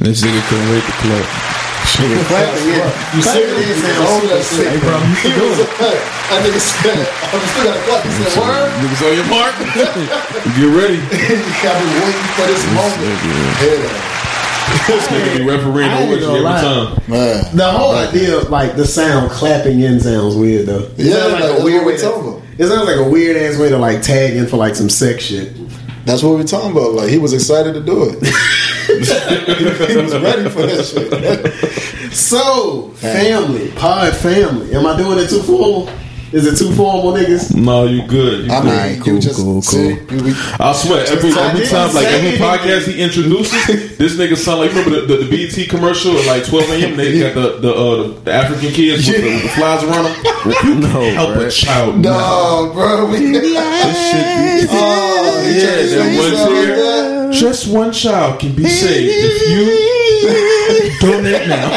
This nigga couldn't wait to clap. Nigga clapping in. You Clapping serious? in Nigga, sounds all that sick. shit. bro. He was a cut. That nigga said, I'm still got a clap. He said, word? Niggas on your mark. Get ready. I've been waiting for this moment. Yeah. This nigga be refereeing I the ain't every lie. time. Man. The whole idea of like the sound clapping in sounds weird though. It Yeah, sounds like, that's weird what way we to- talking about. It sounds like a weird ass way to like tag in for like some sex shit. That's what we're talking about. Like, he was excited to do it. He was ready for that shit. So, family, pod family. Am I doing it too formal? Is it too formal, niggas? No, you good. You I good. mean, Alright, you cool, just cool, see, cool. you- we- I swear, every, every time, like every podcast he introduces, this nigga sound like remember the, the, the BT commercial at like 12 a.m. They got the the, uh, the, the African kids with the, with the flies around them. You No, can't help a child. No, bro. We, This shit be- oh, he Yeah, tried to that one something tear. That. Just one child can be saved if you donate now.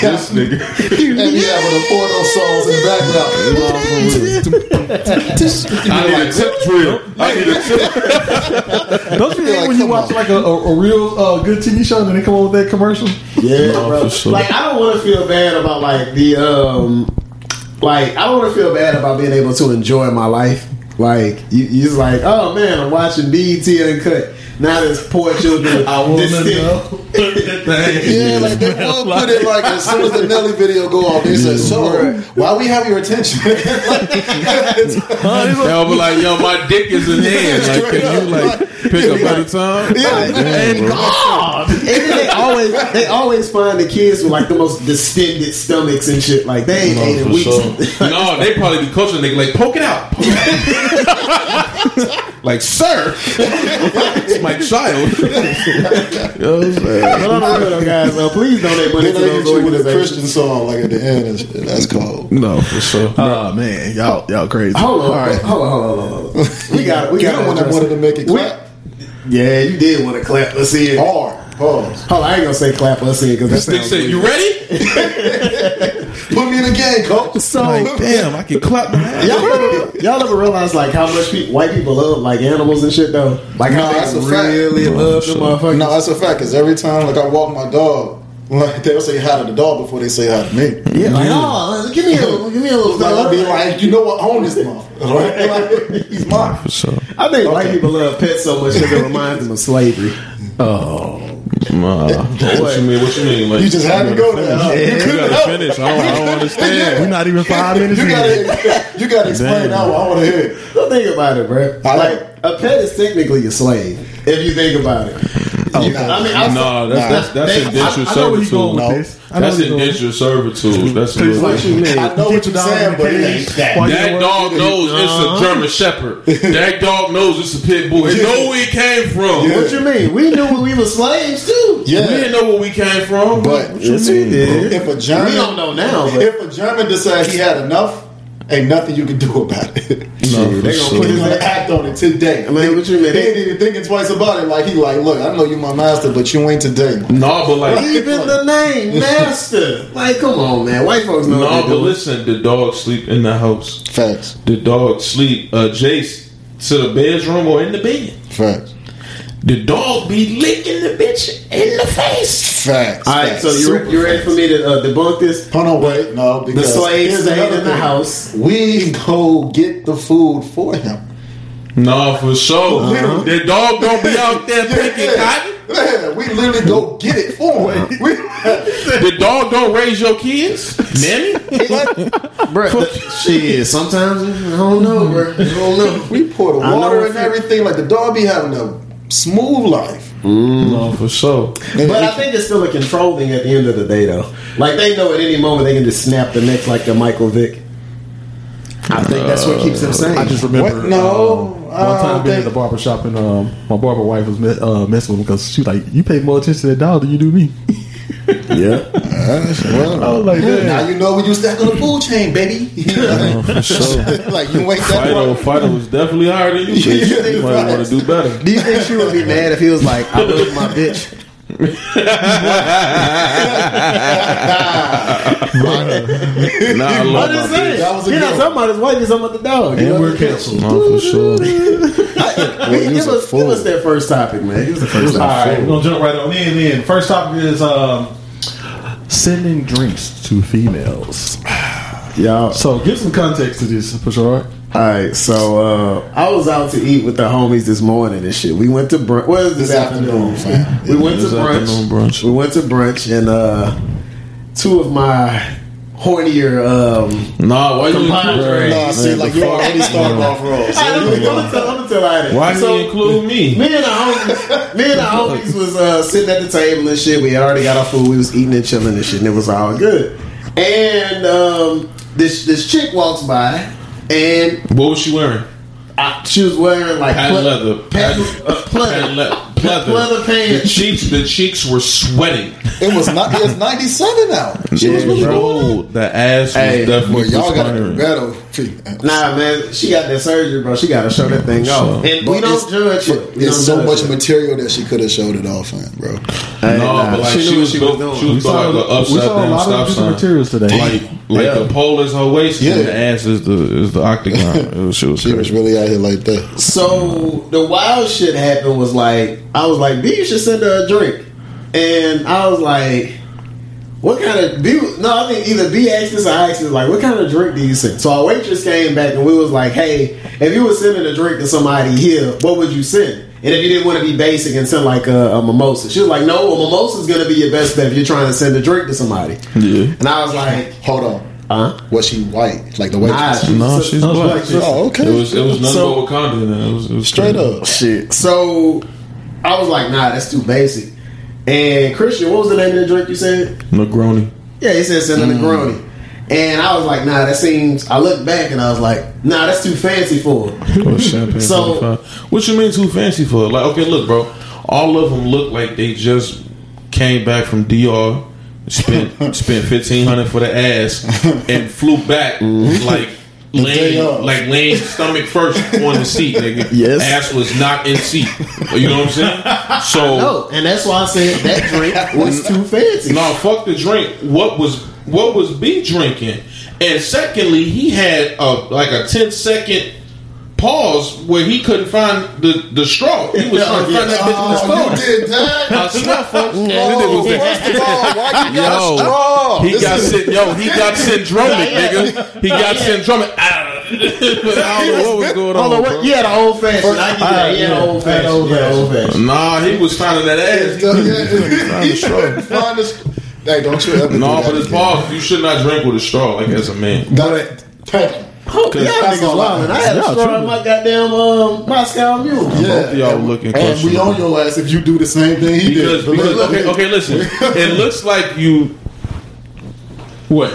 this nigga. And he having the porno songs in the background. I need a tip drill. I need a tip. Don't you hate like, when you watch on. like a, a, a real uh, good TV show and they come up with that commercial? Yeah, No, bro. sure. Like I don't want to feel bad about like the um, like I don't want to feel bad about being able to enjoy my life. Like you, you just like, oh man, I'm watching BET Uncut. Now there's poor children. I wanna This- know. Yeah, like they will put it like as soon as the Nelly video go off, they say, "So, why we have your attention?" They'll be like, yo, my dick is in hand. Like, can you like pick up by the time? Yeah, and God, and they always they always find the kids with like the most distended stomachs and shit. Like they ain't ate in weeks. no, they probably be coaching They like, poke it out. Poke it out. like, sir, it's my child. you know what I'm saying? But on the real though, guys, uh, please donate money Then to those you with a. Christian song like at the end. And shit. That's cold. No, for sure. Oh man, y'all y'all crazy. Hold on, All right. hold on, hold on, hold on. We got, we got don't that wanted to make it clap Yeah, you did want to clap. Let's see it. hard. Pause. Hold on, I ain't gonna say clap. Let's see it because This that sounds said, you ready? Put me in the game, coach. So Like, damn, I can clap my hands. y'all ever, y'all ever realize like how much people, white people love like animals and shit though? Like how No, that's they a fact. really love them motherfuckers. No, that's a fact. Because every time, like I walk my dog, like they'll say hi to the dog before they say hi to me. yeah, like oh, give me a, little- give me a little. Like I'll be fella. like, you know what? Own this motherfucker. Right? Like, he's mine. For sure. I think white people love pets so much because it reminds them of slavery. Oh, Nah. What you mean? What you mean? Like, You just had to go there. Huh? You You couldn't gotta help. finish. I don't, I don't understand. we're not even five minutes You gotta, you gotta explain that one. I want to hear. it. So think about it, bro. I- Like a pet is technically a slave if you think about it. Oh, you- I mean, I No, that's that's that's They- indentured I know you going servitude. with No. this. I know That's where you indentured servitude. That's what what you mean. I know what you're your dog saying, but it ain't that. That dog knows it's a uh-huh. German Shepherd. That dog knows it's a pit bull. It know where it came from. What you mean? We knew we were slaves too. Yeah. We didn't know where we came from. But what you mean? if a German, We don't know now, but- if a German decides he had enough, ain't nothing you can do about it. No, for they gonna sure. put He's his gonna act on it today. I mean, what you mean? He ain't even thinking twice about it. Like he like, look, I know you my master, but you ain't today. No, but like, Even the name master. Like, come on, man. White folks know no, what but doing. listen, the dog sleep in the house. Facts, The dog sleep uh, Jace to the bedroom or in the bed. facts, The dog be licking the bitch in the face. facts. All right, facts. so you Super re- you ready for me to uh, debunk this? Hold on, wait, no. The Because slave here's stayed in the house. We go get the food for him. No, for sure. The dog don't be out there picking cotton. Yeah, we literally go get it for him. We, The dog don't raise your kids, Nanny. Bro, the, shit, sometimes, I don't know, bro. I don't know. we pour the water and everything. Like the dog be having a smooth life. No, for sure. And But I think it's still a control thing at the end of the day, though. Like, they know at any moment they can just snap the neck like the Michael Vick. I think that's what keeps them sane. I just remember. What? No, um, one time don't being at the barber shop and um, my barber wife was me- uh, messing with him because she was like, "You pay more attention to that dog than you do me." yeah. well, I was like, "Damn." now you know where you stack on the food chain, baby. like you ain't that Fido, one. Fido was definitely higher than you. Yeah, You might want to do better. Do you think she would be mad if he was like, I love my bitch? Nah, I love I'm my bitch. That was a You're good not one. talking about his wife, you're talking about the dog. you and we're canceled. No, for sure. I, give, you's us, give us that first topic, man. Give us the first topic. All right, we're gonna jump right on in. Then first topic is um, sending drinks to females. Y'all. So give some context to this, for sure. All right, so uh, I was out to eat with the homies this morning and shit. We went to brunch. Well, this, This afternoon. afternoon, fam. We went to brunch. brunch. We went to brunch, and uh, two of my hornier. Um, Nah, why you Nah, see, like you already started off wrong. So I'm you gonna tell, I'm gonna tell how it Why do So, you include me? Me and the homies, me and the homies was uh, sitting at the table and shit. We already got our food. We was eating and chilling and shit, and it was all good. And um, this this chick walks by, and What was she wearing? I, she was wearing like Patent leather. patent, Patent- uh, patent le- pleather. Pleather The cheeks, the cheeks were sweating. It was not. It's ninety seven now. She was Yeah, really bro. doing it. Bro, the ass was Hey, definitely But y'all got to do perspiring. better. Nah, man, she got that surgery, bro. She got to show that thing off. And we But don't judge but it. We so much it. material that she could have showed it off in, bro. Hey, No, nah, but like she she, was what she was doing. she was We saw, like an upside saw a down lot of stop sign. materials today. Like like Yeah. the pole is her waist, Yeah. and the ass is the is the octagon. It was, she was She was really out here like that. So the wild shit happened was like I was like, B, you should send her a drink, and I was like, what kind of B? No, I think either B asked this or I asked this. Like, what kind of drink do you send? So our waitress came back and we was like, hey, if you were sending a drink to somebody here, what would you send? And if you didn't want to be basic and send like a, a mimosa, she was like, no, a mimosa is gonna be your best bet if you're trying to send a drink to somebody. Yeah. And I was like, Hold on. huh? Was she white? Like the Nah, waitress? she- No, she's No, black. she's black. oh, okay. It was it was nothing So- but Wakanda. it. It was, it was Straight crazy. up. Shit. So I was like, nah, that's too basic. And Christian, what was the name of the drink you said? Negroni. Yeah, he said send a mm. Negroni. And I was like, nah, that seems. I looked back and I was like, nah, that's too fancy for. Or champagne So- 45. what you mean too fancy for? Like, okay, look, bro. All of them look like they just came back from DR, spent spent fifteen hundred for the ass, and flew back mm-hmm. like day laying like laying stomach first on the seat. Nigga. Yes. ass was not in seat. You know what I'm saying? So No, and that's why I said that drink was too fancy. no, fuck the drink. What was what was B drinking? And secondly, he had a like a 10 second pause where he couldn't find the, the straw. He was trying to find that bitch in the Oh, straw. you did that? I swear, folks. Oh, was like- first of all, why you got Yo, a straw? he This got is- syn- yo, he got syndromic, nigga. He got syndromic. I don't know what was going on. Hold on, bro. what? You had an old fashioned. I get that. He had an old fashioned. Yeah, old fashioned. Nah, he was finding that ass. He couldn't find the straw. Find this- Hey, don't you ever No, do that but it's again. pause. You should not drink with a straw, like as a man. Got it. Thank you. Oh, yeah, That's niggas all I- had a Yeah, straw true. my goddamn um, Moscow Mule. Both of y'all looking And we on your ass if you do the same thing he Because, did. because okay, okay, listen. It looks like you. What?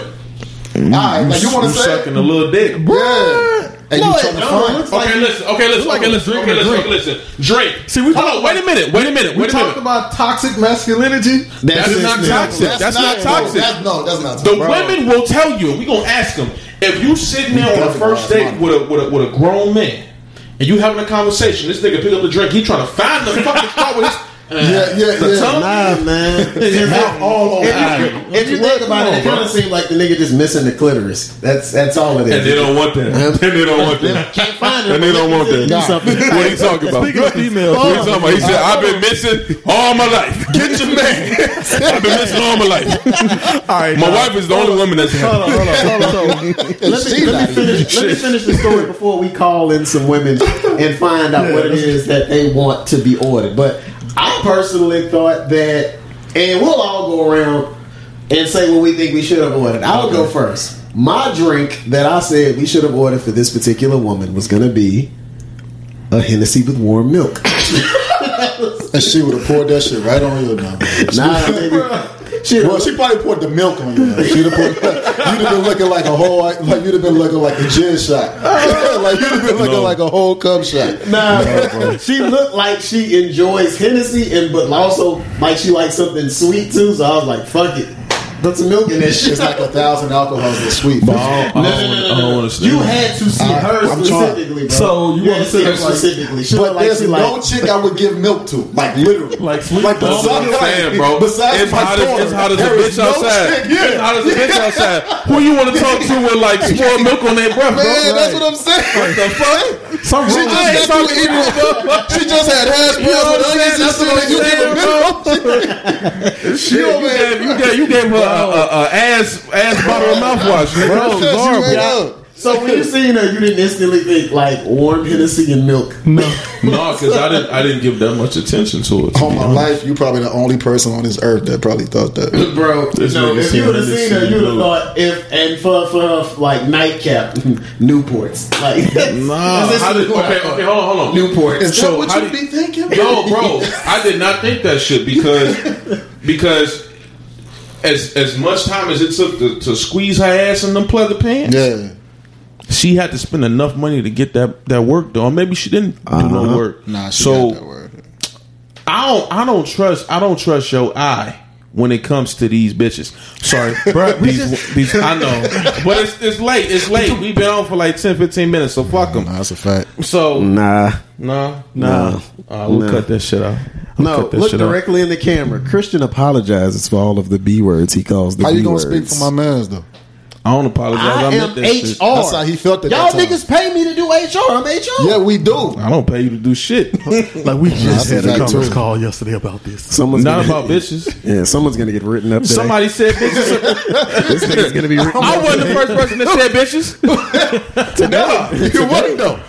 Alright, like you want to say? sucking a little dick? Yeah. And No, you it trying to find? Looks like Okay, listen. Okay, listen. like Okay, listen. Okay, listen. Okay, listen. Drake. See, we Hold talk on. Wait a minute. Wait a minute. We Wait talked about toxic masculinity. That's just not toxic. That's not no, toxic. That's, no, that's not Toxic. The toxic. women will tell you. We gonna ask them if you sitting there on definitely first date with a with a with a grown man, and you having a conversation. This nigga pick up the drink. He trying to find the fucking straw with his. Yeah, yeah, The yeah. tongue? Nah, man. Mouth all over. If you, if you think about it, it kind of seems like the nigga just missing the clitoris. That's that's all it is. And they don't want that. And they don't want that. Can't find it. And they don't want that. Do something. What are you talking about? Speaking of females, What are you talking about? He said, I've been missing all my life. Get your man. I've been missing all my life. all right, My now, wife is the only woman that's Hold on, hold on, hold on. So, Let me, let, me finish, let me finish the story before we call in some women and find out what it is that they want to be ordered. But I personally thought that, and we'll all go around and say what we think we should have ordered. I'll go first. My drink that I said we should have ordered for this particular woman was going to be a Hennessy with warm milk. And she would have poured that shit right on you now. Nah. She, Well, she probably poured the milk on you. She'd have put, you'd have been looking like a whole, like you'd have been looking like a gin shot. like you'd have been looking No. like a whole cup shot. Nah, she looked like she enjoys Hennessy, and but also like she likes something sweet too. So I was like, "Fuck it, put some milk in that shit." It's like a thousand alcohols that's sweet. I don't, I No, no, don't, no, I no, don't no, no. You had to see I- her I'm trying. specifically, bro. So you you wanna see her like- specifically. She But looked like there's she no like. chick I would give milk to, like literally, Like sweet like milk. besides, I'm saying, bro. Besides it's my hot as daughter, it's hot as a bitch no outside. chick, yeah. It's hot as a bitch outside. Who you want to talk to with like spoiled milk on their breath, bro? Man, that's what I'm saying. What the fuck? Some She just, ain't got through eating- she just had hash You know browns what with I'm onions saying? and shit. That's and You what I'm giving milk? Shit, you over here- you gave, you gave her a, a, a ass ass bottle of mouthwash, nigga. That was Because horrible. So when you seen her, you didn't instantly think like warm Hennessy and milk. no. No, because I didn't. I didn't give that much attention to it. to All my honest. life, you probably the only person on this earth that probably thought that. Bro, This no, if you would have seen her, you would have thought if and for for her like nightcap, Newports. Like Nah, this how is did, okay, okay, hold on, hold on. Newports. Is So that what you do- be thinking? No, bro, I did not think that shit because because as as much time as it took to, to squeeze her ass in them pleather pants, Yeah. she had to spend enough money to get that that work done. Maybe she didn't do no uh-huh. work. Nah, she so got that word. I don't I don't trust I don't trust your eye when it comes to these bitches. Sorry, bro. These, these I know, but it's it's late. It's late. We've been on for like 10, 15 minutes, so fuck them. Nah, that's a fact. So Nah. nah, Nah. no, uh, we'll Nah. cut this shit out. We'll No, look shit out. directly in the camera. Christian apologizes for all of the B words he calls the How B you gonna words. speak for my mans though? I don't apologize. I, I meant am that shit. HR. That's how he felt at Y'all that time. niggas pay me to do HR. I'm HR. Yeah, we do. I don't pay you to do shit. Like we just had a fact, conference too. call yesterday about this. Someone's Not gonna, about bitches. Yeah, someone's gonna get written up. Today. Somebody said bitches. this nigga's gonna be written I wasn't the first person that said bitches. No, you wasn't though.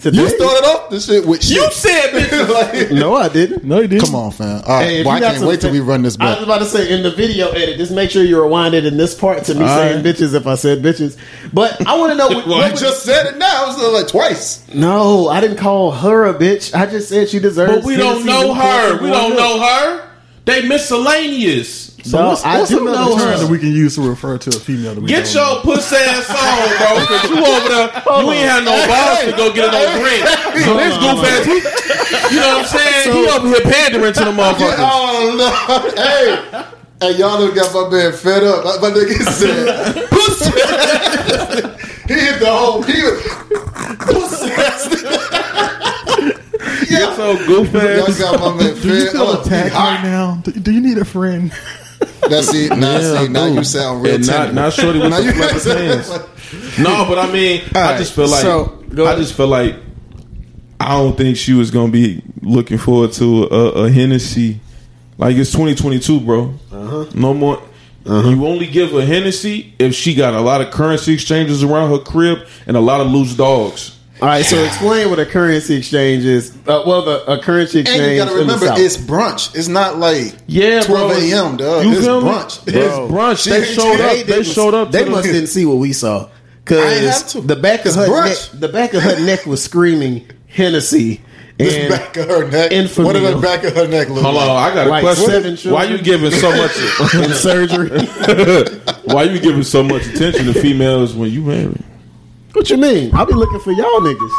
Today. You started off this shit with shit. You said bitches. Like, No, I didn't. No, you didn't. come on, fam. All right, Hey, if well, I you got can't some wait till we run this I was about to say in the video edit, just make sure you rewind it in this part to me All saying right. bitches if I said bitches. But I want to know what, Well, what You was- just said it now. It was like twice. No, I didn't call her a bitch. I just said she deserves. But we don't Hennessy know Newport her. and We don't milk. know her. They miscellaneous. So No, what's, I what's do another know term that we can use to refer to a female that we Get don't your know? pussy ass on, bro. Cause you over there, you ain't had no balls to go get no drink. So this goof ass, he, you know what I'm saying? he over here pandering to the motherfuckers. Oh no! Hey, hey, y'all done got my man fed up. Like my nigga said, pussy. he hit the whole. He was pussy. Get your goof Y'all ass. got my man Do you fed feel up. attacked right now? Do, do you need a friend? That's it. Now, Yeah, see, now you sound real And not, not shorty with the you pants. No, but I mean, I just feel like so, I just feel like I don't think she was gonna be looking forward to a, a Hennessy. Like it's 2022, bro. Uh-huh. No more. You only give a Hennessy if she got a lot of currency exchanges around her crib and a lot of loose dogs. All right, so explain what a currency exchange is. Uh, well, the a currency exchange. And you gotta remember, it's brunch. It's not like Yeah, 12 a.m. Dog. You it's feel me? brunch. It's brunch. They showed up. ain't- They showed up. They to must the, didn't see what we saw because the back of It's her brunch. neck, the back of her neck was screaming Hennessy. This back of her neck. infamy. What does the back of her neck look Hold like? on, I got a Like question. seven children. Why you giving so much? in surgery. why you giving so much attention to females when you married? What you mean? I'll be looking for y'all niggas.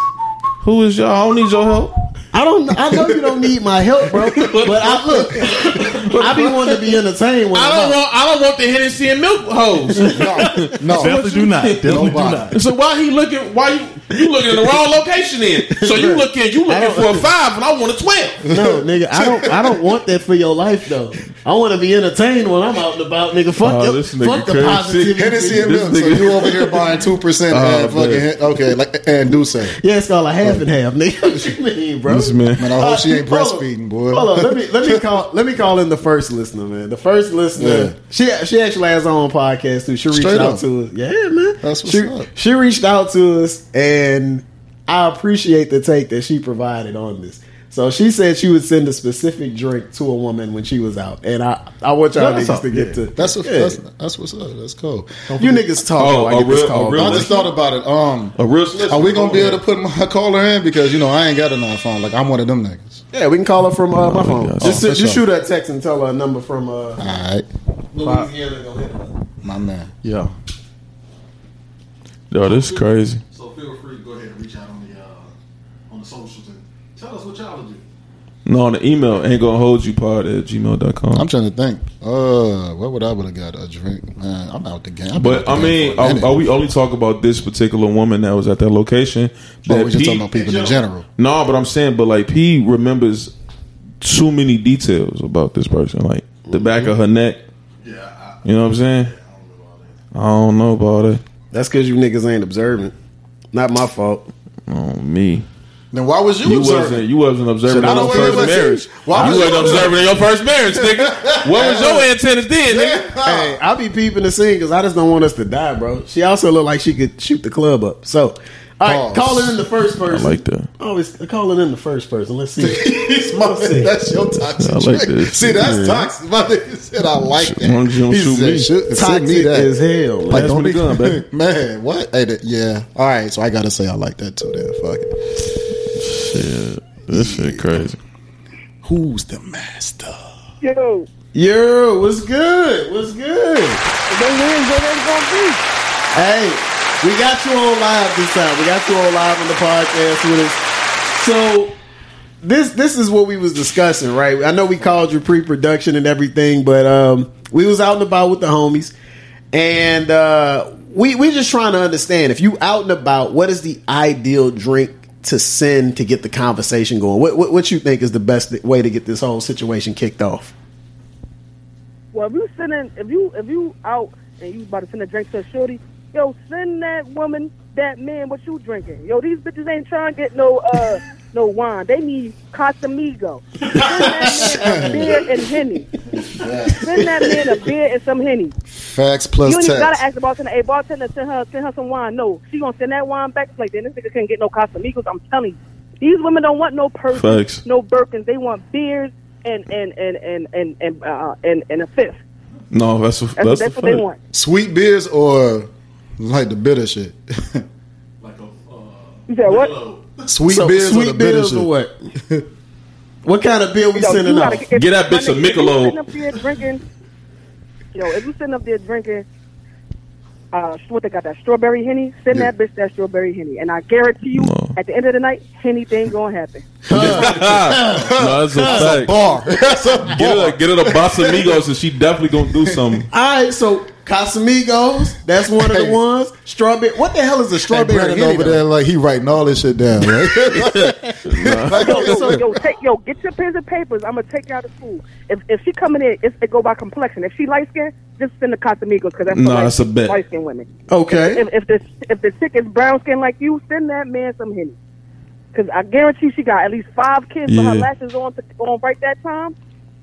Who is y'all? I don't need your help. I don't. I know you don't need my help, bro. But I look. I be wanting to be entertained when I I'm don't out. want. I don't want the Hennessy and milk hose. No, no. Definitely do not. Definitely do Nobody. not. so why he looking? Why you you looking in the wrong location? Then so you looking you looking for a five and I want a twelve. No, nigga, I don't. I don't want that for your life, though. I want to be entertained when I'm out and about, nigga. Fuck, Oh, the, this nigga fuck the positivity. Hennessy and This milk. So you over here buying two percent Oh, and fucking man. okay, like and do say. Yeah, it's called a half and half, nigga. What you mean, bro? This man. Man, I hope she ain't Uh, hold on. breastfeeding, boy. Hold on, let me let me call let me call in the first listener, man. The first listener, Yeah. she she actually has her own podcast too. She reached Straight out up. to us. Yeah, man. That's what's she, up. She reached out to us, and I appreciate the take that she provided on this. So she said she would send a specific drink to a woman when she was out, and I I want y'all That's niggas up, to get yeah. to That's what, Yeah. that's that's what's up. That's cool. you niggas talk. Oh, while I a get this real- call, real I just thought about it. Um, A real solicitor. are we gonna be able to put my caller in because you know I ain't got a non phone. Like I'm one of them niggas. Yeah, we can call her from uh, my phone. gosh. Just, Oh, just sure. shoot her a text and tell her a number from uh, All right, Louisiana. Go hit her. my man. Yeah. Yo, this is crazy. Go ahead and reach out on the uh, on the socials and tell us what y'all would do. No, the email ain't gonna hold you pod at gmail.com. I'm trying to think. Uh, what would I would have got a drink? Man, I'm out the game. I've been out But the I mean, are, are we only talk about this particular woman that was at that location? Oh, That we just P- talking about people in general. No, but I'm saying, but like P remembers too many details about this person, like the back of her neck. Yeah, I, You know what I'm saying? I don't know about it. That's because you niggas ain't observant. Not my fault. Oh me. Then why was you, You observing? wasn't you wasn't observing I in your first marriage. Why you was wasn't you observing in your first marriage, nigga. What was your antennas then, nigga? Hey, I be peeping the scene because I just don't want us to die, bro. She also looked like she could shoot the club up. So, all right, Pause. call it in the first person. I like that. Oh, Always call it in the first person. Let's see. It's my- that's your toxic. I like trait. this. See, that's Yeah. toxic. My nigga said I like that. As long as you don't He shoot said, me. shoot- send Toxic me that. as hell. Like, Pass don't me the be- gun, baby. Man, what? Hey, that, yeah. All right, so I gotta say I like that too. Then fuck it. Shit, this shit crazy. Who's the master? Yo, Yo, what's good? What's good? they win, where they gonna be? Hey, we got you on live this time. We got you on live on the podcast with us. So this this is what we was discussing, right? I know we called you pre-production and everything, but um, we was out and about with the homies, and uh, we we just trying to understand if you out and about, what is the ideal drink to send to get the conversation going? What what, what you think is the best way to get this whole situation kicked off? Well, if you sending, if you if you out and you about to send a drink to a shorty, yo, send that woman, that man, what you drinking? Yo, these bitches ain't trying to get no uh no wine. They need Casamigo. Send that man a beer and henny. Send that man a beer and some henny. Facts plus You ain't even text. gotta ask the bartender, hey bartender, send her send her some wine. No, she gonna send that wine back. Like then this nigga couldn't get no Casamigos. I'm telling you, these women don't want no purses, Facts. no Birkins. They want beers and and and and and and uh, and, and a fifth. No, that's a, That's, that's, that's, a what they want. Sweet beers or like the bitter shit. Like a uh, You said what? Michelob. Sweet So, beers or sweet the bitter shit. or what? what kind of beer we Yo, sending you out? Get that bitch a nigga, if you Michelob. sitting up there drinking, yo, if you sitting up there drinking, uh, what they got that strawberry henny, send Yeah. that bitch that strawberry henny, and I guarantee you, No. at the end of the night, anything gonna happen. no, that's a That's a bar. That's a Get her, bar. get her the Casamigos, and she definitely gonna do something. All right, so Casamigos, that's one of the ones. Strawberry. What the hell is a Hey, strawberry? Brandon over though? there, like he writing all this shit down, right? Like, Yo, yo, yo, take, yo, get your pens and papers. I'm gonna take you out of school. If if she coming in, it's, it go by complexion. If she light skin, just send the Casamigos because that's Nah, for light, that's a bet. light skin women. Okay. If if the if the chick is brown skin like you, send that man some henny. Because I guarantee she got at least five kids with her lashes on to, on right that time.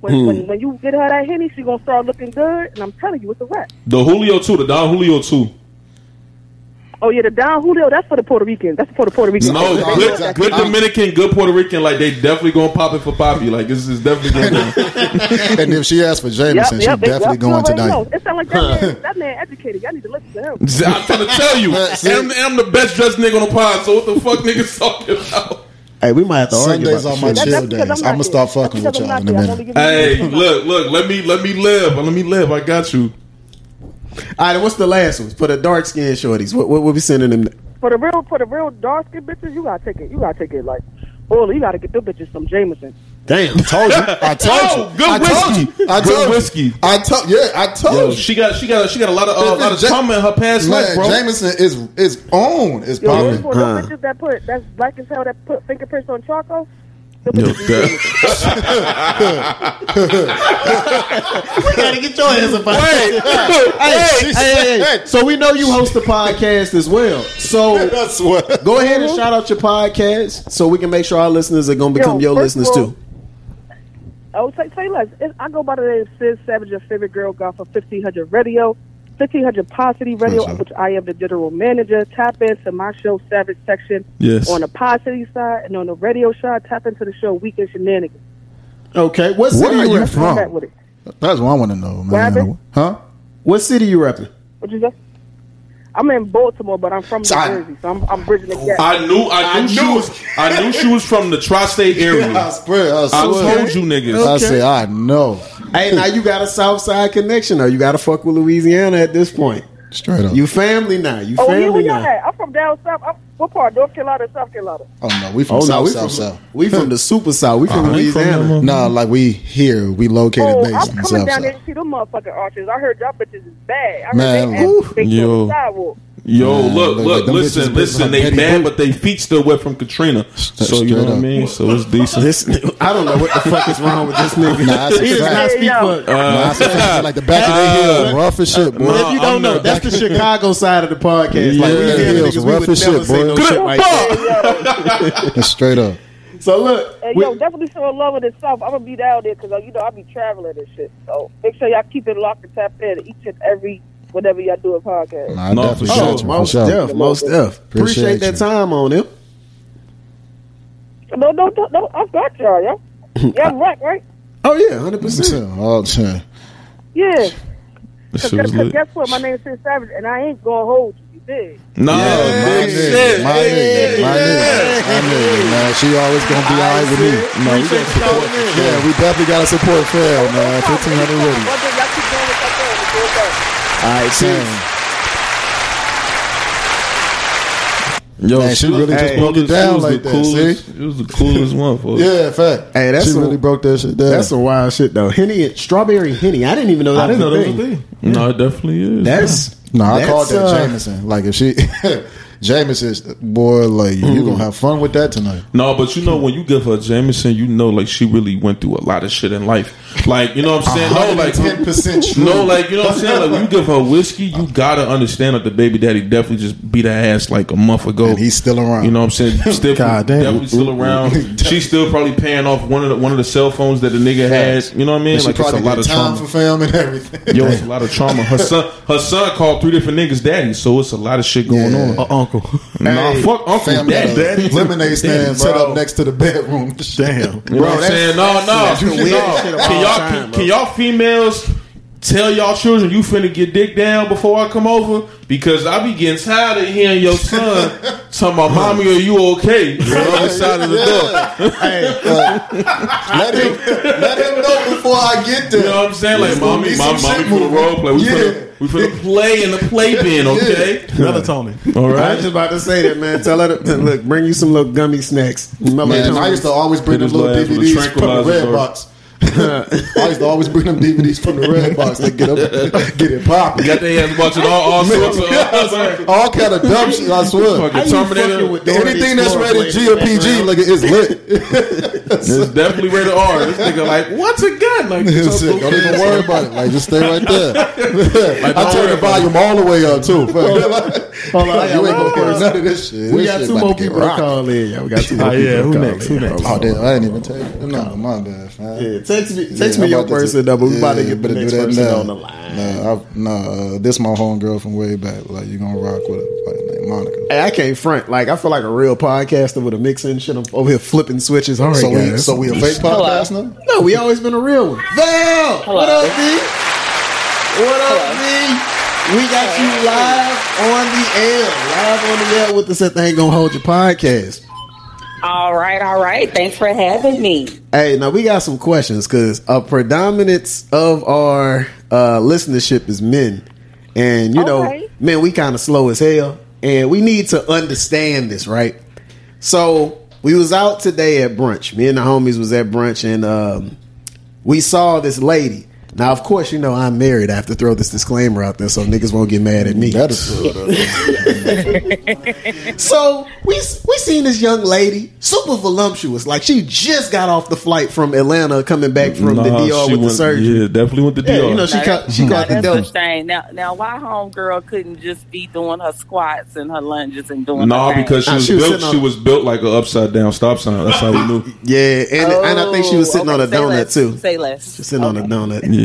When, when hmm. when you get her that henny, she gonna start looking good. And I'm telling you, it's a wrap. The Julio too, the Don Julio too. Oh yeah, the Don Julio, that's for the Puerto Ricans. That's for the Puerto Ricans. No, Oh, good, exactly. good Dominican, good Puerto Rican. Like they definitely gonna pop it for Poppy. Like this is definitely gonna. and if she asks for Jameson, Yep, she yep, definitely yep, going you already tonight. know. It sounds like that man, that man educated. Y'all need to listen to him. I'm trying to tell you, I'm, I'm the best dressed nigga on the pod. So what the fuck niggas talking about? Hey, we might have to argue Sundays about are my this That- chill days. I'm, I'm gonna there. start fucking with y'all in a not there. I minute. only give you Hey, look, look. Let me let me live. Let me live. I got you. All right, what's the last one? For the dark skinned shorties, what what we sending them? For the real, for the real dark skin bitches, you gotta take it. You gotta take it like, oh, you gotta get them bitches some Jameson. Damn. Told you. I told Oh, you. good I told whiskey. you. I Good told whiskey. You. I told. Yeah, I told Yo, you. she got she got she got a lot of uh, a lot of Ja- trauma in her past Man, life, bro. Jameson is is on. Is Yo, those popping. for Huh. the bitches that put that's black as hell that put fingerprints on charcoal. them Yo, bitches be that- Jameson. gotta get your hands up. Wait, Hey, hey, hey, hey. So we know you host a podcast as well. So That's what. go ahead and shout out your podcast so we can make sure our listeners are gonna become Yo, your listeners all- too. Oh, say, say less. It, I go by the name Sid Savage, your favorite girl, golf for 1500 Radio, 1500 Pod City Radio, What's which I am the general manager. Tap into my show, Savage section, Yes. on the Pod City side, and on the radio side, tap into the show Weekend Shenanigans. Okay, what Where city are you you rep? from? Back with it. That's what I want to know, man. happened? Huh? What city you repping? What you say? I'm in Baltimore, but I'm from New So I- Jersey, so I'm, I'm bridging the gap. I knew I knew she knew was I knew she was from the tri-state I area. swear. I, I swear. told you niggas. I say I know. Hey, now you got a South Side connection, though. You got to fuck with Louisiana at this point. Straight up. You family now. You oh, yeah, where family y'all now. at? I'm from down south. I'm, what part? North Carolina, South Carolina? oh no, we from Oh no, South we South from South. we from the super South. We from uh-huh. I ain't from Louisiana. them, No, like we here. We located Oh, based I'm in coming South down there South. to see them motherfucking arches. I heard y'all bitches is bad. I heard Man, they ooh. ass Yo. the sidewalk. Yo, Man, look, look, like them listen, listen. They Betty bad, Boop. but they feet still wet from Katrina. So you know straight what I mean. So it's decent. This, I don't know what the fuck is wrong with this nigga. Nah, he does fact. not speak Hey, yo. for. Uh, nah, I said, like the back of their heel, uh, rough as shit, uh, boy. But if you don't I'm know, that's the Chicago side of the podcast. Like we Yeah, hear niggas, some we rough would as shit, say boy. no Good shit like that. Straight up. So look, Hey, yo, definitely show love of the South. I'm gonna be down there because you know I'll be traveling and shit. So make sure y'all keep it locked and tap in each and every whenever y'all do a podcast. Nah, I No, definitely for got sure. you, for most sure. def, most def. Appreciate, Appreciate that time on him. No, no, no, no. I got y'all, yo. Yeah, I'm right, right? Oh yeah, hundred percent. Oh, shit. Yeah. This shit Because guess what? My name's Sid Savage, and I ain't gonna hold you. You did. No, My big nigga, shit. my nigga, my nigga, my nigga, man. She always gonna be alright with me. No, we gonna support. Yeah, we definitely gotta support Phil, man. Fifteen hundred Brother, ready. y'all keep doing what y'all doing. It's all right. All right, Damn. Yo, Man, she really just Hey, broke it down like that, Coolest, It was the coolest one for us. Yeah, fact. Hey, that's she some- really broke that shit down. That's some wild shit though. Henny, strawberry henny. I didn't even know that I didn't know that was a thing. thing. No, it definitely is. That's no, I that's, called that uh, Jameson. Like if she, Jameson, boy, like you gonna have fun with that tonight. No, but you know when you give her Jameson, you know like she really went through a lot of shit in life. Like you know what I'm saying? No, like ten percent. No, like you know what I'm saying? Like when you give her whiskey, you gotta understand that the baby daddy definitely just beat her ass like a month ago. And he's still around. You know what I'm saying? Still God damn. definitely still around. She's still probably paying off one of the one of the cell phones that the nigga had. You know what I mean? And she Like it's a lot of time trauma. for film and everything. Yo, it's a lot of trauma. Her son, her son called three different niggas daddy, so it's a lot of shit going Yeah. on. Uh, uncle. Nah, Hey, fuck uncle, Fam daddy, got a daddy, lemonade stand set up next to the bedroom. Damn. You know Bro, what I'm saying? No, no, that's the no. shit of Can y'all can, can y'all females tell y'all children you finna get dick down before I come over? Because I be getting tired of hearing your son talking about mommy, are you okay? On the other side of the door. let him let him know before I get there. You know what I'm saying? Like, mommy, be mommy, some for the role play. We Yeah. finna we finna play in the playpen, okay? Melatonin. All right. I was just about to say that, man. Tell her to look, bring you some little gummy snacks. Man, I used to always bring Hit them little little ass with a DVDs from the red bro. box. I used to always bring them DVDs from the red box. They get up, get it popping. Got their ass watching all, all sorts of All kind of dumb shit. I swear. fucking Terminator. Anything that's rated G or PG, like it is lit. It's definitely rated R. This nigga like, what's a gun? Like, It's so. Don't even worry about it. Like just stay right there. I don't turn the volume all the way up too. Hold on, you ain't gonna more. hear none of this shit. We got two more people to rocked. call in. Yeah, we got two more people. yeah, who next? in. Who next? Oh damn! I didn't even take it. No, my bad, fam. Yeah, text me, text Yeah, me your about person t- number. We about to get the better next do that person now. on the line. Nah, I, nah uh, this my homegirl from way back. Like you gonna rock with her, like, Monica. Hey, I can't front. Like I feel like a real podcaster with a mix and shit. I'm over here flipping switches. All right, so we, so we a fake podcast now? no, we always been a real one. Val, what up, B? What up, B? We got you live on the air, live on the air with us the Set Ain't Gonna Hold Your podcast. All right, all right. Thanks for having me. Hey, now we got some questions because a predominance of our uh, listenership is men, and you know, men, we kind of slow as hell, and we need to understand this, right? So we was out today at brunch. Me and the homies was at brunch, and um, we saw this lady. Now, of course, you know I'm married. I have to throw this disclaimer out there so niggas won't get mad at me. That is good. So we we seen this young lady, super voluptuous, like she just got off the flight from Atlanta, coming back from the Nah, DR she with the went- surgery. Yeah, definitely with the Yeah, DR. you know she Now, caught she now, caught the that's dope. a shame. Now, now, why homegirl couldn't just be doing her squats and her lunges and doing? No, her thing? because she was, she was built. on- She was built like an upside down stop sign. That's how we knew. Yeah, and and I think she was oh, sitting Oh, on a donut less. too. Say less. She's sitting on a donut. Yeah.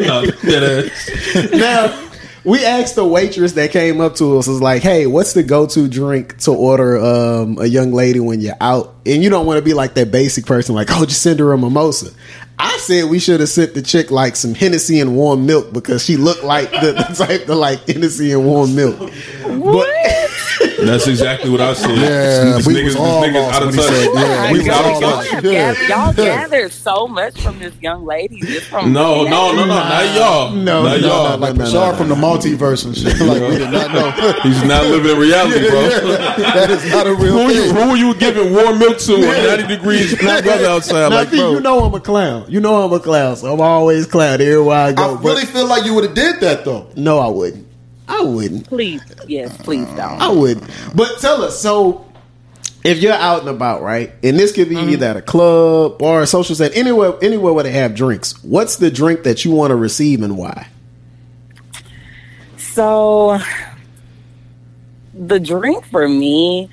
No, dead now we asked the waitress that came up to us was like, "Hey, what's the go-to drink to order um, a young lady when you're out?" And you don't want to be like that basic person, like, "Oh, just send her a mimosa." I said we should have sent the chick like some Hennessy and warm milk because she looked like the, the type to like Hennessy and warm milk. But That's exactly what I said. Yeah, These we niggas, was these all niggas lost out of touch. said, yeah, we was y'all, all y'all, Yeah. gathered, y'all gathered so much from this young lady. Just from No, no, no, no, not y'all. No, not no, y'all. no, Like no, Bashar no. from the multiverse and shit. Like we did not know. He's not living reality, bro. that is not a real Who you, thing. who you giving warm milk to on 90 degrees weather outside? now, Like, bro. you know I'm a clown. You know I'm a clown, so I'm always clown everywhere I go. I but really feel like you would have did that though. no, I wouldn't. I wouldn't. Please, yes, please don't. I wouldn't. But tell us, so if you're out and about, right, and this could be Mm-hmm. either at a club or a social set, anywhere, anywhere where they have drinks. What's the drink that you want to receive and why? So, the drink for me,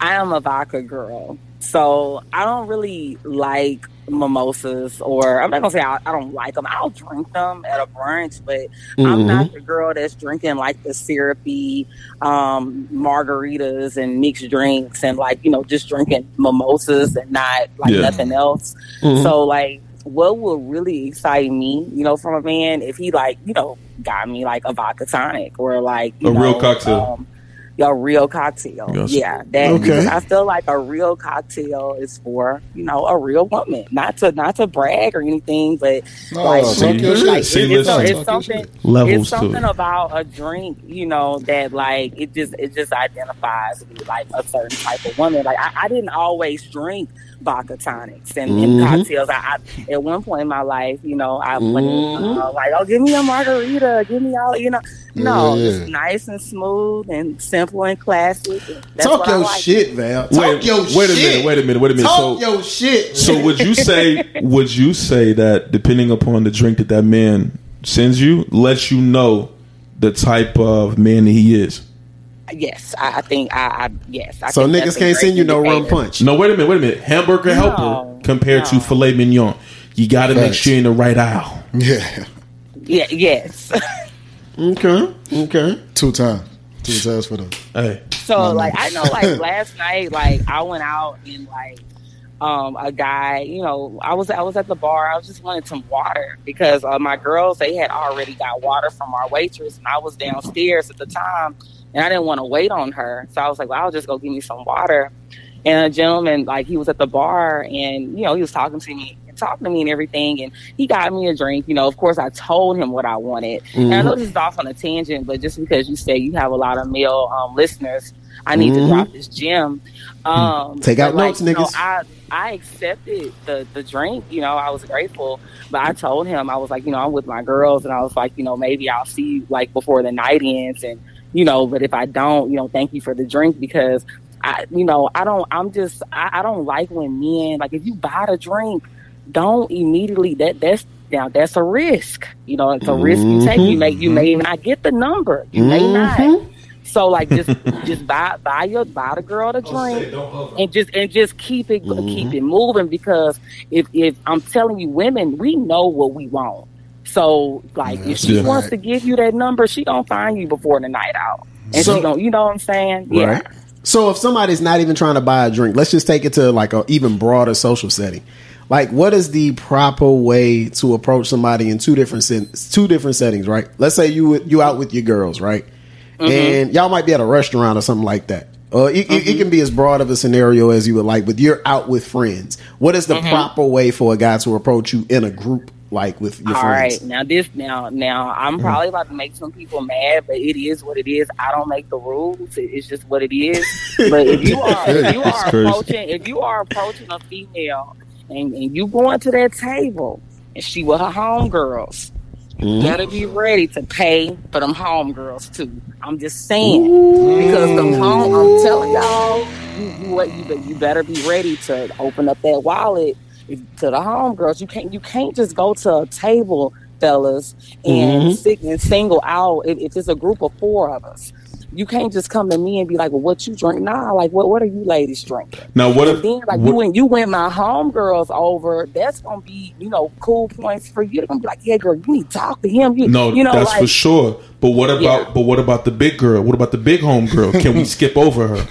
I am a vodka girl. So, I don't really like mimosas, or I'm not gonna say I, I don't like them. I'll drink them at a brunch, but I'm not the girl that's drinking like the syrupy um, margaritas and mixed drinks and like, you know, just drinking mimosas and not like Yeah. nothing else. So, like, what will really excite me, you know, from a man if he like, you know, got me like a vodka tonic or like you A real cocktail. Um, a real cocktail. Yes. Yeah, that Okay. I feel like a real cocktail is for you know a real woman, not to not to brag or anything, but No, like, talk your See, shit. see, it's, listen. it's something it's something about a drink, you know, that like it just it just identifies me like a certain type of woman. Like I, I didn't always drink vodka tonics and, and Mhm. cocktails. I, I at one point in my life, you know, I went Mhm. uh, like, oh, give me a margarita, give me all, you know, no, Yeah. just nice and smooth and simple and classic. That's Talk what I your like. shit, Val. Talk Wait, your wait a minute, wait a minute, wait a minute. Talk So, your shit. so would you say would you say that depending upon the drink that that man sends you, lets you know the type of man that he is? Yes, I, I think I, I yes. I so niggas can't send you no rum punch. No, wait a minute, wait a minute. Hamburger No, helper compared to filet mignon. You got to make sure you're in the right aisle. Yeah, Yeah, yes. Okay, okay. two times, two times for them. Hey, So like I know like last night like I went out and like um a guy you know I was I was at the bar I was just wanted some water because uh, my girls they had already got water from our waitress and I was downstairs at the time and I didn't want to wait on her so I was like well I'll just go get me some water and a gentleman like he was at the bar and you know he was talking to me and talking to me and everything and he got me a drink you know of course I told him what I wanted and I know this is off on a tangent, but just because you say you have a lot of male um, listeners, I need Mhm. to drop this gem. Um, Take out notes, you know. I I accepted the the drink. You know, I was grateful, but I told him I was like, you know, I'm with my girls, and I was like, you know, maybe I'll see you like before the night ends, and you know, but if I don't, you know, thank you for the drink because. I, you know, I don't. I'm just. I, I don't like when men like if you buy the drink, don't immediately. That that's now that's a risk. You know, it's a risk you take. You may you mm-hmm. may not get the number. You may not. Mm-hmm. So like just just buy buy your buy the girl the drink and just and just keep it keep mm-hmm. it moving because if if I'm telling you women we know what we want. So like if she Yeah. wants to give you that number, she gonna find you before the night out. And So- she gonna you know what I'm saying? Yeah. Right. So if somebody's not even trying to buy a drink, let's just take it to like a even broader social setting. Like, what is the proper way to approach somebody in two different sen- two different settings? Right. Let's say you you out with your girls, right, mm-hmm. and y'all might be at a restaurant or something like that. Or it, it, it mm-hmm. can be as broad of a scenario as you would like, but you're out with friends. What is the mm-hmm. proper way for a guy to approach you in a group, like with your All friends? right, now this now now I'm mm. probably about to make some people mad, but it is what it is. I don't make the rules; it's just what it is. but if you are if you are approaching if you are approaching a female and, and you going to that table and she with her homegirls, mm-hmm. gotta be ready to pay for them homegirls too. I'm just saying because them home. I'm telling y'all, you, you you you better be ready to open up that wallet to the homegirls. You can't you can't just go to a table, fellas, and mm-hmm. sit and single out if, if it's a group of four of us. You can't just come to me and be like, "Well, what you drink?" Nah, like what what are you ladies drinking? now what And if then like what- you when you went my homegirls over, that's gonna be you know cool points for you. They're gonna be like, "Yeah, girl, you need to talk to him." You, No, you know, that's like, for sure. But what about Yeah. but what about the big girl? What about the big homegirl? Can we skip over her?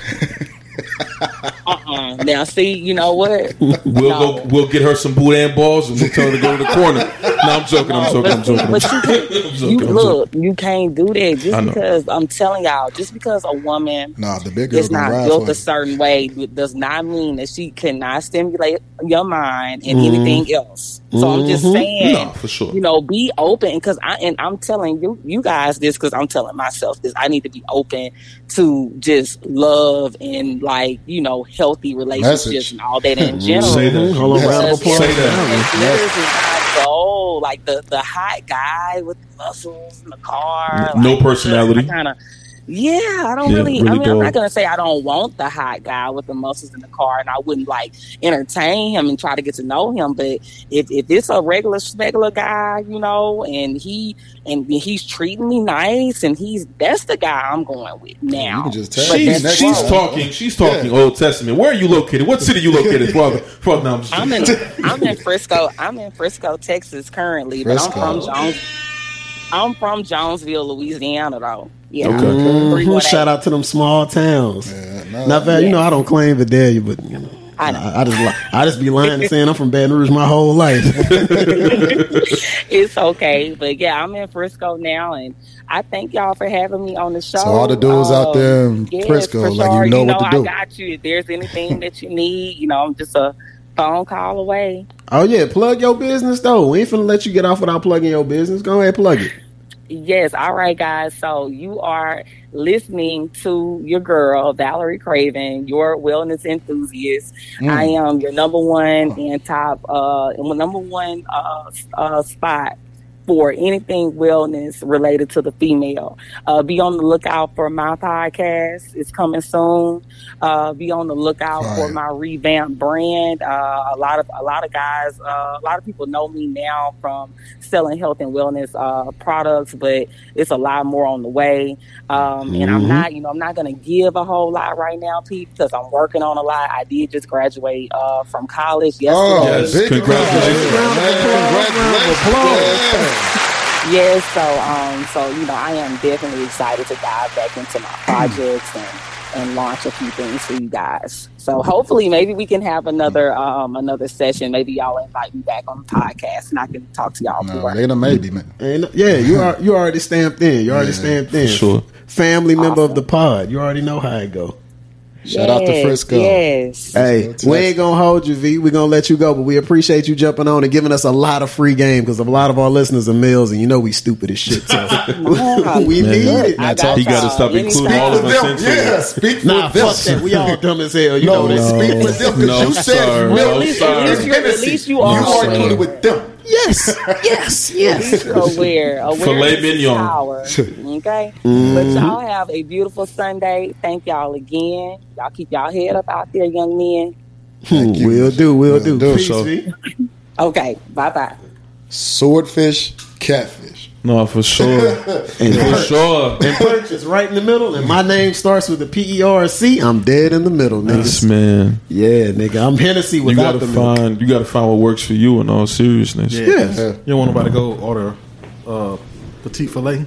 Uh-uh. Now, see, you know what? We'll No. go. We'll get her some boudin balls and we'll tell her to go to the corner. No, I'm joking. I'm joking. I'm joking. I'm But you, I'm you joking, I'm look, you can't do that just because I'm telling y'all, just because a woman Nah, the big girl is not built for a certain way does not mean that she cannot stimulate your mind and Mm-hmm. anything else. So I'm just saying, No, for sure. you know, be open because I and I'm telling you, you guys this because I'm telling myself this. I need to be open to just love and like you know healthy relationships Message. and all that in general. Say that. Mm-hmm. Hold on, round of applause. Say that. glitters is not gold, like the the hot guy with the muscles in the car. No like, personality. Kind of. Yeah, I don't Yeah, really. really I mean, I'm not gonna say I don't want the hot guy with the muscles in the car, and I wouldn't like entertain him and try to get to know him. But if if it's a regular regular guy, you know, and he and he's treating me nice, and he's that's the guy I'm going with now. You can just tell. But She's, that's she's talking. She's talking Old Testament. Where are you located? What city you located? Father, Father, no, I'm just I'm in I'm in Frisco. I'm in Frisco, Texas currently, but I'm from Jones. I'm from Jonesville, Louisiana, though. Yeah. Okay. Mhm. 318. Shout out to them small towns. Yeah, no. Not bad. You know, I don't claim Vidalia, but you know, I I, know. I, just I just be lying and saying I'm from Baton Rouge my whole life. it's okay, but yeah, I'm in Frisco now, and I thank y'all for having me on the show. So all the dudes out there in yes, Frisco, for like, sure. you know what to I do. got you. If there's anything that you need, you know, I'm just a phone call away. oh yeah, plug your business though. We ain't finna let you get off without plugging your business. Go ahead, plug it. Yes, all right, guys. So you are listening to your girl Valerie Craven, your wellness enthusiast. Mm. I am your number one and top, uh, number one uh, uh, spot for anything wellness related to the female. Uh, be on the lookout for my podcast. It's coming soon. Uh, be on the lookout for my revamped brand. Uh, a lot of a lot of guys, uh, a lot of people know me now from selling health and wellness uh, products, but it's a lot more on the way. Um, and I'm Mhm. not, you know, I'm not going to give a whole lot right now, Pete, because I'm working on a lot. I did just graduate uh, from college Oh, yesterday. Yes, big congratulations. congratulations. Congratulations. Yes, so um, so you know, I am definitely excited to dive back into my projects and and launch a few things for you guys. So hopefully, maybe we can have another um another session. Maybe y'all invite me back on the podcast and I can talk to y'all No, more. ain't a maybe, man. And yeah, you are you already stamped in. You already Yeah, stamped in. sure. Family member of the pod. You already know how it go. Shout out to Frisco. Yes. Hey, we ain't gonna hold you, V. We're gonna let you go, but we appreciate you jumping on and giving us a lot of free game because a lot of our listeners are males, and you know we stupid as shit. So we Man. need it. I got He got to stop including all of us Them, yeah, it. speak for Nah, them. fuck that. We all dumb as hell. You no, know that. speak for them because No, you said sir. you No, At least, sir. at least you, at least you You are are included with them. Yes, yes, yes. aware. Awareness Filet is mignon. power. Okay, Mm-hmm. but y'all have a beautiful Sunday. Thank y'all again. Y'all keep y'all head up out there, young men. Thank you. We'll do. We'll, We'll do. do, Peace, so- Okay, bye bye. Swordfish, catfish. No, for sure, And for sure. and Perch is right in the middle, and my name starts with a P E R C. I'm dead in the middle, Yes, man. Yeah, nigga. I'm Hennessy You gotta the milk. find. You gotta find what works for you. In all seriousness. Yeah. Yes. Yeah. You don't want nobody to go order uh, petite fillet,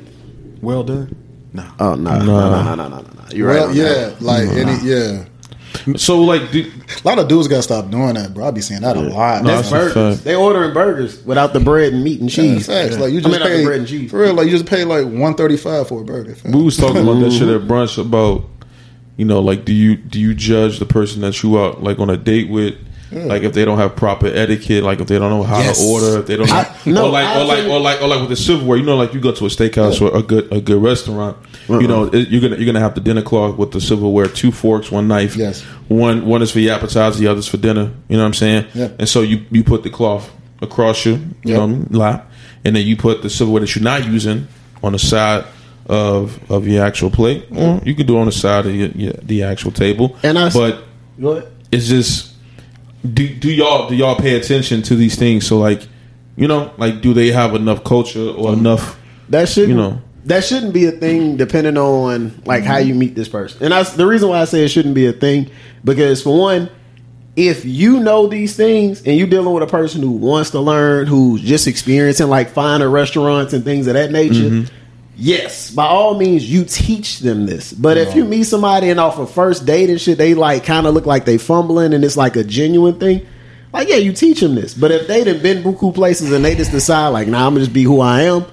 well done. No. Oh no, no, no, no, no, no, no. You're well, right. yeah, that. like any, yeah. So like, do, A lot of dudes gotta stop doing that, bro. I be seeing that a lot. No, That's That's burgers. They ordering burgers without the bread and meat and Yeah, cheese. facts. Like you I just mean, not the pay bread and cheese. for real. Like you just pay like one thirty five for a burger. fam. we was talking about that shit mm-hmm. at brunch about, you know, like do you do you judge the person that you out like on a date with? Like if they don't have proper etiquette, like if they don't know how Yes. to order, if they don't know, I- no, or like or like or like or like with the silverware, you know, like you go to a steakhouse or a good a good restaurant, you know, it, you're gonna you're gonna have the dinner cloth with the silverware, two forks, one knife, Yes. one one is for your appetizer, the other's for dinner. You know what I'm saying? Yeah. And so you you put the cloth across you, you Yep. know, lap, and then you put the silverware that you're not using on the side of of your actual plate, or you can do it on the side of your, your, the actual table. And I but it's just do do y'all do y'all pay attention to these things? So like, you know, like do they have enough culture or mm-hmm. enough? That shouldn't You know. that shouldn't be a thing depending on like how you meet this person. And that's the reason why I say it shouldn't be a thing because for one, if you know these things and you're dealing with a person who wants to learn, who's just experiencing like finer restaurants and things of that nature, mm-hmm. Yes, by all means you teach them this. But if you meet somebody and off a first date and shit, they like kind of look like they fumbling and it's like a genuine thing. Like yeah, you teach them this. But if they done been buku places and they just decide like, nah, I'm gonna just be who I am,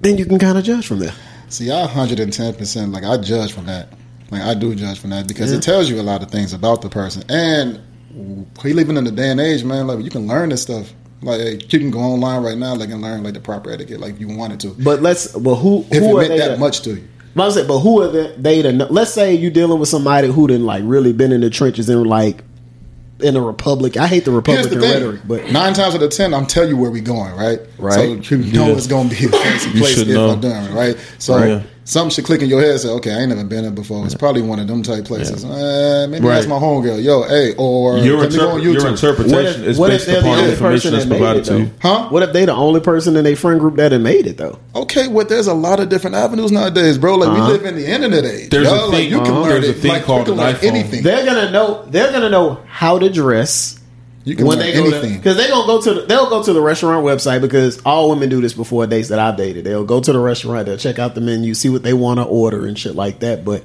then you can kind of judge from there. See, I 110 percent like I judge from that. Like I do judge from that because it tells you a lot of things about the person. And we living in the day and age, man. Like you can learn this stuff. Like you can go online right now, like and learn like the proper etiquette, like you wanted to. But let's. But who If who it are meant that to- much to you, But I'm saying, but who are the, they to know? Let's say you're dealing with somebody who didn't like really been in the trenches and like in the Republic. I hate the Here's Republican the rhetoric, but nine times out of ten, I'm telling you where we going, right? Right. So you know Yeah. it's going to be a fancy You place should if know. I'm doing it, right? So Right. Something should click in your head. and Say, okay, I ain't never been there before. It's probably one of them type places. Uh, maybe Right. that's my homegirl. Yo, hey, or Your, let me go on interpre- your interpretation What if- is what if based they're the upon the only information person that's that made provided it, to you. though? Huh? what if they the only person in their friend group that had made it though? Okay, well, there's a lot of different avenues nowadays, bro. Like Uh-huh. we live in the internet age. There's yo. a like thing- you can uh-huh. learn there's a thing like, called an iPhone. anything. They're gonna know. They're gonna know how to dress. You can when learn they go anything. because they gonna go to the, they'll go to the restaurant website because all women do this before dates that I've dated. They'll go to the restaurant, they'll check out the menu, see what they want to order and shit like that. But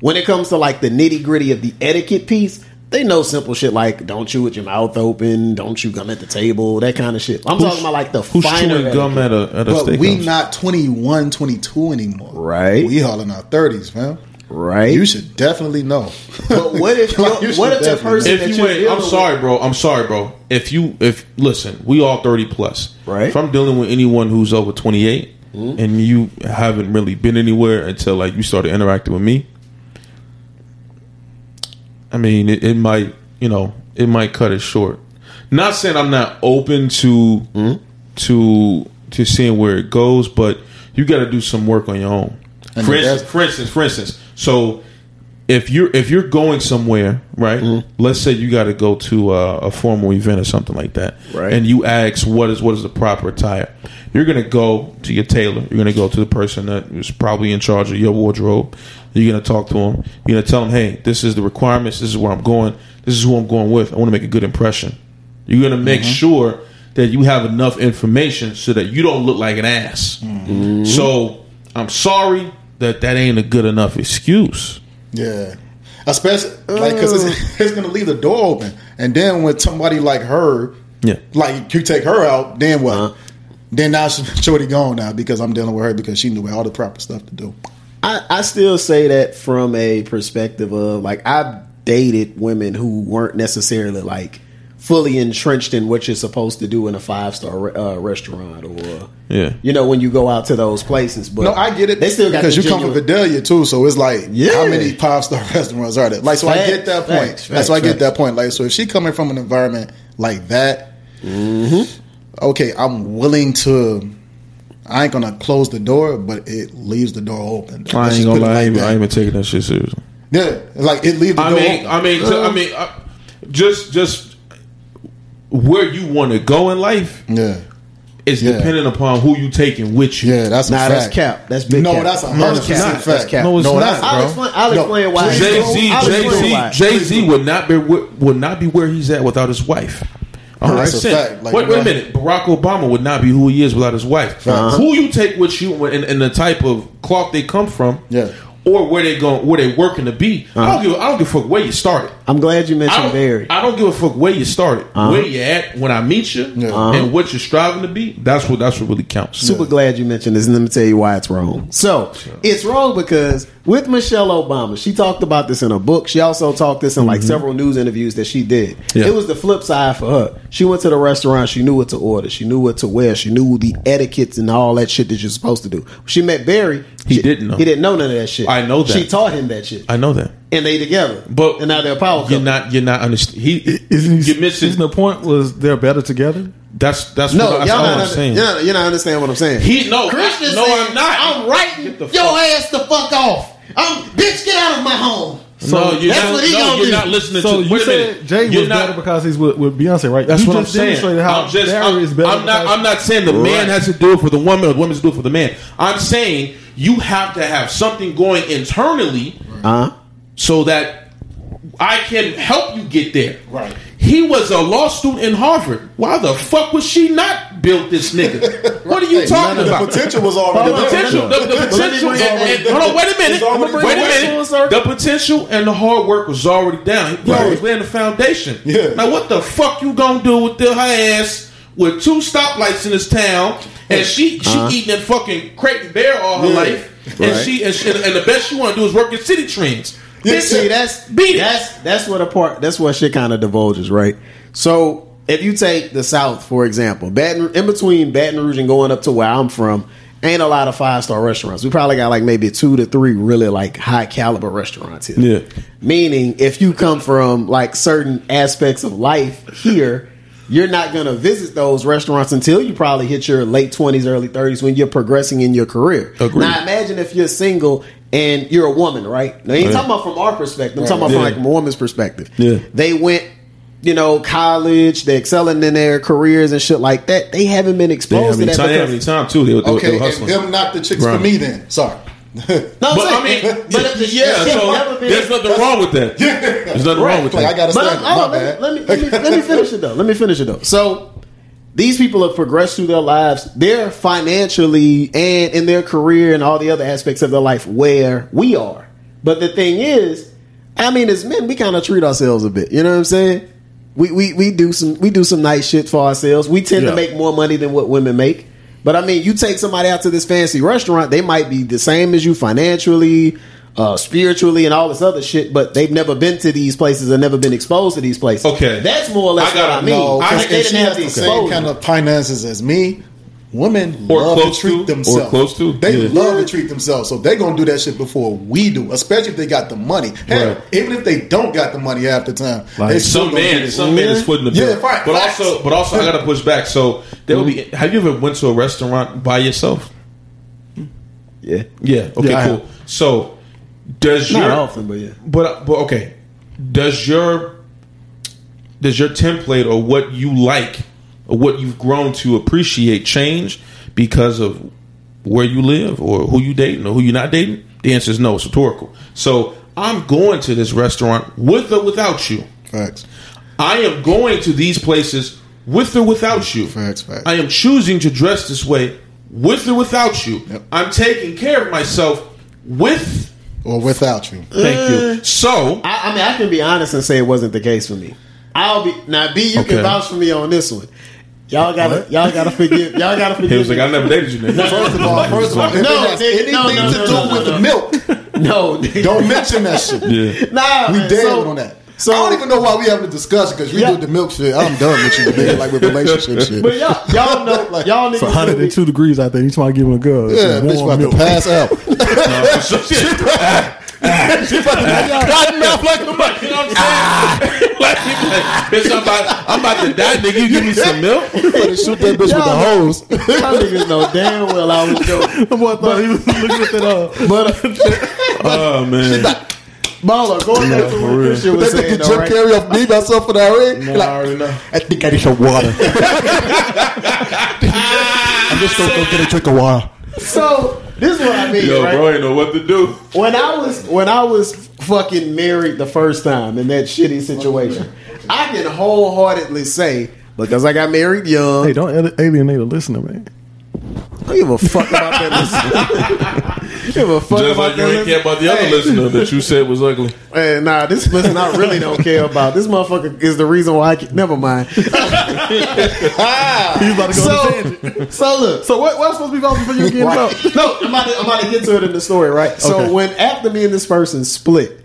when it comes to like the nitty gritty of the etiquette piece, they know simple shit like don't chew with your mouth open, don't chew gum at the table, that kind of shit. I'm talking about like the Who's finer chewing gum at a at a But steakhouse? we not 21, 22 anymore. Right. We all in our 30s, man. Right? You should definitely know. but what if Like, you you what if the person if you you're ain't, dealing I'm with- sorry, bro. I'm sorry, bro. If you, if listen, we all 30 plus. Right. If I'm dealing with anyone who's over 28 Mm-hmm. and you haven't really been anywhere until like you started interacting with me, I mean, it, it might, you know, it might cut it short. Not saying I'm not open to Mm-hmm. to to seeing where it goes, but you got to do some work on your own. For instance, for instance, for instance, so if you're if you're going somewhere, right? Mm-hmm. Let's say you got to go to a, a formal event or something like that, Right. And you ask what is what is the proper attire. You're gonna go to your tailor. You're gonna go to the person that is probably in charge of your wardrobe. You're gonna talk to him. You're gonna tell him, "Hey, this is the requirements. This is where I'm going. This is who I'm going with. I want to make a good impression." You're gonna make sure that you have enough information so that you don't look like an ass. So I'm sorry that that ain't a good enough excuse. Yeah. Especially like because it's, it's gonna leave the door open, and then when somebody like her, Yeah. like you take her out, then what? Uh-huh. Then now she- shorty gone now because I'm dealing with her because she knew all the proper stuff to do. I, I still say that from a perspective of like I've dated women who weren't necessarily like fully entrenched in what you're supposed to do in a five star uh, restaurant or Yeah. you know when you go out to those places. But No, I get it. They still got because the you come from Vidalia too, so it's like Yeah. how many five star restaurants are there? Like, so I get that point. facts, That's why I get that point. Like, so if she coming from an environment like that, Mm-hmm. okay, I'm willing to. I ain't gonna close the door, but it leaves the door open. I ain't gonna put it lie, I like ain't. I ain't even taking that shit seriously. Yeah, like it leaves the I door mean, open. I mean, ju- I mean, uh, just just where you want to go in life yeah, It's Yeah. dependent upon who you taking with you. yeah, that's a Nah, fact. that's cap. That's big No, cap. that's a No, hundred that's cap. percent That's fact. cap. No, it's no, not, bro. I'll explain. I'll No, explain why. please Jay Z, I'll Jay Z. Jay Z would not be where- would not be where he's at without his wife. All right, That's a fact. Like, wait, wait a minute. Barack Obama would not be who he is without his wife. Uh-huh. Who you take with you and, and the type of cloth they come from, Yeah. or where they going, where they working to be. I don't give. I don't give a fuck where you started. I'm glad you mentioned don't, Barry. I don't give a fuck where you started, uh-huh. where you at when I meet you, Yeah. Uh-huh. and what you're striving to be. That's what that's what really counts. Super glad you mentioned this, and let me tell you why it's wrong. So it's wrong because with Michelle Obama, she talked about this in a book. She also talked this in like mm-hmm. several news interviews that she did. Yeah. It was the flip side for her. She went to the restaurant. She knew what to order. She knew what to wear. She knew the etiquettes and all that shit that you're supposed to do. She met Barry. He she- didn't know. He didn't know none of that shit. I know that. She taught him that shit, I know that, and they together. but and now they're a power You're couple. not. You're not understand. He Isn't he, you're missing. isn't the point was they're better together? That's that's No, what, y'all that's all not, I'm saying. you're, not, you're not understand what I'm saying. He no, Christian no, said, I'm not. I'm writing Get the your fuck- ass the fuck off. I'm bitch, get out of my home. no, you're that's not. what he no, gonna you're do. not listening So to. you wait a said minute. Jay You're was not- better because he's with, with Beyonce, right? That's you what I'm saying. how I'm just. I'm, is better. I'm not. I'm not saying the man has to do it for the woman or the woman has to do it for the man. I'm saying you have to have something going internally Uh huh. So that I can help you get there. Right. He was a law student in Harvard. Why the fuck was she not built this nigga? What are you Hey, talking none about? The potential was already The there. potential, the, the potential, bring it and, and- hold on, wait a minute, already wait a there. minute. Circle. The potential and the hard work was already down. He Right. was laying the foundation. Yeah. Now, what the fuck you gonna do with the, her ass with two stoplights in this town, and she she eating that fucking Creighton Bear all her Uh-huh. Yeah. life, and Right. she and, she and the best she want to do is work at Citi Trends. Bitch, See, that's beat it. that's that's what a part. That's what shit kind of divulges, right? So if you take the South for example, Baton in between Baton Rouge and going up to where I'm from, ain't a lot of five star restaurants. We probably got like maybe two to three really like high caliber restaurants here. Yeah. Meaning, if you come from like certain aspects of life here, you're not going to visit those restaurants until you probably hit your late 20s, early 30s when you're progressing in your career. Agreed. Now, imagine if you're single and you're a woman, right? Now, you ain't Yeah. talking about from our perspective. I'm talking about Yeah. from like from a woman's perspective. Yeah. They went, you know, college, they're excelling in their careers and shit like that. They haven't been They exposed have to any that. time, have because- any time too. They, were- they, were- they Okay, were and hustling. them not the chicks Right. for me then. Sorry. No, I'm But saying, I mean, but if the yeah. shit So been- there's nothing wrong with that. There's nothing wrong with that. I got to But stand. I'm- My on, bad. let me, let, me, let, me, let me finish it though. Let me finish it though. So these people have progressed through their lives. They're financially and in their career and all the other aspects of their life where we are. But the thing is, I mean, as men, we kind of treat ourselves a bit. You know what I'm saying? We, we we do some we do some nice shit for ourselves. We tend Yeah. to make more money than what women make. But I mean, you take somebody out to this fancy restaurant, they might be the same as you financially, uh, spiritually, and all this other shit. But they've never been to these places and never been exposed to these places. Okay. that's more or less I gotta what I mean. No, I- they didn't have the the same kind of finances as me, women Or love close to treat to, or themselves. close to, They yeah. love to treat themselves, so they're gonna do that shit before we do. Especially if they got the money. Hell, Right. even if they don't got the money half the time, Like, they still Some gonna man, it. some man is footing the bill. Yeah, right, But facts. also, but also, I gotta push back. So there will be. Have you ever went to a restaurant by yourself? Yeah, Yeah. Okay. Yeah, cool. So does not your often, but yeah. But but okay, does your does your template or what you like or what you've grown to appreciate change because of where you live or who you dating or who you're not dating? The answer is no. It's rhetorical. So I'm going to this restaurant with or without you. Facts. I am going to these places with or without you. Facts, facts. I am choosing to dress this way with or without you. Yep. I'm taking care of myself with. Or without you. Thank Uh, you. So I, I mean, I can be honest and say it wasn't the case for me. I'll be now. B, you Okay. can vouch for me on this one. Y'all gotta, y'all gotta forgive. Y'all gotta forgive. he was like, me. "I never dated you." Nigga. First of all, first of all, if No, has nigga, anything no, no, to no, do no, with no. the milk, no, nigga. don't mention that shit. Yeah. nah, We man, dead so- on that. So I don't even know why we having a discussion because we Yeah. do the milk shit. I'm done with you, nigga. Like with relationship shit. But y'all, y'all know, Like- y'all niggas. It's niggas. 102 degrees out there. You trying to give him a girl. yeah, bitch Warm about milk. to pass out. Cotton mouth like a buck. You know what I'm saying? like, like, bitch, I'm about, I'm about to die, nigga. You give me some milk? Better shoot that bitch with the hose. Y'all niggas know damn well I was joking. The boy thought he was looking at that. Uh, But uh, Oh man. Baller, going back to for what real. Christian was That saying, nigga though, Jim right? Carrey off me myself for that ring. No, I already know. I think I need some water. I'm just gonna go get a drink of water. So this is what I mean, Yo, right? bro, ain't know what to do. when I was when I was fucking married the first time in that shitty situation, I can wholeheartedly say because I got married young. hey, don't alienate a listener, man. I don't give a fuck about that listener. give a fuck Just about like you that ain't care about the other Hey, listener that you said was ugly. Hey, eh, nah, this listener I really don't care about. This motherfucker is the reason why I can, never mind. He's about to go so, on a tangent. so look, So what? What's supposed to be about before you get Right. about? no, I'm about, to, I'm about to get to it in the story, right? So Okay. when after me and this person split,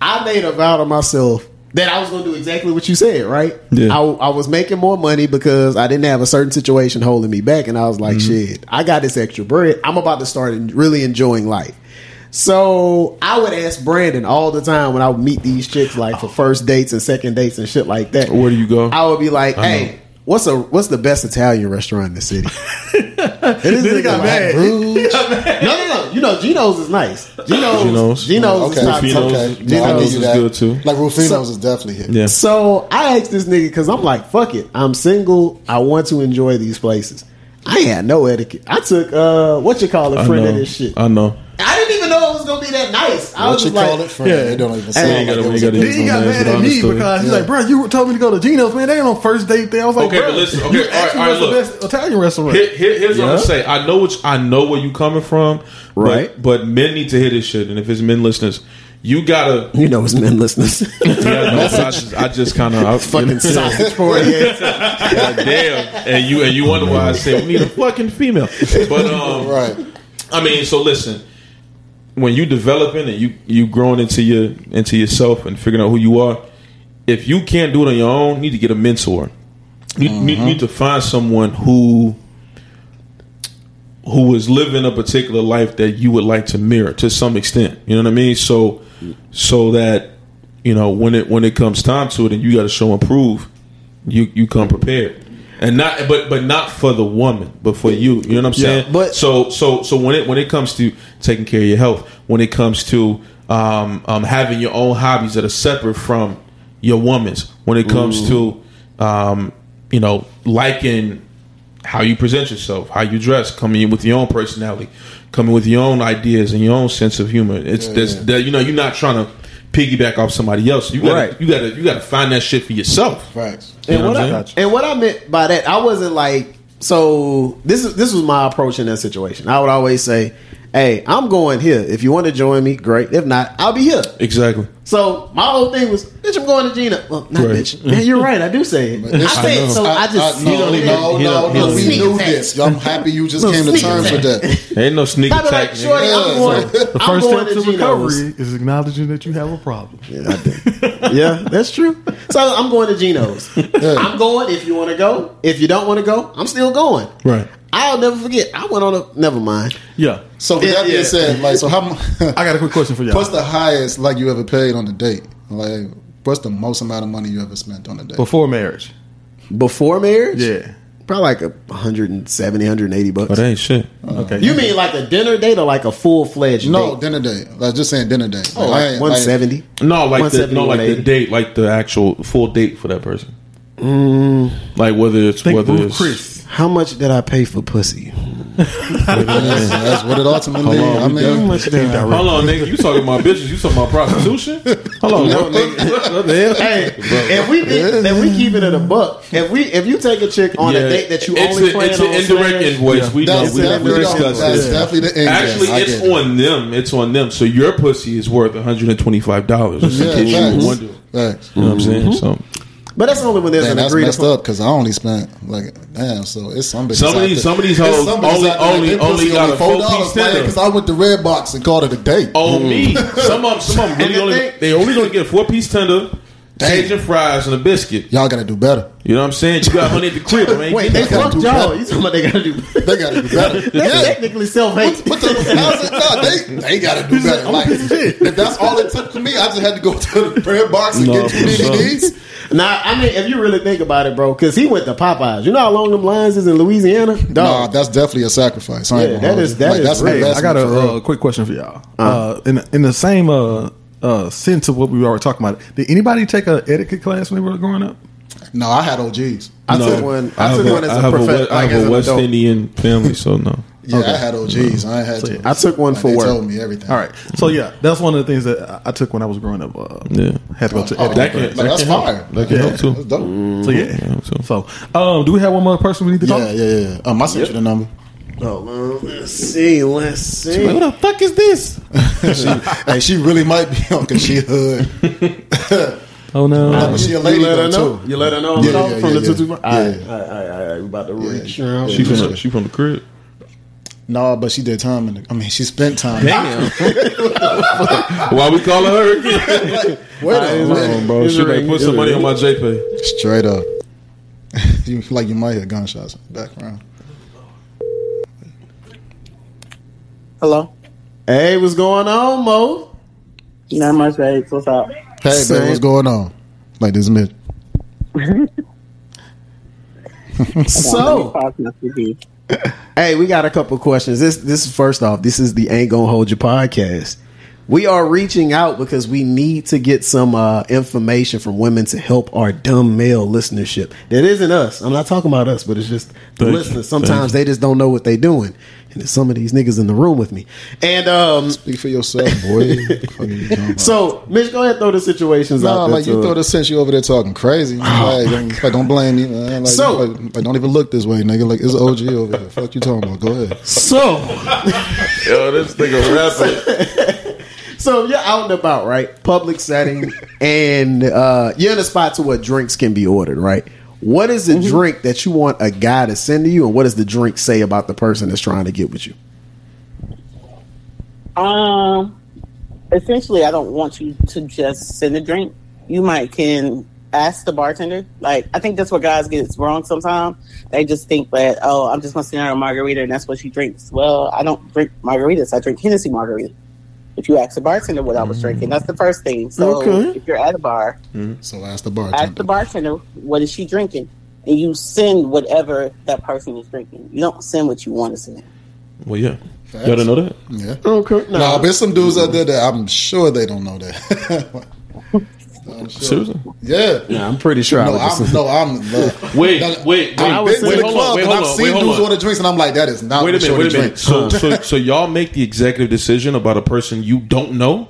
I made a vow to myself that I was going to do exactly what you said, right? Yeah. I, I was making more money because I didn't have a certain situation holding me back, and I was like, Mm-hmm. shit, I got this extra bread. I'm about to start really enjoying life. So I would ask Brandon all the time when I would meet these chicks, like for first dates and second dates and shit like that. Where do you go? I would be like, hey. What's a what's the best Italian restaurant in the city? and this Then he nigga got mad. No, no, no. You know, Gino's is nice. Gino's, Gino's. Gino's, Okay, is top Ruffino's. okay. Gino's No, I is that. good, too. Like Ruffino's So- is definitely here. Yeah. So I asked this nigga because I'm like, fuck it. I'm single. I want to enjoy these places. I had no etiquette. I took uh what you call it, friend of this shit. I know. I didn't even know it was gonna be that nice. I What was you just call like, it, friend? yeah. They don't even Hey, say gotta- like it was a gotta- Then he got mad at me understood. because he's like, bro, you told me to go to Gino's, man. They ain't on first date there. I was like, Okay, bro, but listen, okay, you all right, all right, what's the look. best Italian restaurant. Here, here- here's what I'm gonna say. I know what you, I know where you coming from, but- Right. But, men need to hear this shit, and if it's men listeners, you gotta. you know, it's men listeners. Yeah, no, I just, I just kind of I Fucking sausage for you. God damn, and you and you wonder why I say we need a fucking female. But um, Right. I mean, so listen, when you developing and you you growing into your into yourself and figuring out who you are, if you can't do it on your own, you need to get a mentor. You need, need to find someone who who is living a particular life that you would like to mirror to some extent. You know what I mean? So so that you know when it when it comes time to it and you got to show and prove, you you come prepared. And not, but but not for the woman, but for you. You know what I'm saying? but- so so so when it when it comes to taking care of your health, when it comes to um, um, having your own hobbies that are separate from your woman's, when it comes to um, you know liking how you present yourself, how you dress, coming in with your own personality, coming with your own ideas and your own sense of humor. It's this that you know you're not trying to piggyback off somebody else. You got to Right. you got to you got to find that shit for yourself. Facts. You And know what, what I'm I, and what I meant by that, I wasn't like so. This is this was my approach in that situation. I would always say, "Hey, I'm going here. If you want to join me, great. If not, I'll be here." Exactly. So my whole thing was, "Bitch, I'm going to Gina." Well, not Right. bitch. Man, you're right. I do say it. I say it, so I, just no, you know, no, no, no, don't- he no, don't- We Sneak knew attack. this. I'm happy you just Little came to sneak terms with attack. that. Ain't no sneak I be attack. like, shorty, I'm Yeah. going. The I'm first going step to Gino's. recovery is acknowledging that you have a problem. Yeah, I did. yeah, that's true. So I'm going to Gino's. I'm going if you want to go. If you don't want to go, I'm still going. Right. I'll never forget. I went on a. Never mind. Yeah. So with Yeah, that being yeah. said, like, so how? I got a quick question for y'all. What's the highest like you ever paid on a date? Like, what's the most amount of money you ever spent on a date? Before marriage. Before marriage, Yeah. probably like a 170, 180 bucks. But that ain't shit. Okay. you mean like a dinner date or like a full fledged no, date? dinner date. Like, just saying dinner date. Oh, I like ain't- 170. No, like the no, like the date, like the actual full date for that person. Mm. Like whether it's Think whether it's Chris. How much did I pay for pussy? That's, that's what it ultimately. Hold on, I mean, How much did I? Hold on, nigga. You talking about bitches? You talking about prostitution? Hold on, No, nigga. nigga. What the? Hey, if we if we keep it at a buck, if we if you take a chick on a date that you it's only a, plan it's on an indirect smash- invoice. We know we, we definitely, discussed that's this. definitely the end. Actually, game. It's get it. on them. It's on them. So your pussy is worth one hundred and twenty five dollars. Just in Yeah, case you facts. were wondering. Facts. You know what I'm saying? Mm-hmm. So but that's only when there's Man, an that's agreed messed upon. up because I only spent like damn. So it's some bitches. Some of these- some of these it's hoes some only- only- they only pussy got a four four-piece dollars because I went to Redbox and called it a date. on oh, me, some of them, some of them really only they only gonna get a four piece tender, Damn. Cajun fries, and a biscuit. Y'all gotta do better. You know what I'm saying? You got honey at the crib. Man. Wait, they They fucked y'all. better. You talking about they gotta do? Better. They gotta do better. That's yeah. technically self hate. But the, how's it, no, they, they gotta do better. Like, if that's all it took for me, I just had to go to the bread box and No, get two for sure. DVDs. Nah, I mean, if you really think about it, bro, because he went to Popeyes. You know how long them lines is in Louisiana? Nah, that's definitely a sacrifice. I Yeah, gonna that hold is- you. that like, is that's. Hey, I got a uh, quick question for y'all. Uh, in in the same uh, uh, sense of what we were talking about, did anybody take an etiquette class when they were growing up? No, I had OGs. I No, took one. I, have took a- one as I a a, professional. West- I have a West Indian family, so no. Yeah, I had OGs. I had So, to. yeah. I took one Like, for they work. told me everything. All right, so yeah, that's one of the things that I- I took when I was growing up. Uh, Yeah. had to go to Oh, etiquette that class. can- Like, that's can help. fire. That can Yeah. help too. That's dope. So yeah, Yeah, so um, do we have one more person we need to call? Yeah, yeah, yeah. Um, I sent you the number. Hold on. Let's see. Let's see. What the fuck is this? she, hey, she really might be on because she hood. Oh no. but she a lady you let her know. too. You let her know. Yeah, Yeah, yeah, from yeah, the yeah. two two. Yeah. All right, all right, all right, all right. We about to reach around. She from the, she from the crib. No, but she did time. In the, I mean, she spent time. Damn. Why we calling her again? Wait a minute, bro. It's She a put some money on my JPay. Straight up. you like you might hear gunshots in the background. Hello. Hey, what's going on, Mo? Not much, babes. What's up? Hey, Same. man, what's going on? Like this mid. So, hey, we got a couple questions. This, this is first off. This is the Ain't Gonna Hold You podcast. We are reaching out because we need to get some uh, information from women to help our dumb male listenership. That isn't us. I'm not talking about us, but it's just the Thank you. listeners. Sometimes they just don't know what they're doing, and there's some of these niggas in the room with me. And um, Speak for yourself, boy. You so, Mitch, go ahead and throw the situations No, out there. like you throw the sense you over there talking crazy. Like, don't, like, don't blame me, man. Like, So- like, like, don't even look this way, nigga. Like it's OG over here. Fuck you talking about. Go ahead. so, Yo, this nigga rapping. So you're out and about, right? Public setting, and uh, you're in a spot to where drinks can be ordered, right? What is the Mm-hmm. drink that you want a guy to send to you, and what does the drink say about the person that's trying to get with you? Um, essentially, I don't want you to just send a drink. You might can ask the bartender. Like, I think that's what guys get wrong sometimes. They just think that, oh, I'm just going to send her a margarita and that's what she drinks. Well, I don't drink margaritas. I drink Hennessy margarita. If you ask the bartender what I was drinking, that's the first thing. So Okay. if you're at a bar, mm-hmm. So ask the ask bartender. the bartender what is she drinking, and you send whatever that person is drinking. You don't send what you want to send. Well, yeah. You gotta know that. Yeah. Okay. No, No. but some dudes out there that I'm sure they don't know that. I'm sure. Seriously? Yeah. Yeah, I'm pretty sure No, would just. I'm, no, I'm. Look, Wait, wait, wait, I've been wait, to the hold on, club wait, and I've seen wait, dudes order drinks, and I'm like, that is not Wait a minute, wait a minute. So, so, so y'all make the executive decision about a person you don't know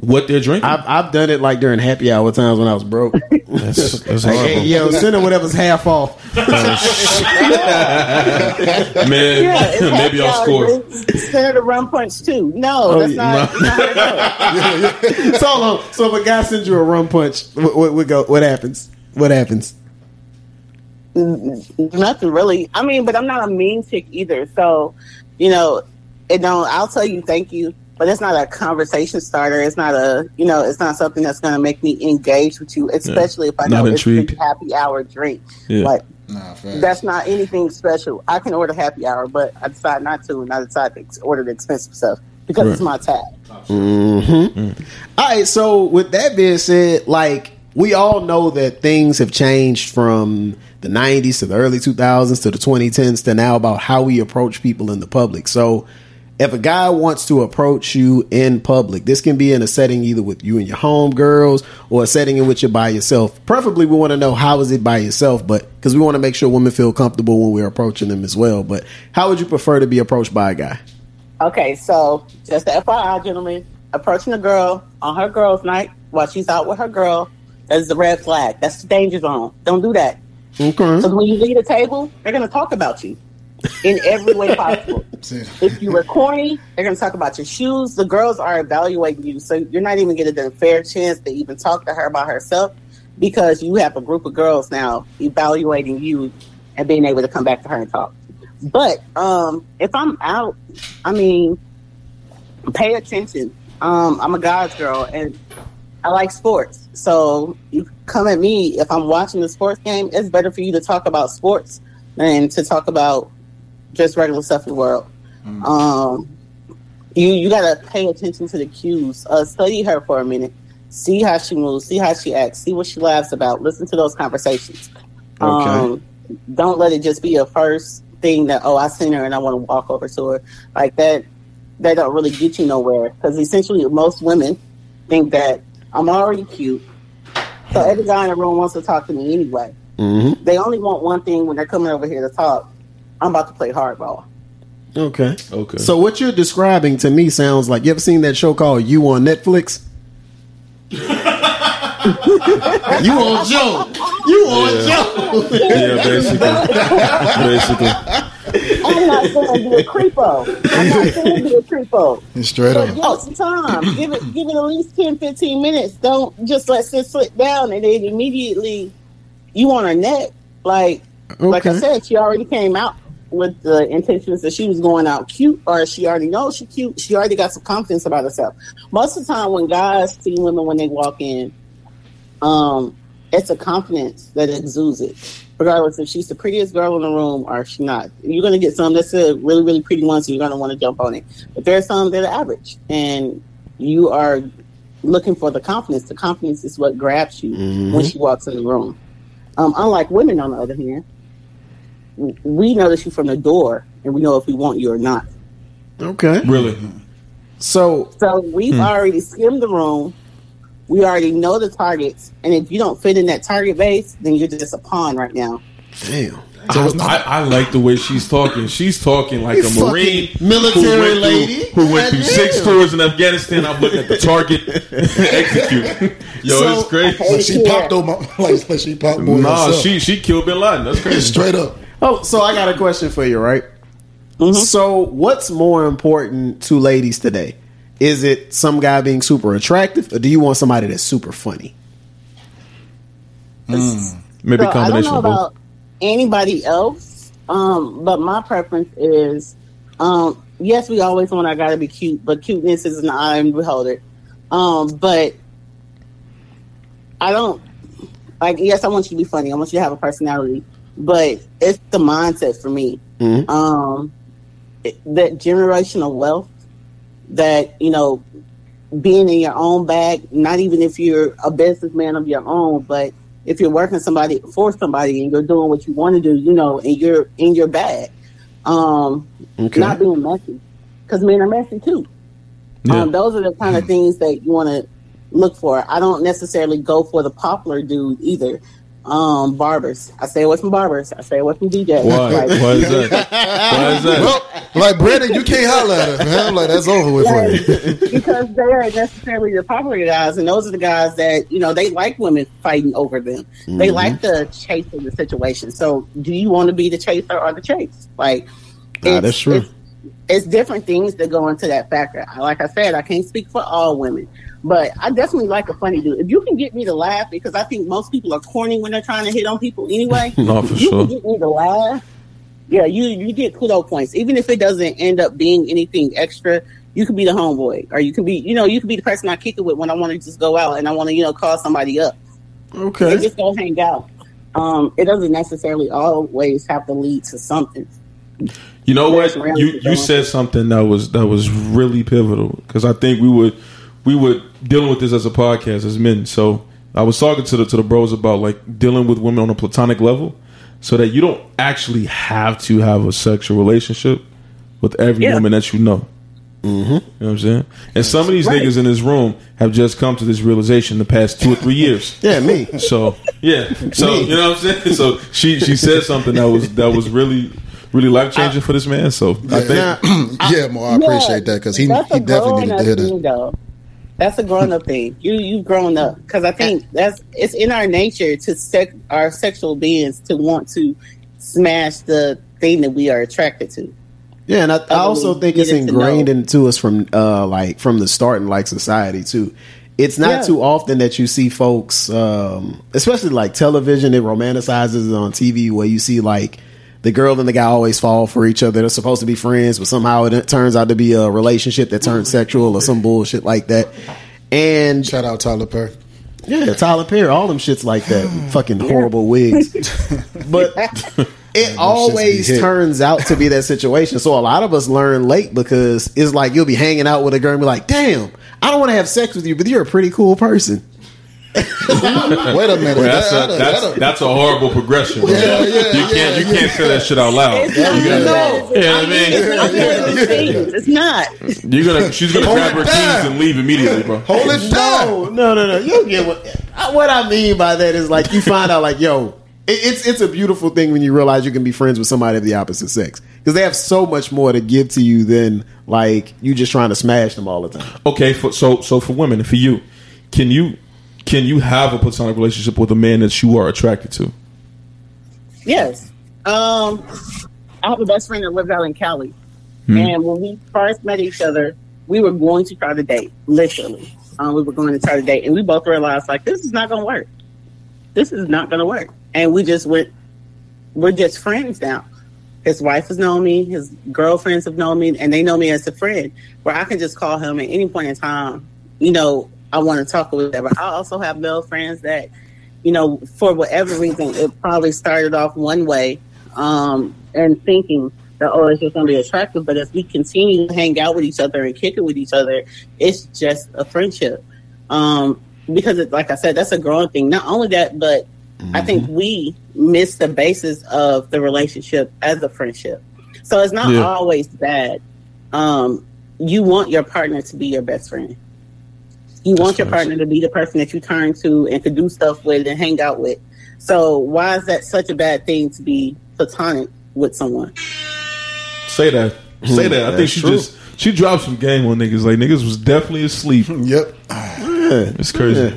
what they're drinking? I've, I've done it like during happy hour times when I was broke. That's, that's Like, horrible. hey, yo, send her whatever's half off. Oh, Man, Yeah, maybe I'll score. Send her the rum punch too. No, Oh, that's yeah, not. not how it goes. so hold. So if a guy sends you a rum punch, what, what, what go? What happens? What happens? Mm, nothing really. I mean, but I'm not a mean chick either. So, you know, it don't. I'll tell you thank you, but it's not a conversation starter. It's not a, you know, it's not something that's going to make me engage with you, especially if I Not know it's intrigued. a happy hour drink. Yeah. Like Nah, that's not anything special. I can order happy hour, but I decide not to, and I decide to ex- order the expensive stuff because it's my tab. Mm-hmm. All right. So with that being said, like we all know that things have changed from the '90s to the early 2000s to the 2010s to now about how we approach people in the public. So if a guy wants to approach you in public, this can be in a setting either with you and your homegirls or a setting in which you're by yourself. Preferably, we want to know how is it by yourself, but because we want to make sure women feel comfortable when we're approaching them as well. But how would you prefer to be approached by a guy? Okay, so just the FYI, gentlemen, approaching a girl on her girls' night while she's out with her girl, that's the red flag. That's the danger zone. Don't do that. Okay. Because when you leave the table, they're going to talk about you in every way possible. If you were corny, they're going to talk about your shoes. The girls are evaluating you, so you're not even getting a fair chance to even talk to her about herself because you have a group of girls now evaluating you and being able to come back to her and talk. But um, if I'm out, I mean, pay attention. Um, I'm a guy's girl and I like sports. So you come at me if I'm watching a sports game, it's better for you to talk about sports than to talk about just regular stuff in the world. Um, you you gotta pay attention to the cues. Uh, study her for a minute. See how she moves. See how she acts. See what she laughs about. Listen to those conversations. Um, don't let it just be a first thing that oh I seen her and I want to walk over to her like that. That don't really get you nowhere because essentially most women think that I'm already cute. So every guy in the room wants to talk to me anyway. Mm-hmm. They only want one thing when they're coming over here to talk. I'm about to play hardball. Okay. Okay. So what you're describing to me sounds like you ever seen that show called You on Netflix? you on Joe. You on Joe. yeah, basically, basically. I'm not going to be a creepo. I'm not going to be a creepo. It's straight But up. give it some time. Give it, give it at least 10, 15 minutes. Don't just let it slip down and then immediately you on her neck. Like, like I said, she already came out with the intentions that she was going out cute, or she already knows she cute. She already got some confidence about herself. Most of the time, when guys see women when they walk in, um, it's a confidence that exudes it. Regardless if she's the prettiest girl in the room or she not, you're gonna get some that's a really, really pretty one, so you're gonna want to jump on it. But there's some that are average, and you are looking for the confidence. The confidence is what grabs you when she walks in the room. Um, unlike women, on the other hand, we notice you from the door, and we know if we want you or not. Okay. Really? So So we've hmm. already skimmed the room. We already know the targets, and if you don't fit in that target base, then you're just a pawn right now. damn. I, I like the way she's talking. She's talking like a marine military who went lady. through, who went through six tours in Afghanistan. I'm looking at the target, execute. Yo, So- it's crazy. Like she Yeah. popped on my like, like she popped boy Nah, herself. she she killed Bin Laden. That's crazy. straight up. Oh, so I got a question for you, right? So, what's more important to ladies today? Is it some guy being super attractive, or do you want somebody that's super funny? Maybe So I don't combination know of both. about anybody else, um, but my preference is, um, yes, we always want our guy to be cute, but cuteness is an eye and beholder. Um, but I don't, Like, yes, I want you to be funny. I want you to have a personality, but it's the mindset for me. Mhm. Um, it- that generational wealth, that you know, being in your own bag. Not even if you're a businessman of your own, but if you're working somebody for somebody and you're doing what you want to do, you know, and you're in your bag. Um, Okay. not being messy, because men are messy too. Yeah. Um, those are the kind of things that you want to look for. I don't necessarily go for the popular dude either. Um, barbers. I stay away from barbers. I stay away from DJs. Why? Like, Why is that? Why is that? Well, like Brandon, you can't holler at us, man. I'm like, that's over with for you. because they are necessarily the popular guys, and those are the guys that you know they like women fighting over them. They like the chase of the situation. So, do you want to be the chaser or the chase? Like, Ah, it's- that's true. It's, it's different things that go into that factor. Like I said, I can't speak for all women, but I definitely like a funny dude. If you can get me to laugh, because I think most people are corny when they're trying to hit on people anyway. No, for If you sure. can get me to laugh. Yeah, you you get kudo points, even if it doesn't end up being anything extra. You could be the homeboy, or you can be, you know, you could be the person I kick it with when I want to just go out and I want to, you know, call somebody up and Okay. just go hang out. Um, it doesn't necessarily always have to lead to something. You know what? You you said something that was that was really pivotal because I think we would we were dealing with this as a podcast as men. So I was talking to the to the bros about like dealing with women on a platonic level, so that you don't actually have to have a sexual relationship with every Yeah. woman that you know. Mm-hmm. You know what I'm saying? And some of these Right. niggas in this room have just come to this realization the past two or three years. Yeah, me. So yeah, so you know what I'm saying. So she she said something that was that was really really life changing for this man. So I think Now, yeah, more. I appreciate that because he, he definitely needed to hear grown-up that. That's a grown up thing. You you've grown up because I think that's it's in our nature to sex our sexual beings to want to smash the thing that we are attracted to. Yeah, and I, I also think it's ingrained into us from uh like from the start in like society too. It's not Yeah. too often that you see folks, um, especially like television, it romanticizes on TV where you see like the girl and the guy always fall for each other. They're supposed to be friends, but somehow it turns out to be a relationship that turns sexual or some bullshit like that. And Shout out Tyler Perry. yeah, Tyler Perry, all them shits like that. Fucking horrible wigs. but it always turns out to be that situation. So a lot of us learn late because it's like you'll be hanging out with a girl and be like, damn, I don't want to have sex with you, but you're a pretty cool person. Wait a minute. Well, that's, That- a, that- that's, that- that's a horrible progression. bro. Yeah, yeah, you can't yeah, you can't say that shit out loud. It's You gotta- no. You know what I mean? It's not. You're gonna she's gonna Hold grab her down. keys and leave immediately, bro. Hold it down. No, no, no, no. You get what I- what I mean by that is like you find out like, yo, it, it's it's a beautiful thing when you realize you can be friends with somebody of the opposite sex because they have so much more to give to you than like you just trying to smash them all the time. Okay, for, so so for women, for you, can you can you have a platonic relationship with a man that you are attracted to? Yes. Um, I have a best friend that lives out in Cali, Hmm. and when we first met each other, we were going to try to date. Literally, um, we were going to try to date, and we both realized like this is not going to work. This is not going to work, and we just went. We're just friends now. His wife has known me. His girlfriends have known me, and they know me as a friend. Where I can just call him at any point in time. You know, I want to talk or whatever. I also have male friends that you know, for whatever reason, it probably started off one way, um, and thinking that oh, it's just going to be attractive. But as we continue to hang out with each other and kick it with each other, it's just a friendship. Um, because, it, like I said, that's a growing thing. Not only that, but I think we miss the basis of the relationship as a friendship. So it's not Yeah. always bad. Um, you want your partner to be your best friend. You want your That's partner to be the person that you turn to and to do stuff with and hang out with. So why is that such a bad thing to be platonic with someone? Say that. Say hmm, that. I think she true. just she dropped some game on niggas. Like niggas was definitely asleep. Yep. It's crazy. Yeah.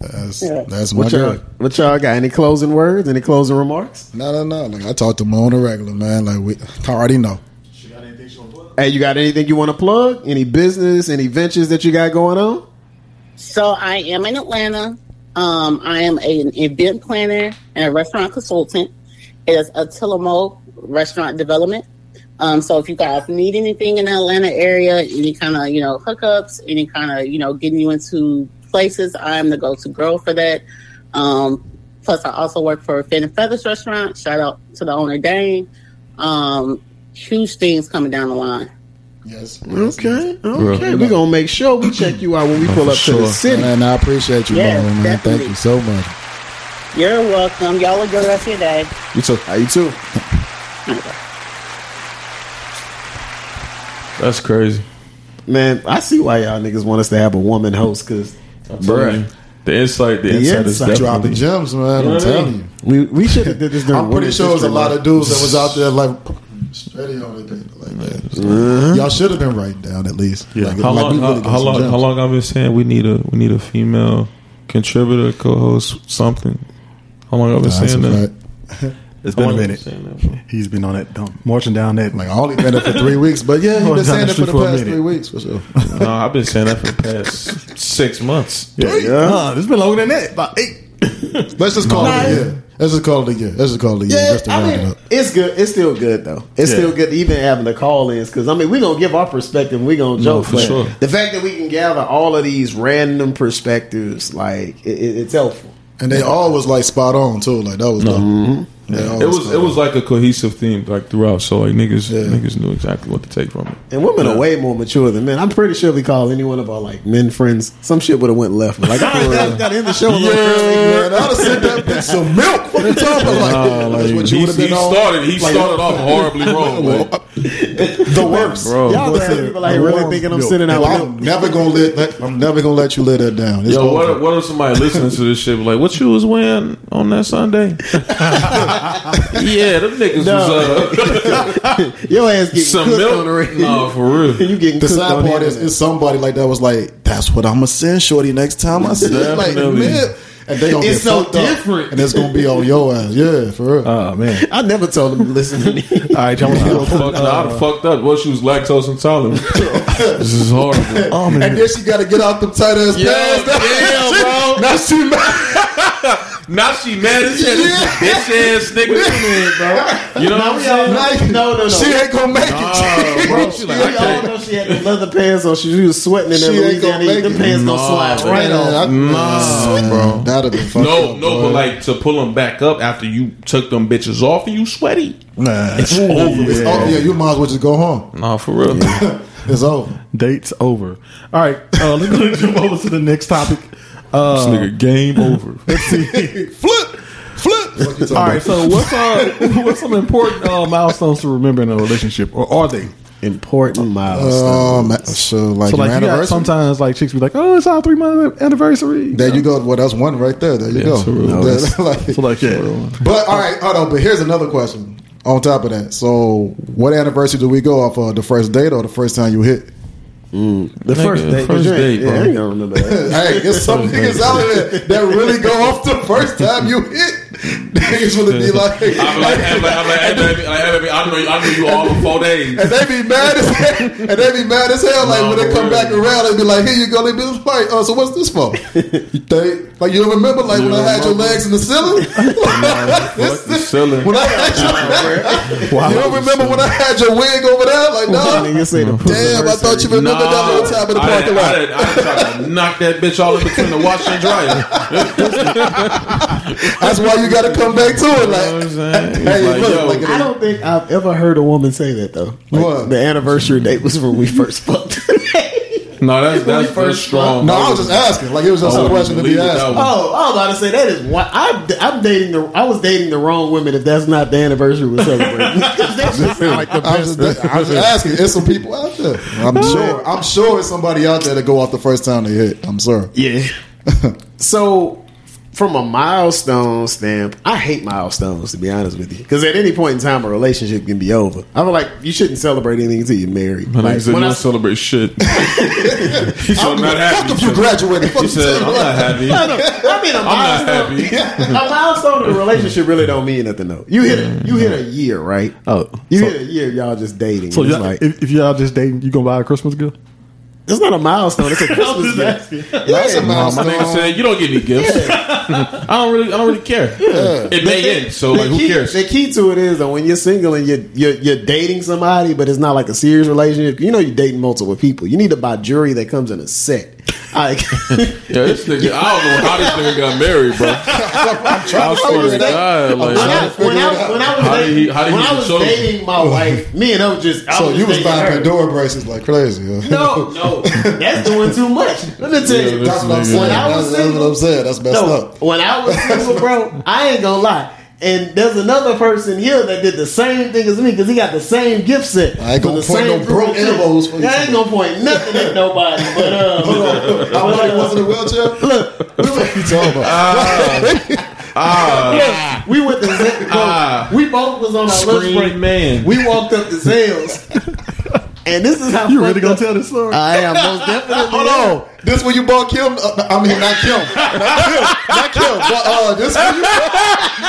That's, Yeah. that's my What y'all, girl. what y'all got? Any closing words? Any closing remarks? No, no, no. Like I talk to him on the regular, man. Like we I already know. She got anything she want to plug? Hey, you got anything you want to plug? Any business? Any ventures that you got going on? So I am in Atlanta. Um, I am an event planner and a restaurant consultant. It is Atilamo Restaurant Development. Um, so if you guys need anything in the Atlanta area, any kind of you know hookups, any kind of you know getting you into places, I am the go-to girl for that. Um, Plus, I also work for Fin and Feathers Restaurant. Shout out to the owner, Dane. Um, huge things coming down the line. Yes. Okay, okay. We're gonna make sure we check you out when we pull up to the Sure. city. Man, I appreciate you, Yes, Mo, man. Thank you so much. You're welcome. Y'all have a good rest of your day. You too. How you too? that's crazy. Man, I see why y'all niggas want us to have a woman host because, bruh, The insight, the, The insight is insight. Drop the definitely. gems, man. You know I'm telling you. we we should have did this during. I'm pretty Women's sure there's a lot of dudes that was out there like steady on it like that. Uh-huh. Y'all should have been writing down at least. Yeah. Like, How like, long? we How, really got how long? gems. How long I've been saying we need a we need a female contributor, co-host, something. How long I've been Nah, that's saying a that? fact. It's How been a minute. saying that? He's been on that, dump, marching down that. Like I only been there for three weeks, but yeah, you've been saying down it for the the for past three weeks for sure. No, I've been saying that for the past six months. yeah, yeah. Huh, it's been longer than that. About eight. Let's just call Nah, it a year. Let's just call it a year. Let's just call it a year. Yeah, just to I mean, it up. it's good. It's still good though. It's Yeah. still good even having the call-ins because I mean we're gonna give our perspective. and We're gonna joke, for but sure. the fact that we can gather all of these random perspectives, like it, it, it's helpful. And they all was like spot on too. Like that was dope. Mm-hmm. It was it was like a cohesive theme like throughout. So like niggas Yeah. niggas knew exactly what to take from it. And women are way more mature than men. I'm pretty sure if we call any one of our like men friends, some shit would have went left. Like, guys, got end the show. early, man, I'd have sent that bitch some milk. What you talking about? Like, Nah, that's like, what you he, would have he been on. started he started off horribly wrong. Like, the worst. bro. Y'all gonna have people like really thinking I'm sitting out. I'm never gonna let that. I'm never gonna let you let that down. It's Yo, what if, what if somebody listening to this shit like, what you was wearing on that Sunday? yeah, them niggas was uh, Your ass getting some cooked milk. on the radio. No, for real. you getting the cooked sad on part the is, internet. is somebody like that was like, "That's what I'm gonna send Shorty next time I see it." Like, Definitely. man, and they gonna It's get so fucked up. different. and it's gonna be on your ass. Yeah, for real. Oh man. I never told them to listen to me. All right, y'all want to I'd fucked, I'd have fucked up. Well, she was lactose intolerant. this is horrible. Oh and then she got to get out them tight ass pants. yeah, bro. Now she mad. Now she mad as hell. This bitch ass nigga, bro. You know what I'm saying? no, no, no. She ain't gonna make it. Oh, bro, she like, I we all can't. know she had the leather pants on. She, she was sweating in that She ain't gonna Louisiana. make Them it. pants gonna slide right Man, off. I- Nah, bro. That'd have been fucked No, up, no, boy. but like to pull them back up after you took them bitches off and you sweaty. Nah, It's over. It's over. Yeah, you might as well just go home. Nah, for real. It's over. Dates over. All right, uh, let's go jump over to the next topic. Uh, This nigga game over. let's see. Flip, flip. What you talking All right, about? so what's uh, what's some important uh, milestones to remember in a relationship, or are they? Important milestones. Um, so like, So your like you got anniversary. sometimes like chicks be like, oh, it's our three month anniversary. There you go. Well, that's one right there. There you Yeah, go. true. No, Yeah, that's- like- So like yeah, but all right, hold on. But here's another question. On top of that, so what anniversary do we go off of? The first date or the first time you hit? Mm. the first Nigga, date. first you ain't- date, yeah. I ain't gonna remember that. hey, there's some niggas out there that really go off the first time you hit. Niggas would be like, I'm like, I'm like, I'm like, hey, baby, like, hey, baby, I know, you, I know you all in four days. and they be mad as hell. And they be mad as hell. Like Nah, when they for come real. back around, they be like, "Here you go." They be like, "Oh, so what's this for?" You think like you don't remember like when You I had your legs in the ceiling? The ceiling. when I had your, you don't remember when I had your wig over there? Like, no. Nigga say the Damn, I thought you remembered that little time in the I parking did- I lot. did- I did try to knock that bitch all in between the washer and dryer. That's why you got to come back to it. You know Like, Hey, Like, look, yo, like- I don't think I've ever heard a woman say that though. Like, What? The anniversary date was when we first fucked. no, that's that's first first strong. no, I was just asking. Like, it was just I a wouldn't question to believe be asked. Oh, oh I was about to say that is what I'm. I'm dating the. I was dating the wrong women. If that's not the anniversary we're celebrating, that shit like the I'm just, I'm just asking. There's some people out there. I'm sure. I'm sure it's somebody out there that go off the first time they hit. I'm sure. Yeah. so, from a milestone stamp, I hate milestones to be honest with you, because at any point in time, a relationship can be over. I feel like you shouldn't celebrate anything until you're married. My Like, said you when I- celebrate shit. He said, I'm not Fuck happy. if you graduated. Fuck He said, I'm not happy. I. I mean, a I'm not milestone. a milestone in a relationship really don't mean nothing though. You hit a, you hit a year, right? Oh, you so- hit a year. Y'all just dating. So y'all, like if, if y'all just dating, you gonna buy a Christmas gift? It's not a milestone. It's a Christmas just gift. That's a No, my milestone. nigga said you don't get any gifts. I don't really, I don't really care. It may end, so like, the who key, cares? The key to it is that when you're single and you're, you're you're dating somebody, but it's not like a serious relationship. You know, you're dating multiple people. You need to buy jewelry that comes in a set. I, Yeah, this nigga. I don't know how this nigga got married, bro. I'm trying to God, like, when I, when I, when I was How dating, he- how when I was dating my wife, me and her was just. I So was you was dating buying her. Pandora bracelets like crazy, huh? No, no, that's doing too much. Let me tell Yeah, you, That's what I'm saying. When I was That's, that's what I'm saying. That's messed no, up. when I was single, bro, I ain't gonna lie. And there's another person here that did the same thing as me because he got the same gift set. I ain't gonna point no broke group elbows for you. I ain't gonna point nothing at nobody. But uh, Hold on. I was like, was in a wheelchair? look, we went, You talking about? ah, look, we went to Zales. Ah. we both was on our lunch break. screen man. We walked up to Zales, and this is how You really gonna up- tell this story? I am most definitely. Hold on. This when you bought Kim? Uh, I mean, not Kim. Not Kim. Not Kim. But uh, this when you.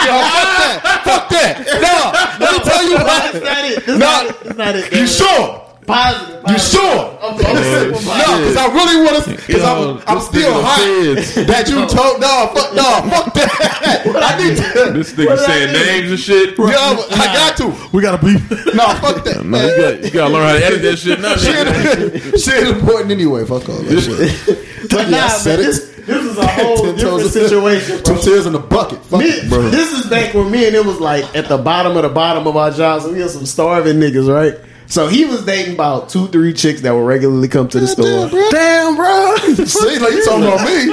Yo, fuck that. Fuck that. No. Let me tell you That's not it. That's No. not it. That's not it. You sure? Positive. You sure? I'm, I'm simple No, because I really want to. Because I'm, I'm still nigga hot feds. that you told. No, fuck, no, fuck that. I need to. This nigga What I saying names and shit. Yo, I got to. We gotta be. No, fuck that. Man, you got you gotta learn how to edit that shit now. Shit, shit important anyway. Fuck all that shit. But Yeah, I nah, said man, it. this, this is a whole different toes- situation, Two tears in the bucket. Fuck Me, it, bro. this is back when me and it was like at the bottom of the bottom of our jobs. and we had some starving niggas, right? So he was dating about two, three chicks that would regularly come to the store. Damn, bro. See, like you talking about me?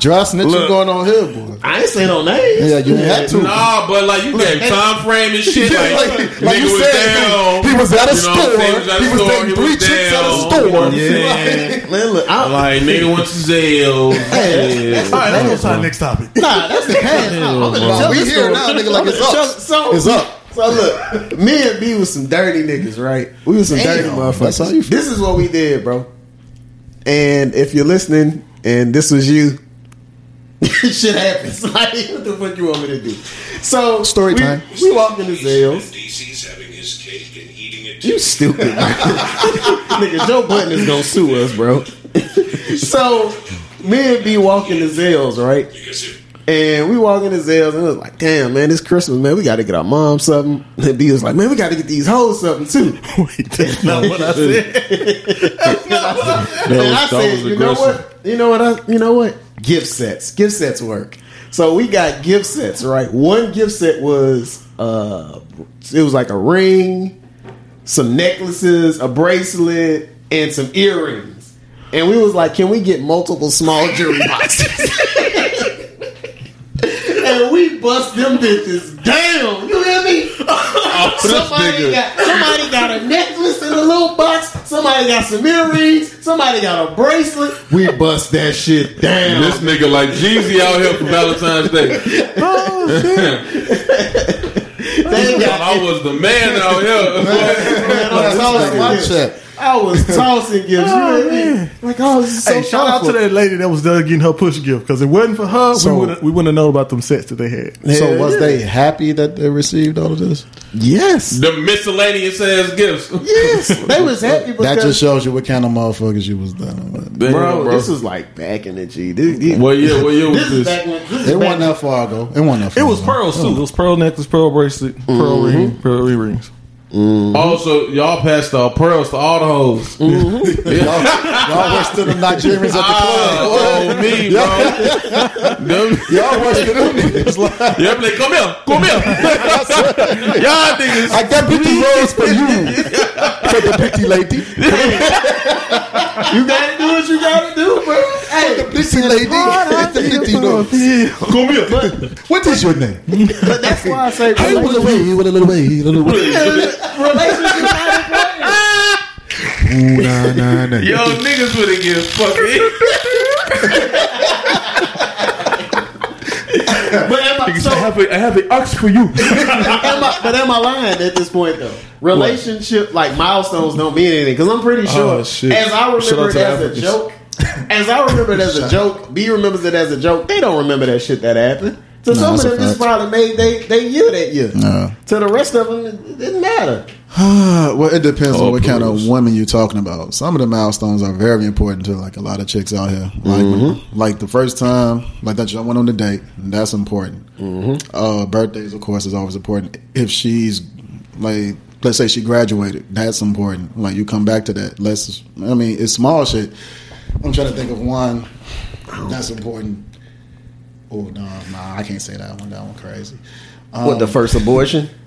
Dry snitching Look. going on here, boy. I ain't saying no names. Yeah, you ain't had to. Nah, but like you gave time frame and shit. Yeah, Like, like- like you was said, down. he was at a You know what I'm store. He was at a He was store. dating He three was chicks at a store. You know I'm Yeah. saying? Look, I, Like nigga went to Zales. Shit. All right, let's go to the next topic. nah, that's the past. Nah, I'm gonna bro. tell We this here now, nigga, like it's up. It's up. So look, me and B was some dirty niggas, right? We was some dirty motherfuckers. that's you. This is what we did, bro. And if you're listening, and this was you, shit happens. Like, what the fuck you want me to do? So Story we, time. We walked into Zales. DC's having his cake and eating it. You stupid, nigga. Joe Budden is gonna sue us, bro. so me and B walk into Zales, right? Because if And we walk into Zales and it was like, damn, man, it's Christmas, man. We got to get our mom something. And B was like, man, we got to get these hoes something too. Wait, that's not what I said. and I That said, was you know aggressive. what? You know what? I, you know what? Gift sets. Gift sets work. So we got gift sets, right? One gift set was uh, it was like a ring, some necklaces, a bracelet, and some earrings. And we was like, can we get multiple small jewelry boxes? and we bust them bitches down. You hear me? somebody, got, somebody got a necklace in a little box. Somebody got some earrings. Somebody got a bracelet. We bust that shit down. This nigga like Jeezy out here for Valentine's Day. Oh, they got- I was the man out here. Man, I'm This tossing gifts. I was tossing gifts. Oh, you hear me? man. Like, oh, this is so Hey, shout out to that lady that was there getting her push gift because it wasn't for her. So- we wouldn't we wouldn't have known about them sets that they had. So was yeah. they happy that they received all of this? Yes. the miscellaneous ass gifts. Yes. They was happy because That just shows you what kind of motherfuckers you was down with. Damn, bro, bro. this was like back in the G. This, this, What year? What year was this is this? back when this is It wasn't that far ago. It wasn't that far It was ago. pearls too. It was pearl necklace, pearl bracelet, pearl mm-hmm. ring, pearl earrings. Mm-hmm. Also, y'all passed the pearls to all the hoes. Mm-hmm. Y'all, y'all to them Nigerians at the ah, club. Oh, me, bro. Y'all was to them niggas. Like, Yeah, like, come here, come here. Y'all niggas. I got 50 rolls for you. For the pretty lady. You gotta do what you gotta do, bro. Hey, The pretty lady. It's the pretty lady. Come here. What is your name? but that's why I say Hey, with a way, with a little way, little way. relationship not. Ooh, nah, nah, nah. Yo, niggas would get fucking. Eh? But am I, so, I have a, I have an ox for you. am I, but am I lying at this point though? Relationship like milestones don't mean anything because I'm pretty sure. Oh, shit. As I remember it to as a joke, as I remember it as a joke, B remembers it as a joke. They don't remember that shit that happened. So some of that's them just probably made they they year that year. Nah. To the rest of them, it didn't matter. well, it depends Oh, on what kind of please. women you're talking about. Some of the milestones are very important to like a lot of chicks out here. Like, when- like the first time, like that y'all went on the date, that's important. Uh, birthdays, of course, is always important. If she's like, let's say she graduated, that's important. Like you come back to that. Let's, I mean, it's small shit. I'm trying to think of one that's important. Oh no, nah, I can't say that one. That one crazy. Um, What the first abortion?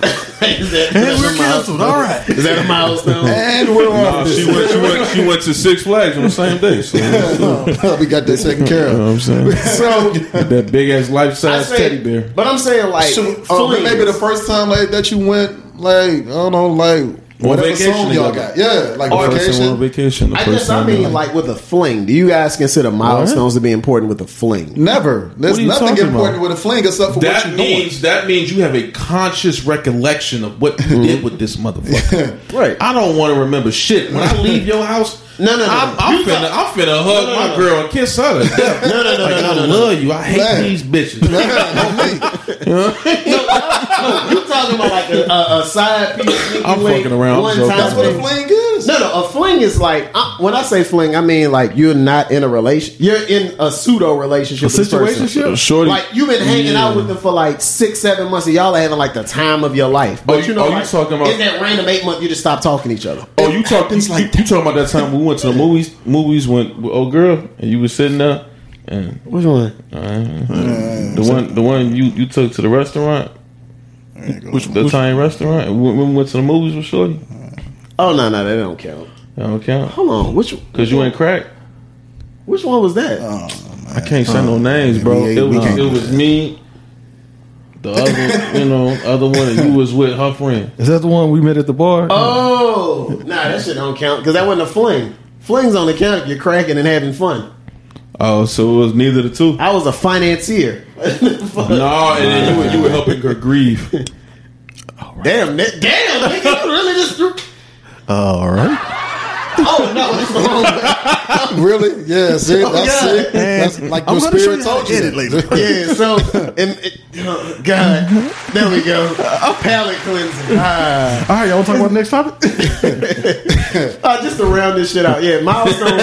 is that, And we're canceled. All right. Is that a milestone? And we're Nah, on she went. She went. She went to Six Flags on the same day. So, you we got that taken care know what of. I'm saying So that big ass life size teddy bear. but I'm saying like So, uh, maybe the first time like that you went, like I don't know, like whatever vacation song y'all together. got, yeah, like Or on vacation. vacation. I first guess I mean in like with a fling. Do you guys consider milestones to be important with a fling? Never. There's What are you nothing talking important about? with a fling except for what That you're means that means you have a conscious recollection of what you mm-hmm. did with this motherfucker. Right. I don't want to remember shit. When I leave your house, No, no, no. I'm, I'm finna, got- I'm finna hug no, my no. girl and kiss her to death. No, no, no, like, no, I no, no. love you. I hate Man. these bitches. no, you talking about like a, a, a side piece? I'm fucking around. I'm One joking. time That's what a fling is. No, no, a fling is like uh, when I say fling, I mean like you're not in a relation. You're in a pseudo relationship. with situationship? Shorty, Like you've been hanging Yeah. out with them for like six, seven months, and y'all are having like the time of your life. But Oh, you you- know, oh, you talking about- in that random eight month, you just stop talking to each other. Oh, you talking? You, you, you talking about that time we went to the movies? Movies went with old girl and you was sitting there and Which one? Uh, the one the one you you took to the restaurant, Which the Italian restaurant. When when we went to the movies with Shorty, Oh no, no, that don't count. that don't count Hold on, which because you ain't crack. which one was that? I can't say no oh, names, bro. we- it we was it do was me, the other you know other one, and you was with her friend. Is that the one we met at the bar? Oh, nah, that shit don't count because that wasn't a fling. Fling's on the count if you're cracking and having fun. Oh, so it was neither the two. I was a financier. No, and then you were you were helping her grieve. Damn, ni- damn, nigga, you really just threw. All right. Oh no, really? Yeah, see, Oh, that's God. it. That's like I'm your gonna show spirit you told you. edit later. Yeah, so and it, oh, God, there we go. A Palate cleanser. Ah. All right, y'all want to talk about the next topic? Uh, just to round this shit out, yeah, milestones.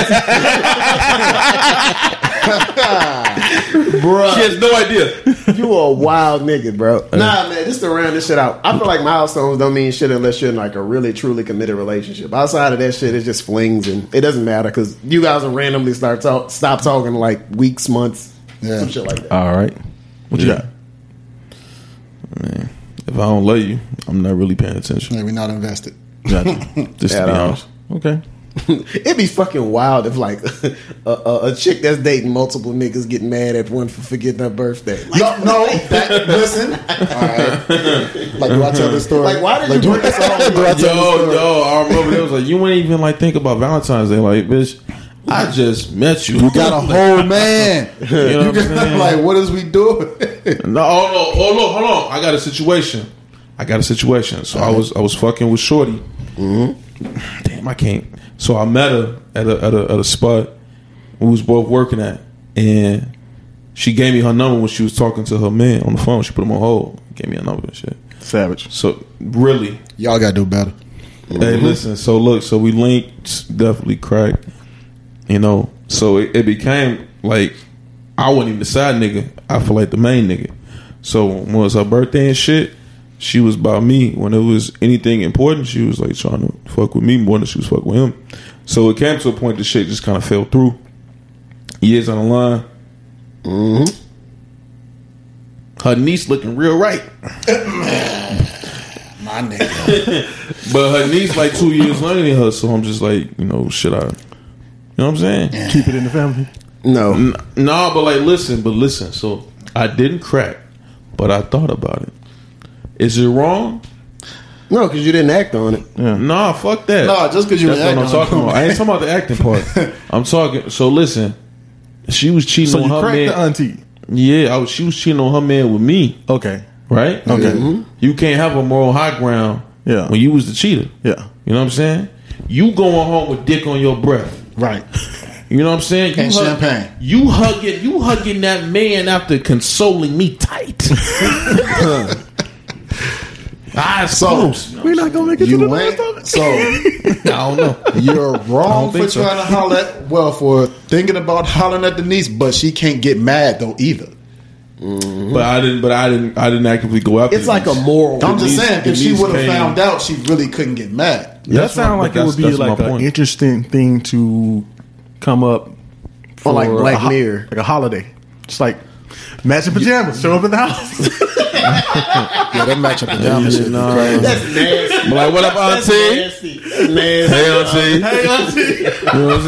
Bruh. She has no idea. You are a wild nigga, bro. Nah, man, just to round this shit out. I feel like milestones don't mean shit unless you're in like a really truly committed relationship. Outside of that shit, it's just flings and it doesn't matter because you guys will randomly start talk, stop talking like weeks, months, Yeah. some shit like that. All right. What you Yeah. got? Man, if I don't love you, I'm not really paying attention. Yeah, we're not invested. Gotcha. Just to be all. honest. Okay. It'd be fucking wild if like a, a, a chick that's dating multiple niggas get mad at one for forgetting her birthday. Like, No, no. That, listen. All right. Like, do I tell this story? Like, why did you do, bring this up? do I tell Yo, yo, I remember they was like, you wouldn't even like think about Valentine's Day, like, bitch. I just met you. You got a whole man. You know what I'm like, what is we doing? No, oh, hold on, oh, hold on, hold on. I got a situation. I got a situation. So I uh-huh. was I was fucking with Shorty. Mm-hmm. Damn, I can't. So I met her at a at a, at a spot we was both working at, and she gave me her number when she was talking to her man on the phone. She put him on hold. Gave me a number and shit. Savage. So really, Y'all got to do better. Hey, mm-hmm. listen. So look, so we linked, definitely cracked. You know, so it, it became like I wasn't even the side nigga. I feel like the main nigga. So when it was her birthday and shit, she was by me. When it was anything important, she was like trying to fuck with me more than she was fucking with him. So it came to a point the shit just kind of fell through. Years on the line. Mm-hmm. Her niece looking real right. My nigga. But her niece like two years younger than her, so I'm just like, you know, should I? You know what I'm saying? Keep it in the family. No, N- No, but like, listen, but listen. So I didn't crack, but I thought about it. Is it wrong? no, because you didn't act on it. Nah, fuck that. Nah, just because you That's didn't what I'm on talking it. about. I ain't talking about the acting part. I'm talking. So listen, she was cheating So on you her cracked man. the auntie. yeah, I was. She was cheating on her man with me. Okay. Right? Okay. Mm-hmm. You can't have a moral high ground. Yeah. When you was the cheater. Yeah. You know what I'm saying? You going home with dick on your breath. Right. You know what I'm saying? You And champagne. You hugging, you hugging that man after consoling me tight. I So, suppose. We're not gonna make it to You the went. last So, I don't know. you're wrong for think so. trying to holler at, well, for thinking about hollering at the niece, but she can't get mad, though, either. Mm-hmm. But I didn't. But I didn't. I didn't actively go after. It's the like a moral. I'm just saying, the if she would have found out, she really couldn't get mad. That sounds like but it would be that's like an point. interesting thing to come up for like Black a ho- Mirror. like a holiday. Just like matching pajamas, show up at the house. Yeah, that match up pajamas shit. Nah. Crazy. That's nasty. Like, what up, That's auntie? nasty. That's nasty. Hey, auntie. hey, auntie. You know what I'm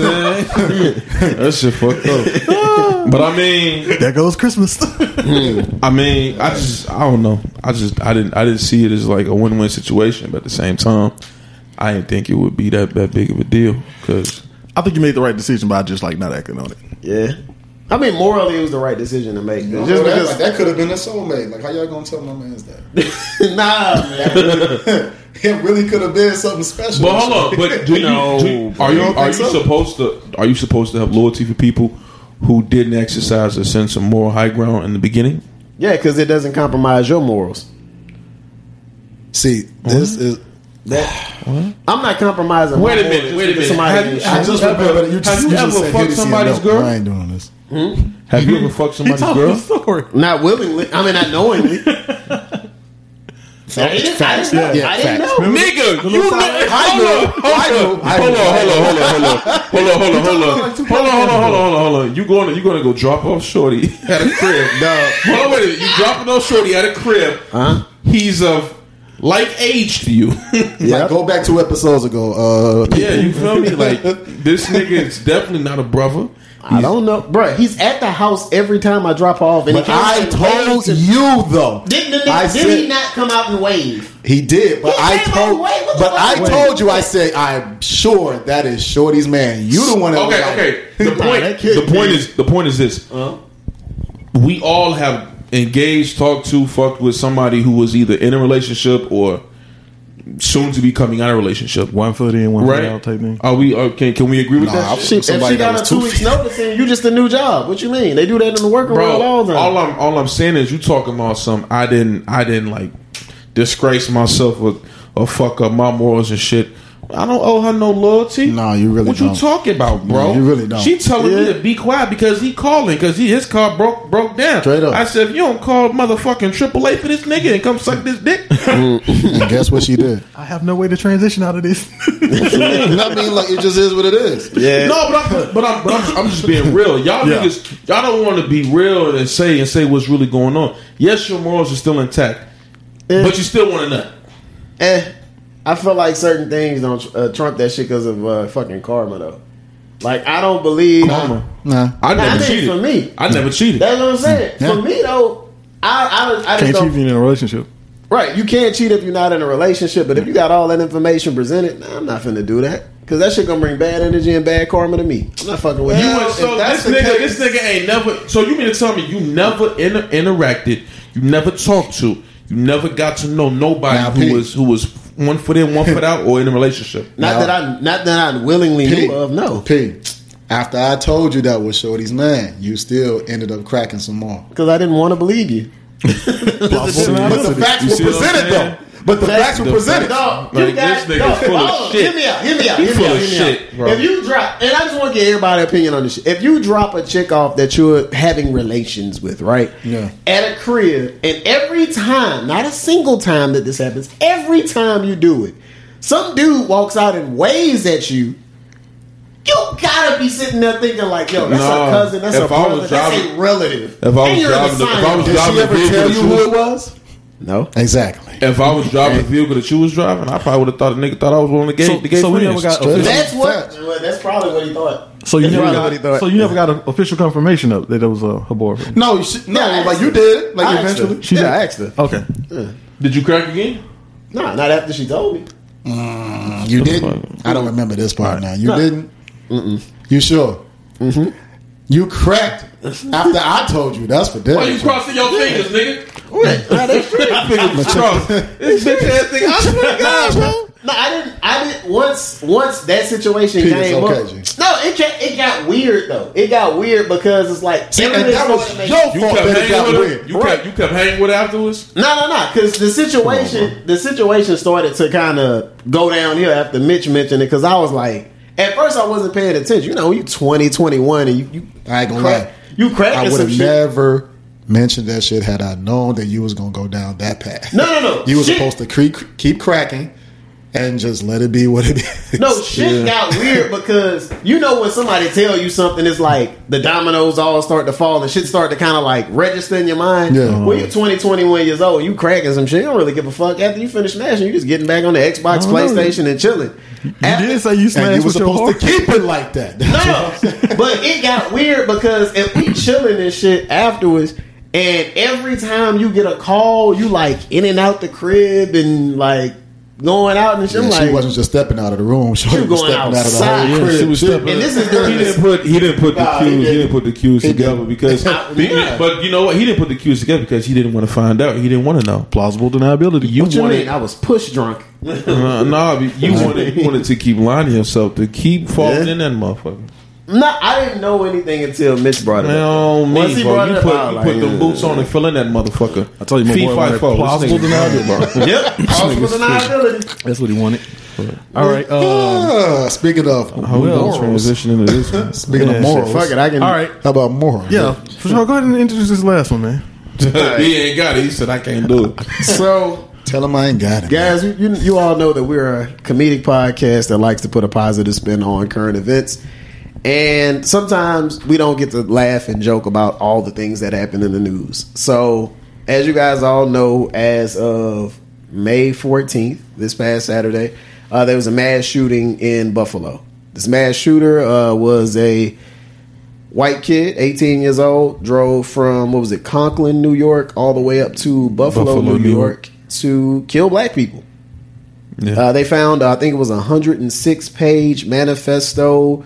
saying? that shit fucked up. But I mean, There goes Christmas. Hmm. I mean, I just, I don't know. I just, I didn't, I didn't see it as like a win-win situation. But at the same time, I didn't think it would be that that big of a deal because I think you made the right decision by just like not acting on it. Yeah. I mean, morally, it was the right decision to make. Just Just that, because, like, that could have been a soulmate. Like, how y'all gonna tell my man's that? nah, man. it really could have been something special. But hold on, but do you, No, do, are you you are you so? supposed to are you supposed to have loyalty for people who didn't exercise a sense of moral high ground in the beginning? Yeah, because it doesn't compromise your morals. See, this is. I'm not compromising. Wait a minute, wait a minute. because Have somebody you- did have I shit. just remember you just, Have you you just ever fucked somebody's girl? I ain't doing this. Hmm? Have you ever fucked somebody's told girl? the story. Not willingly. I mean, not knowingly. I didn't, I didn't know. Yeah, I didn't facts. know. Nigga, you know, I know, I know, I Hold on, hold on, hold on, hold on, hold on, hold on, hold on, hold on, hold on, hold on, hold on, hold on. You going you going to go drop off Shorty at a crib? No. Hold on, wait a minute. You dropping off Shorty at a crib? Huh? He's of like age to you. Like, go back two episodes ago. Uh, yeah, you feel me? Like this nigga is definitely not a brother. I don't know, bro. He's at the house every time I drop off, and but I told waves and- you though. Did, did, I did said- he not come out and wave? He did, but He I told, on, wait, what the but? I Wait. told you. I said I'm sure that is Shorty's man. You the one that was Okay, like, okay. The point. The point is. The point is this. Uh-huh. We all have engaged, talked to, fucked with somebody who was either in a relationship or soon to be coming out of a relationship. One foot in, one foot out type thing. Are we? Uh, can can we agree with Nah, that? I've shit? seen If she got a two two weeks feet. notice, then you just a new job. What you mean? They do that in the working Bro, world all the time. all I'm all I'm saying is you talking about some. I didn't I didn't like disgrace myself or, or fuck up my morals and shit. I don't owe her no loyalty. No, you really What you don't. What you talking about, bro? No, you really don't. She telling me to be quiet because he calling because he his car broke broke down. Straight up. I said if you don't call motherfucking AAA for this nigga and come suck this dick. and guess what she did? I have no way to transition out of this. I mean, like it just is what it is. yeah. No, but I'm but I'm but I'm, I'm just being real. Y'all Yeah. niggas, y'all don't want to be real and say and say what's really going on. Yes, your morals are still intact, Eh. but you still want to nut. Eh, I feel like certain things don't uh, trump that shit because of uh, fucking karma, though. Like I don't believe. Karma. Nah, I I never think cheated. for me. I never cheated. That's what I'm saying. Yeah. For me though, I I, I just Can't don't. cheat if you're in a relationship. Right, you can't cheat if you're not in a relationship. But if you got all that information presented, nah, I'm not finna do that because that shit gonna bring bad energy and bad karma to me. I'm not fucking with You you. went so this nigga, case- this nigga ain't never. So you mean to tell me you never inter- interacted, you never talked to, you never got to know nobody who was who was one foot in, one foot out, or in a relationship? Not Now- that I, not that I willingly P, knew of. No, P. After I told you that was Shorty's man, you still ended up cracking some more. because I didn't want to believe you. But the facts You were see presented though. But the facts were presented. No, Like, you got, this nigga's no, full of hold shit. Hear me out. Hear me out. He Hear full out. of shit, out. bro. If you drop, and I just want to get everybody's opinion on this shit. If you drop a chick off that you're having relations with, right? Yeah. At a crib, and every time, not a single time that this happens, every time you do it, some dude walks out and waves at you. You gotta be sitting there thinking like, yo, that's No, a cousin, that's if a I brother, was that's a relative. if I was And you're driving the- if I sign- was Did driving she ever tell you you who it was? No. Exactly. If I was driving the vehicle that you was driving, I probably would have thought a nigga thought I was one of the gay, So- the gay so we never got Straight. That's what. Well, that's probably what he thought. So you That's never probably what he got. thought. So you never got an official confirmation of that it was her boyfriend. No, you no, Yeah, like asked you did, like I asked eventually. her. She yeah, did. I asked her. Okay. Did you crack again? Nah, not after she told me. You didn't. I don't remember this part now. You No. didn't. You sure? Mm-hmm. You cracked after I told you. That's for damn. Why you sure. crossing your fingers, nigga? Nah, that's true. Fingers crossed. This bitch ass nigga. I swear to God, bro. No, I didn't. I didn't. Once, once that situation Pete, came okay, up. G. No, it got it got weird though. It got weird because it's like See, that was started your making- You fault kept that it got hanging with her. weird. You kept you kept hanging with afterwards. No, no, no. Because the situation, the situation started to kind of go downhill after Mitch mentioned it. Because I was like, at first I wasn't paying attention. You know, you 20, 21, and you, you I ain't gonna crack, lie. you cracking I would have never mentioned that shit had I known that you was gonna go down that path. No, no, no. You were Shit. supposed to keep keep cracking and just let it be what it is. No, shit got weird because you know when somebody tell you something, it's like the dominoes all start to fall and shit start to kind of like register in your mind. Yeah. When you're 20, 21 years old, you cracking some shit. You don't really give a fuck. After you finish smashing, you just getting back on the Xbox, don't know. PlayStation, and chilling. You did say you smashed you supposed to keep it like that. No, but it got weird because if we chilling and shit afterwards, and every time you get a call, you like in and out the crib and like going out and shit. I'm Yeah, like, she wasn't just stepping out of the room. She She was going stepping out of the whole Yeah, crib. she was stepping- and this is he didn't put he didn't put the Nah, he cues he didn't. didn't put the cues together because Yeah. but you know what he didn't put the cues together because he didn't want to find out he didn't want to know Plausible deniability. You you wanted- mean? I was push drunk. uh, nah you wanted you wanted to keep lying to yourself to keep falling Yeah. in that motherfucker No, I didn't know anything until Mitch brought it man up. on Once me he bro brought you it put, up, you like, put the yeah. boots on and fill in that motherfucker I told you, my Fee, boy fi, wanted fo. This plausible nigga- deniability, bro. Yep, plausible deniability. That's what he wanted. All right. Um, Ah, speaking of How we gonna morals, transition into this one? speaking Yeah, of morals, Fuck it, I can. all right. how about morals? Yeah. For sure. Go ahead and introduce this last one, man. he ain't got it he said I can't do it So, Tell him I ain't got it. guys, you, you you all know that we're a comedic podcast that likes to put a positive spin on current events. And sometimes we don't get to laugh and joke about all the things that happen in the news. So, as you guys all know, as of May 14th, this past Saturday, uh, there was a mass shooting in Buffalo. This mass shooter uh, was a white kid, 18 years old, drove from, what was it, Conklin, New York, all the way up to Buffalo, Buffalo, New, New York, to kill black people. yeah. Uh, they found, uh, I think it was a 106 page manifesto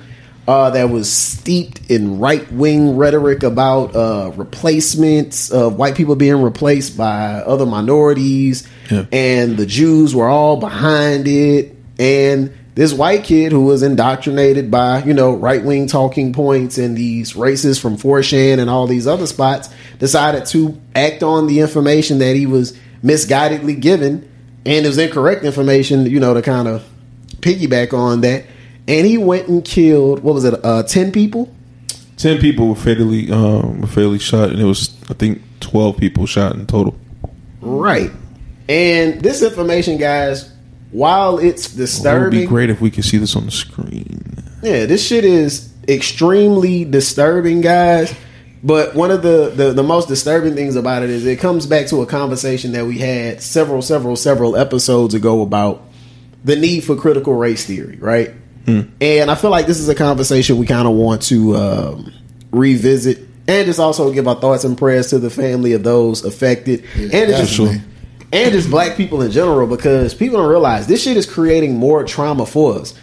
uh, that was steeped in right wing rhetoric about uh, replacements of white people being replaced by other minorities, Yeah. and the Jews were all behind it. And this white kid who was indoctrinated by, you know, right wing talking points and these racists from 4chan and all these other spots decided to act on the information that he was misguidedly given and it was incorrect information, you know, to kind of piggyback on that. And he went and killed what was it, uh, ten people? Ten people were fatally um, were fatally shot, and it was I think twelve people shot in total. Right. And this information, guys, while it's disturbing It would be great if we could see this on the screen. Yeah, this shit is extremely disturbing, guys. But one of the, the the most disturbing things about it is it comes back to a conversation that we had several, several, several episodes ago about the need for critical race theory, right? And I feel like this is a conversation we kind of want to um, revisit. And just also give our thoughts and prayers to the family of those affected, and it's just and just black people in general because people don't realize this shit is creating more trauma for us.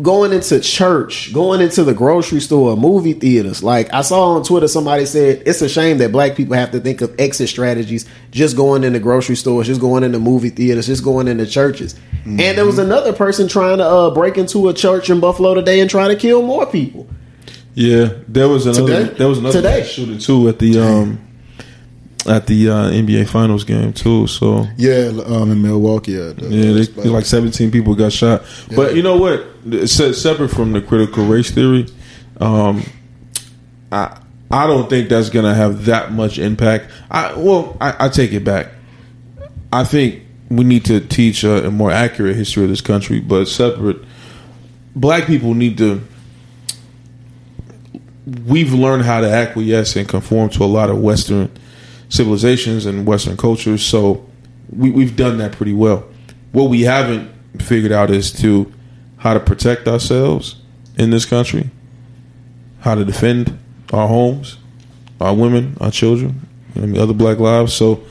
Going into church, going into the grocery store, movie theaters. Like I saw on Twitter, somebody said it's a shame that black people have to think of exit strategies just going into grocery stores, just going into movie theaters, just going into churches. And there was another person trying to uh, break into a church in Buffalo today and try to kill more people. Yeah, there was another. Today? There was another Today. shooting too at the um at the uh, NBA Finals game too. So Yeah, um, in Milwaukee. Yeah, the- yeah, they, they like seventeen people got shot. But you know what? Se- separate from the critical race theory, um, I I don't think that's gonna have that much impact. I well, I, I take it back. I think we need to teach a, a more accurate history of this country, but separate. Black people need to we've learned how to acquiesce and conform to a lot of Western civilizations and Western cultures. So we, we've done that pretty well. What we haven't figured out is to how to protect ourselves in this country, how to defend our homes, our women, our children, and other black lives. So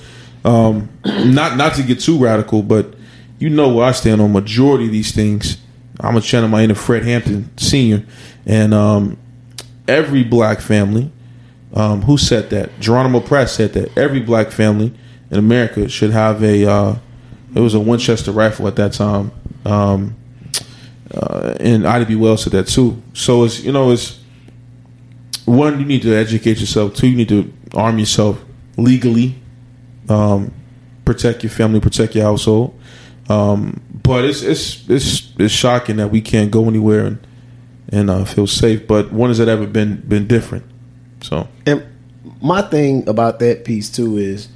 um, not not to get too radical, but you know where I stand on majority of these things. I'm a channel my inner Fred Hampton Senior, and um, every black family um, who said that Geronimo Pratt said that every black family in America should have a uh, it was a Winchester rifle at that time, um, uh, and Ida B. Wells said that too. So it's you know it's one you need to educate yourself. Two you need to arm yourself legally, um, protect your family, protect your household. Um, but it's it's it's it's shocking that we can't go anywhere and and uh, feel safe. But when has that ever been been different? So And my thing about that piece too is,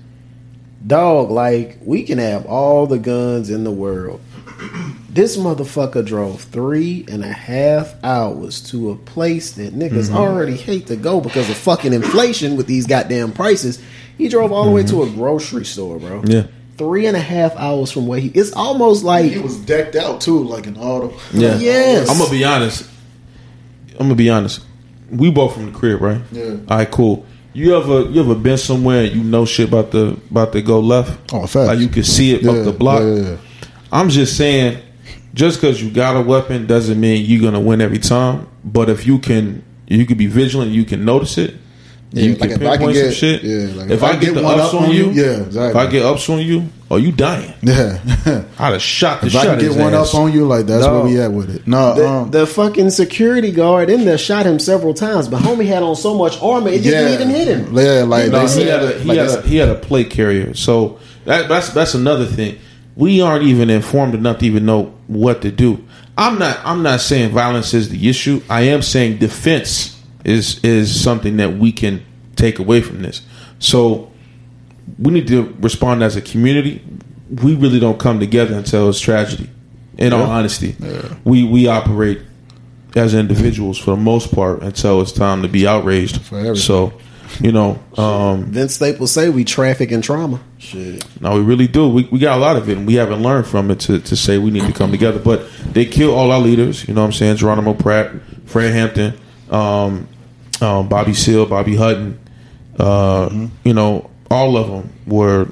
dog, like we can have all the guns in the world, This motherfucker drove three and a half hours to a place that niggas Mhm. already hate to go because of fucking inflation with these goddamn prices. He drove all the way to a grocery store, bro. Yeah. Three and a half hours from where he. It's almost like He was decked out too, like an auto. Yeah. Yes. I'm gonna be honest. I'm gonna be honest. We both from the crib, right? Yeah. All right, cool. You ever you ever been somewhere and you know shit about the about to go left? Oh, facts. Like you can see it Yeah, up the block. yeah, yeah. I'm just saying, just because you got a weapon doesn't mean you're gonna win every time. But if you can, you can be vigilant. You can notice it. Yeah, you like can if I can pinpoint get- some shit. yeah, like if, I, get, the one ups up on you, yeah, If. I get ups on you, are you dying. Yeah. I'd have shot the if shot. If I can get one ass. up on you, like that's No. where we at with it. No, the, um, the fucking security guard in there shot him several times, but homie had on so much armor it didn't even hit him. yeah, like No, he had a he like had a, he had a plate carrier. So that, that's that's another thing. We aren't even informed enough to even know what to do. I'm not I'm not saying violence is the issue. I am saying defense is is something that we can take away from this. So we need to respond as a community. We really don't come together until it's tragedy. In all honesty, we we operate as individuals for the most part until it's time to be outraged. everything. So, you know, um, Vince Staples say we traffic in trauma. shit. no, we really do. We, we got a lot of it, and we haven't learned from it to, to say we need to come together. But they kill all our leaders. You know what I'm saying? Geronimo Pratt, Fred Hampton, um, um, Bobby Seale, Bobby Hutton. Uh, You know, all of them were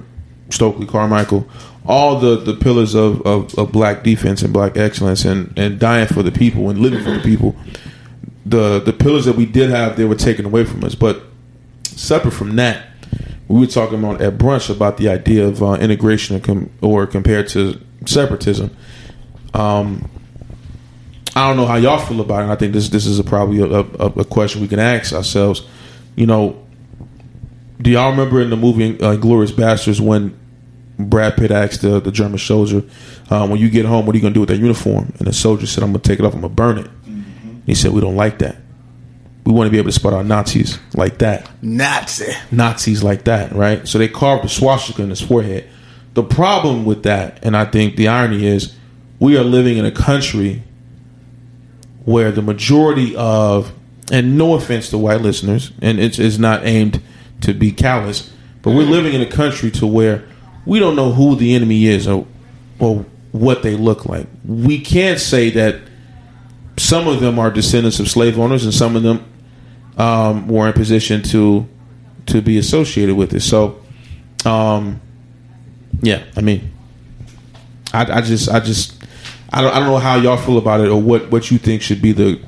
Stokely Carmichael. All the, the pillars of, of, of black defense and black excellence and, and dying for the people and living for the people. The the pillars that we did have, they were taken away from us. But separate from that, we were talking about at brunch about the idea of uh, integration and com- or compared to separatism. Um, I don't know how y'all feel about it. I think this this is a, probably a, a, a question we can ask ourselves. You know, do y'all remember in the movie uh, Glorious Bastards when Brad Pitt asked the, the German soldier, uh, "When you get home, what are you going to do with that uniform?" And the soldier said, "I'm going to take it off. I'm going to burn it." He said, "We don't like that. We want to be able to spot our Nazis like that." Nazi. Nazis like that, right? So they carved a swastika in his forehead. The problem with that, and I think the irony is, we are living in a country where the majority of, and no offense to white listeners, and it's, it's not aimed to be callous, but we're living in a country to where we don't know who the enemy is or, or what they look like. We can't say that some of them are descendants of slave owners and some of them um, were in position to to be associated with it. So, um, yeah, I mean, I, I just, I just, I don't, I don't know how y'all feel about it or what what you think should be the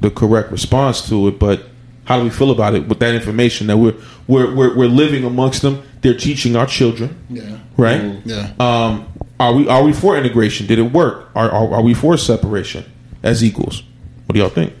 the correct response to it, but how do we feel about it with that information that we're we're we're, we're living amongst them? They're teaching our children, Yeah. right? Yeah. Um, are we are we for integration? Did it work? Are, are are we for separation as equals? What do y'all think?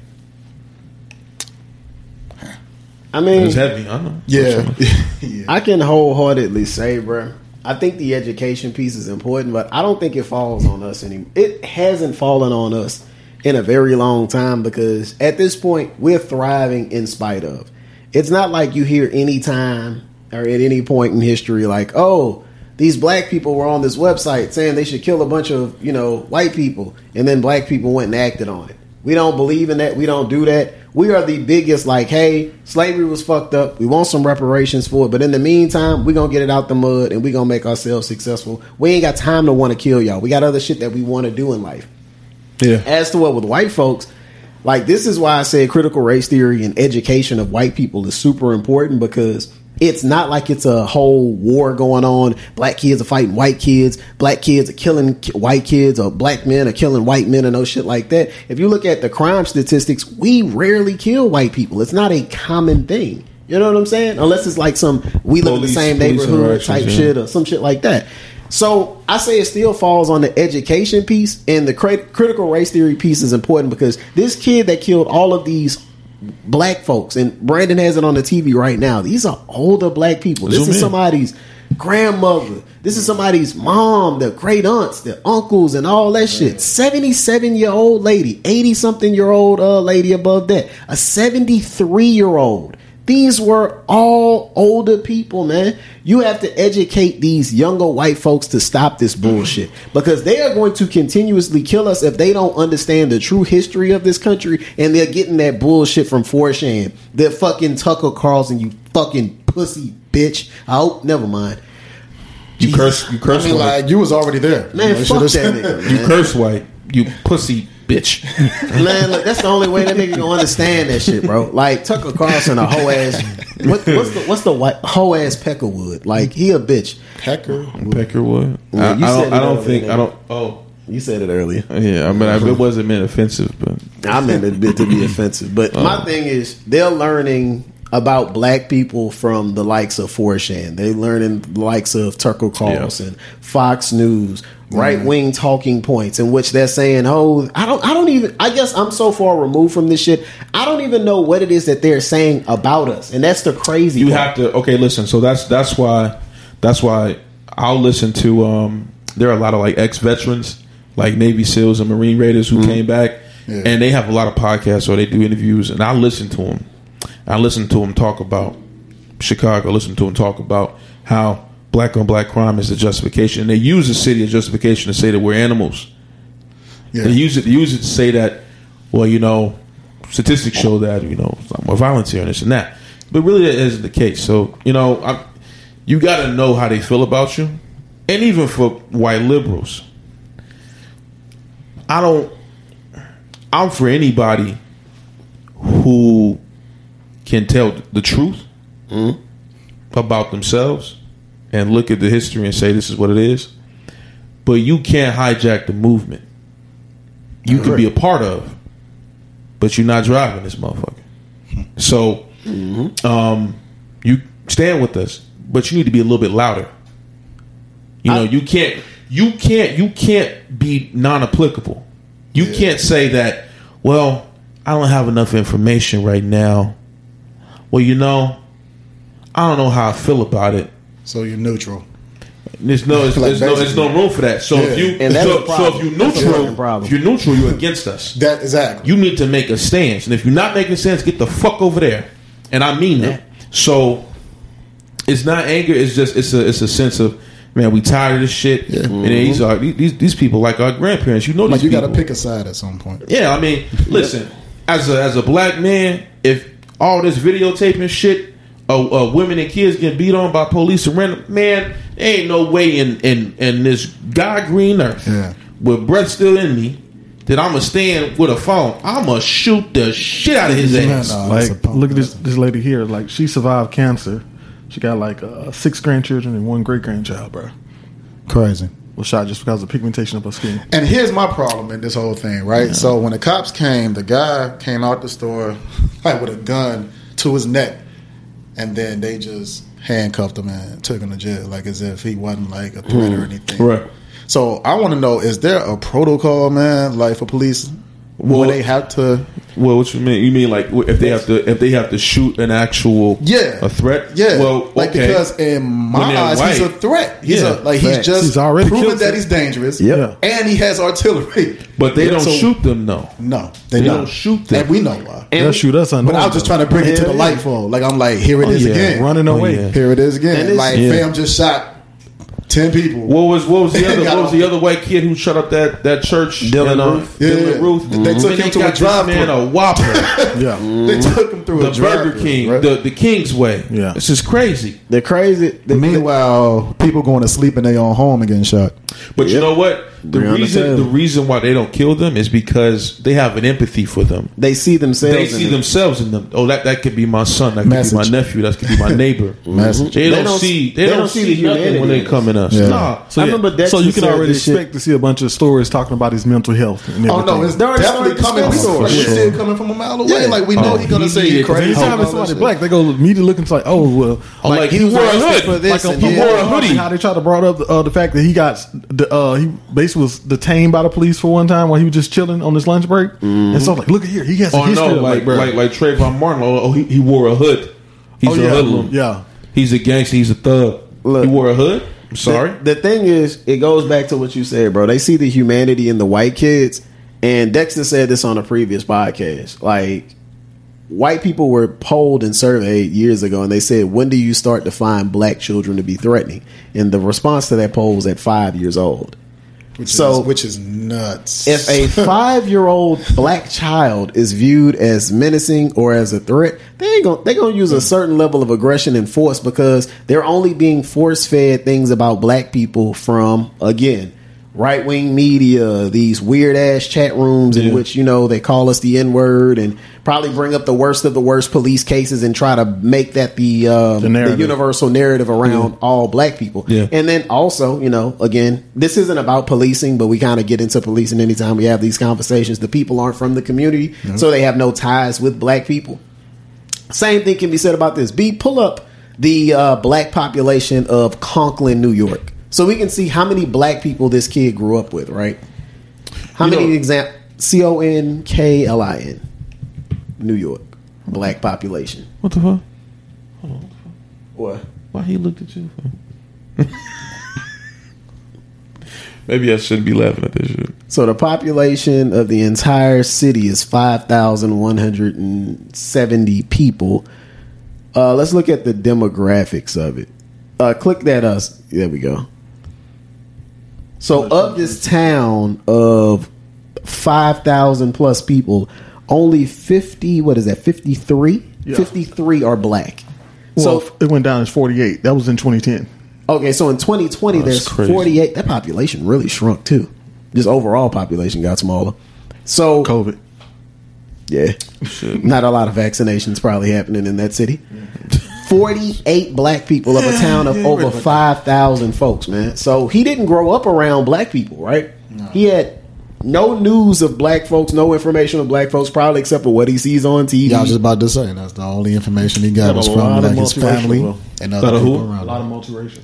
I mean, It's heavy. I know. Yeah. I can wholeheartedly say, bro. I think the education piece is important, but I don't think it falls on us anymore. It hasn't fallen on us in a very long time because at this point we're thriving in spite of. It's not like you hear any time or at any point in history like, oh, these black people were on this website saying they should kill a bunch of you know white people, and then black people went and acted on it. We don't believe in that. We don't do that. We are the biggest, like, hey, slavery was fucked up. We want some reparations for it. But in the meantime, we're going to get it out the mud and we're going to make ourselves successful. We ain't got time to want to kill y'all. We got other shit that we want to do in life. Yeah. As to what with white folks, like, this is why I say critical race theory and education of white people is super important because it's not like it's a whole war going on. Black kids are fighting white kids. Black kids are killing white kids, or black men are killing white men, and no shit like that. If you look at the crime statistics, we rarely kill white people. It's not a common thing. You know what I'm saying? Unless it's like some we live in the same neighborhood type yeah. shit or some shit like that. So I say it still falls on the education piece, and the crit- critical race theory piece is important because this kid that killed all of these black folks, and Brandon has it on the TV right now. These are older black people. This Zoom is in. somebody's grandmother. This is somebody's mom, their great aunts, their uncles, and all that shit. Seventy-seven year old lady, eighty something year old uh, lady above that, a seventy-three year old These were all older people, man. You have to educate these younger white folks to stop this bullshit because they are going to continuously kill us if they don't understand the true history of this country and they're getting that bullshit from 4chan. They're fucking Tucker Carlson, you fucking pussy bitch. Oh, never mind. You curse. You curse I mean, white. like you was already there. Man, You know, fuck that nigga. you curse white. You pussy bitch. Man, look, that's the only way that nigga gonna understand that shit, bro. Like Tucker Carlson, a hoe ass. What, what's the what's the white hoe ass Peckerwood? Like he a bitch. Pecker. Peckerwood. Yeah, I, you I said don't. I don't think. I don't. Oh. You said it earlier. Yeah, I mean, I, it wasn't meant offensive, but I meant it to be offensive, but my Uh. thing is they're learning about black people from the likes of 4chan. They learning the likes of Tucker Carlson, Fox News, right wing talking points in which they're saying, "Oh, I don't, I don't even. I guess I'm so far removed from this shit. I don't even know what it is that they're saying about us." And that's the crazy. you part. have to. Okay, listen. So that's that's why that's why I'll listen to. um There are a lot of like ex veterans, like Navy SEALs and Marine Raiders who came back, Yeah. and they have a lot of podcasts or they do interviews, and I listen to them. I listen to them talk about Chicago. Listen to them talk about how black on black crime is the justification, and they use the city as justification to say that we're animals. Yeah. They use it. They use it to say that, well, you know, statistics show that you know more violence here and this and that. But really, that isn't the case. So you know, I'm, you got to know how they feel about you, and even for white liberals, I don't. I'm for anybody who can tell the truth about themselves and look at the history and say this is what it is. But you can't hijack the movement. You can be a part of, but you're not driving this motherfucker. So, um, you stand with us, but you need to be a little bit louder. You know, you can't, you can't, you can't be non-applicable. You can't say that. Well, I don't have enough information right now. Well, you know, I don't know how I feel about it. So you're neutral. There's no, there's, Like there's no, there's no room for that. So if you, And that's so, the problem. so if you're That's the fucking neutral, if you're neutral, you're against us. That exactly. You need to make a stance, and if you're not making sense, get the fuck over there. And I mean that. So it's not anger. It's just it's a it's a sense of man, we tired of this shit. And these mm-hmm. are these these people like our grandparents. You know, like these you got to pick a side at some point. Yeah, I mean, listen, as a as a black man, if all this videotaping shit, uh, uh, women and kids getting beat on by police and random man, there ain't no way in in in this God green earth Yeah. with breath still in me that I'ma stand with a phone. I'ma shoot the shit out of his ass. nah, that's Like, look at this this lady here. Like, she survived cancer. She got like uh, six grandchildren and one great grandchild, bro. Crazy. Was shot just because of pigmentation of her skin. And here's my problem in this whole thing, right? So when the cops came, the guy came out the store like with a gun to his neck, and then they just handcuffed him and took him to jail, like as if he wasn't like a threat or anything. Right. So I want to know: is there a protocol, man, like for police? Well- when they have to, Well, what you mean? You mean like if they have to if they have to shoot an actual yeah, a threat? yeah. Well, like okay. because in my they're eyes, he's a threat. He's Yeah, a like he's facts. just He's already proven that he's dangerous. Yeah. and he has artillery. but they Yeah, don't so- shoot them though. No, they, They don't. don't shoot them. and we know why. They'll shoot us But. I was just trying to bring it to the yeah. light for like I'm like here it Oh, is yeah. again. running Oh, away. yeah. Here it is again. it's- Like Yeah. fam just shot ten people. What was what was the other what was the other white kid who shut up that that church? Dylann Roof. Yeah. Dylann Roof. They took And him to a drive-thru. Man, a Whopper. Yeah. Mm-hmm. They took him through the a drive Burger King, right? the the King's Way. Yeah. this is crazy. They're crazy. The, Meanwhile, people going to sleep in their own home and getting shot. But you know what? The Breonna reason Taylor. the reason why they don't kill them is because they have an empathy for them. they see themselves. They in see it. themselves in them. Oh, that that could be my son. That could Message. be my nephew. That could be my neighbor. Message. They, They don't, don't- see. They, they don't, don't see see, the nothing when they in come in us. Yeah. Nah. So, I yeah. remember Dexter so you can already this shit. expect to see a bunch of stories talking about his mental health and everything. Oh no, it's They already definitely coming. discussing Like, it. we see it coming from a mile away. Yeah. Like we know Oh, he's gonna he say needed you it, 'cause crazy. Anytime and it's somebody black, they go immediately looking like, oh well, like, he he wore a was hood. like he wore a hoodie. How they try to brought up uh, the fact that he got the, uh, he basically was detained by the police for one time while he was just chilling on his lunch break, and so like, look at here, he has a Oh history. no, of, like bro. like like Trayvon Martin. Oh, oh, he, he wore a hood. He's oh a yeah, hoodlum. yeah. He's a gangster. He's a thug. Look. he wore a hood. I'm sorry. The, the thing is, it goes back to what you said, bro. They see the humanity in the white kids, and Dexter said this on a previous podcast. Like, white people were polled and surveyed years ago, and they said, "When do you start to find black children to be threatening?" And the response to that poll was at five years old. Which So- is, which is nuts. If a five year old black child is viewed as menacing or as a threat, they ain't gonna they gonna use a certain level of aggression and force because they're only being force fed things about black people from again right wing media, these weird ass chat rooms in Yeah. which you know they call us the n word and probably bring up the worst of the worst police cases and try to make that the uh, the, narrative. universal narrative around all black people. Yeah. And then also, you know, again, this isn't about policing, but we kind of get into policing anytime we have these conversations. The people aren't from the community, so they have no ties with black people. Same thing can be said about this. B, pull up the uh, black population of Conklin, New York, so we can see how many black people this kid grew up with. Right? How You many exam? C O N K L I N, New York, black population. What the fuck? What? Why he looked at you? Maybe I shouldn't be laughing at this shit. So the population of the entire city is five thousand one hundred and seventy people. Uh, let's look at the demographics of it. Uh, click that us. There we go. So of this town of five thousand plus people, only fifty. What is that? Fifty three. Yeah. Fifty three are black. Well, so it went down as 48. That was in 2010. Okay, so in 2020, there's 48. That population really shrunk too. Just overall population got smaller. So COVID. yeah, not a lot of vaccinations probably happening in that city. Mm-hmm. 48 black people of a town of over 5,000 folks, man. So he didn't grow up around black people, right? He had no news of black folks, no information of black folks, probably except for what he sees on TV. Yeah, I was just about to say that's the only information he got Got was from like his family though. and Lot other of who? people around. A lot him. of multiracial.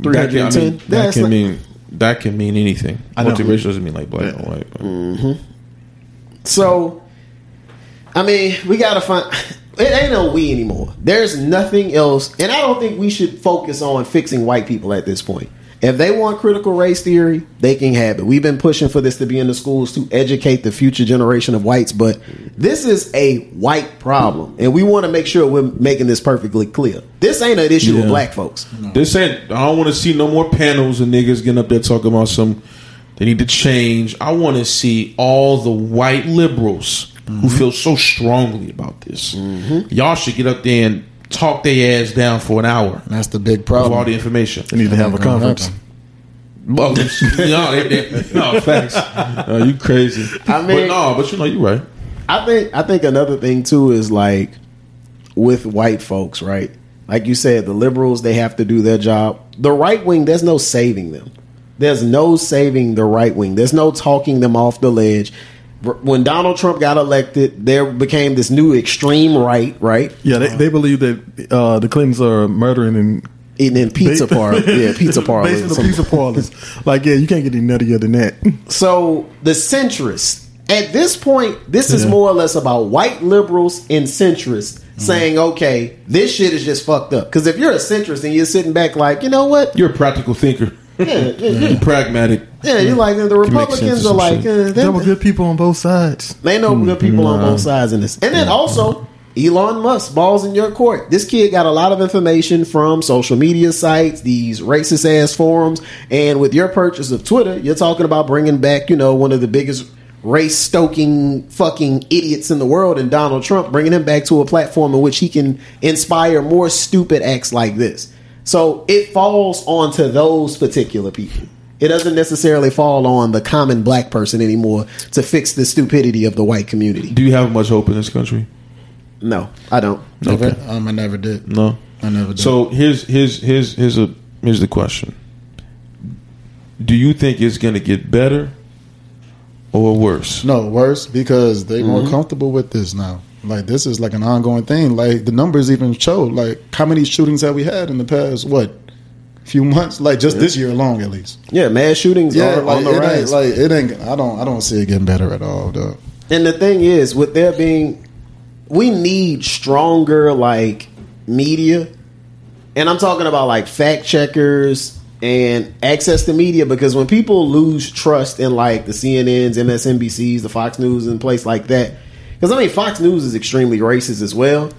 That can, I 310? mean, that can not- mean that can mean anything. I know. Multiracial doesn't mean like black and white. but- mm-hmm. So, I mean, we gotta find. It ain't no we anymore. There's nothing else, and I don't think we should focus on fixing white people at this point. If they want critical race theory, they can have it. We've been pushing for this to be in the schools to educate the future generation of whites, but this is a white problem, and we want to make sure we're making this perfectly clear. This ain't an issue Yeah. with black folks. This ain't. I don't want to see no more panels and niggas getting up there talking about some. They need to change. I want to see all the white liberals who feel so strongly about this. Mm-hmm. Y'all should get up there and talk their ass down for an hour That's the big of all the information. They need to have a conference. Well, no, they, they, no, facts. No, you crazy. I mean- but no, but you know, you're right. I think I think another thing too is like with white folks, right? Like you said, the liberals they have to do their job. The right wing, there's no saving them. There's no saving the right wing. There's no talking them off the ledge. R- When Donald Trump got elected, there became this new extreme right, right? Yeah, they, they believe that uh, the Clintons are murdering and Eating in pizza Ba- parlor, yeah, pizza parlors. Basically, Some- pizza parlors. like, yeah, you can't get any nuttier than that. So the centrists, at this point, this is more or less about white liberals and centrists saying, okay, this shit is just fucked up. Because if you're a centrist and you're sitting back like, you know what? You're a practical thinker, Yeah, yeah, yeah. pragmatic. Yeah, you're like, the Republicans are like, uh, There were good people on both sides. they know good people on both sides in this. And then also, Elon Musk, balls in your court. This kid got a lot of information from social media sites, these racist ass forums, and with your purchase of Twitter, you're talking about bringing back, you know, one of the biggest race stoking fucking idiots in the world and Donald Trump, bringing him back to a platform in which he can inspire more stupid acts like this. So it falls onto those particular people. It doesn't necessarily fall on the common black person anymore to fix the stupidity of the white community. Do you have much hope in this country? No, I don't. Never, um, I never did. No. I never did. So here's here's here's here's a here's the question. Do you think it's going to get better or worse? No, worse because they more Mm-hmm. comfortable with this now. Like this is like an ongoing thing. Like the numbers even show like how many shootings have we had in the past what few months? Like just this year alone, at least. Yeah, mass shootings Yeah, are like on the it ain't like it ain't. I don't. I don't see it getting better at all. Though. and the thing is, with there being, we need stronger like media, and I'm talking about like fact checkers and access to media because when people lose trust in like the CNNs, MSNBCs, the Fox News, and place like that, Because I mean, Fox News is extremely racist as well,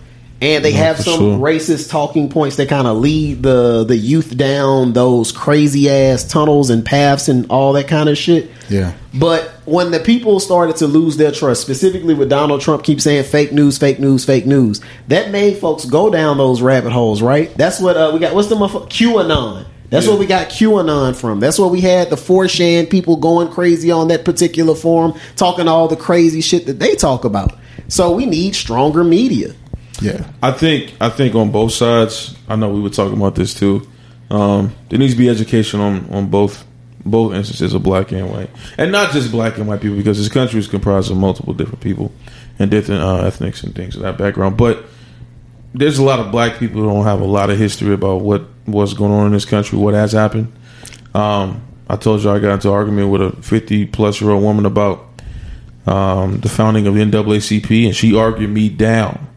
and they Yeah, have some sure. racist talking points that kind of lead the the youth down those crazy ass tunnels and paths and all that kind of shit. Yeah. But when the people started to lose their trust, specifically with Donald Trump keep saying fake news, fake news, fake news, that made folks go down those rabbit holes, right? That's what uh, we got. What's the motherfucker? QAnon. That's what we got QAnon from. That's what we had the 4chan people going crazy on that particular forum, talking all the crazy shit that they talk about. So we need stronger media. Yeah. I think I think on both sides. I know we were talking about this too. Um, there needs to be education on on both both instances of black and white, and not just black and white people, because this country is comprised of multiple different people and different uh, ethnics and things of that background. But there's a lot of black people who don't have a lot of history about what what's going on in this country, what has happened. Um, I told you I got into an argument with a 50 plus year old woman about um, the founding of the NAACP, and she argued me down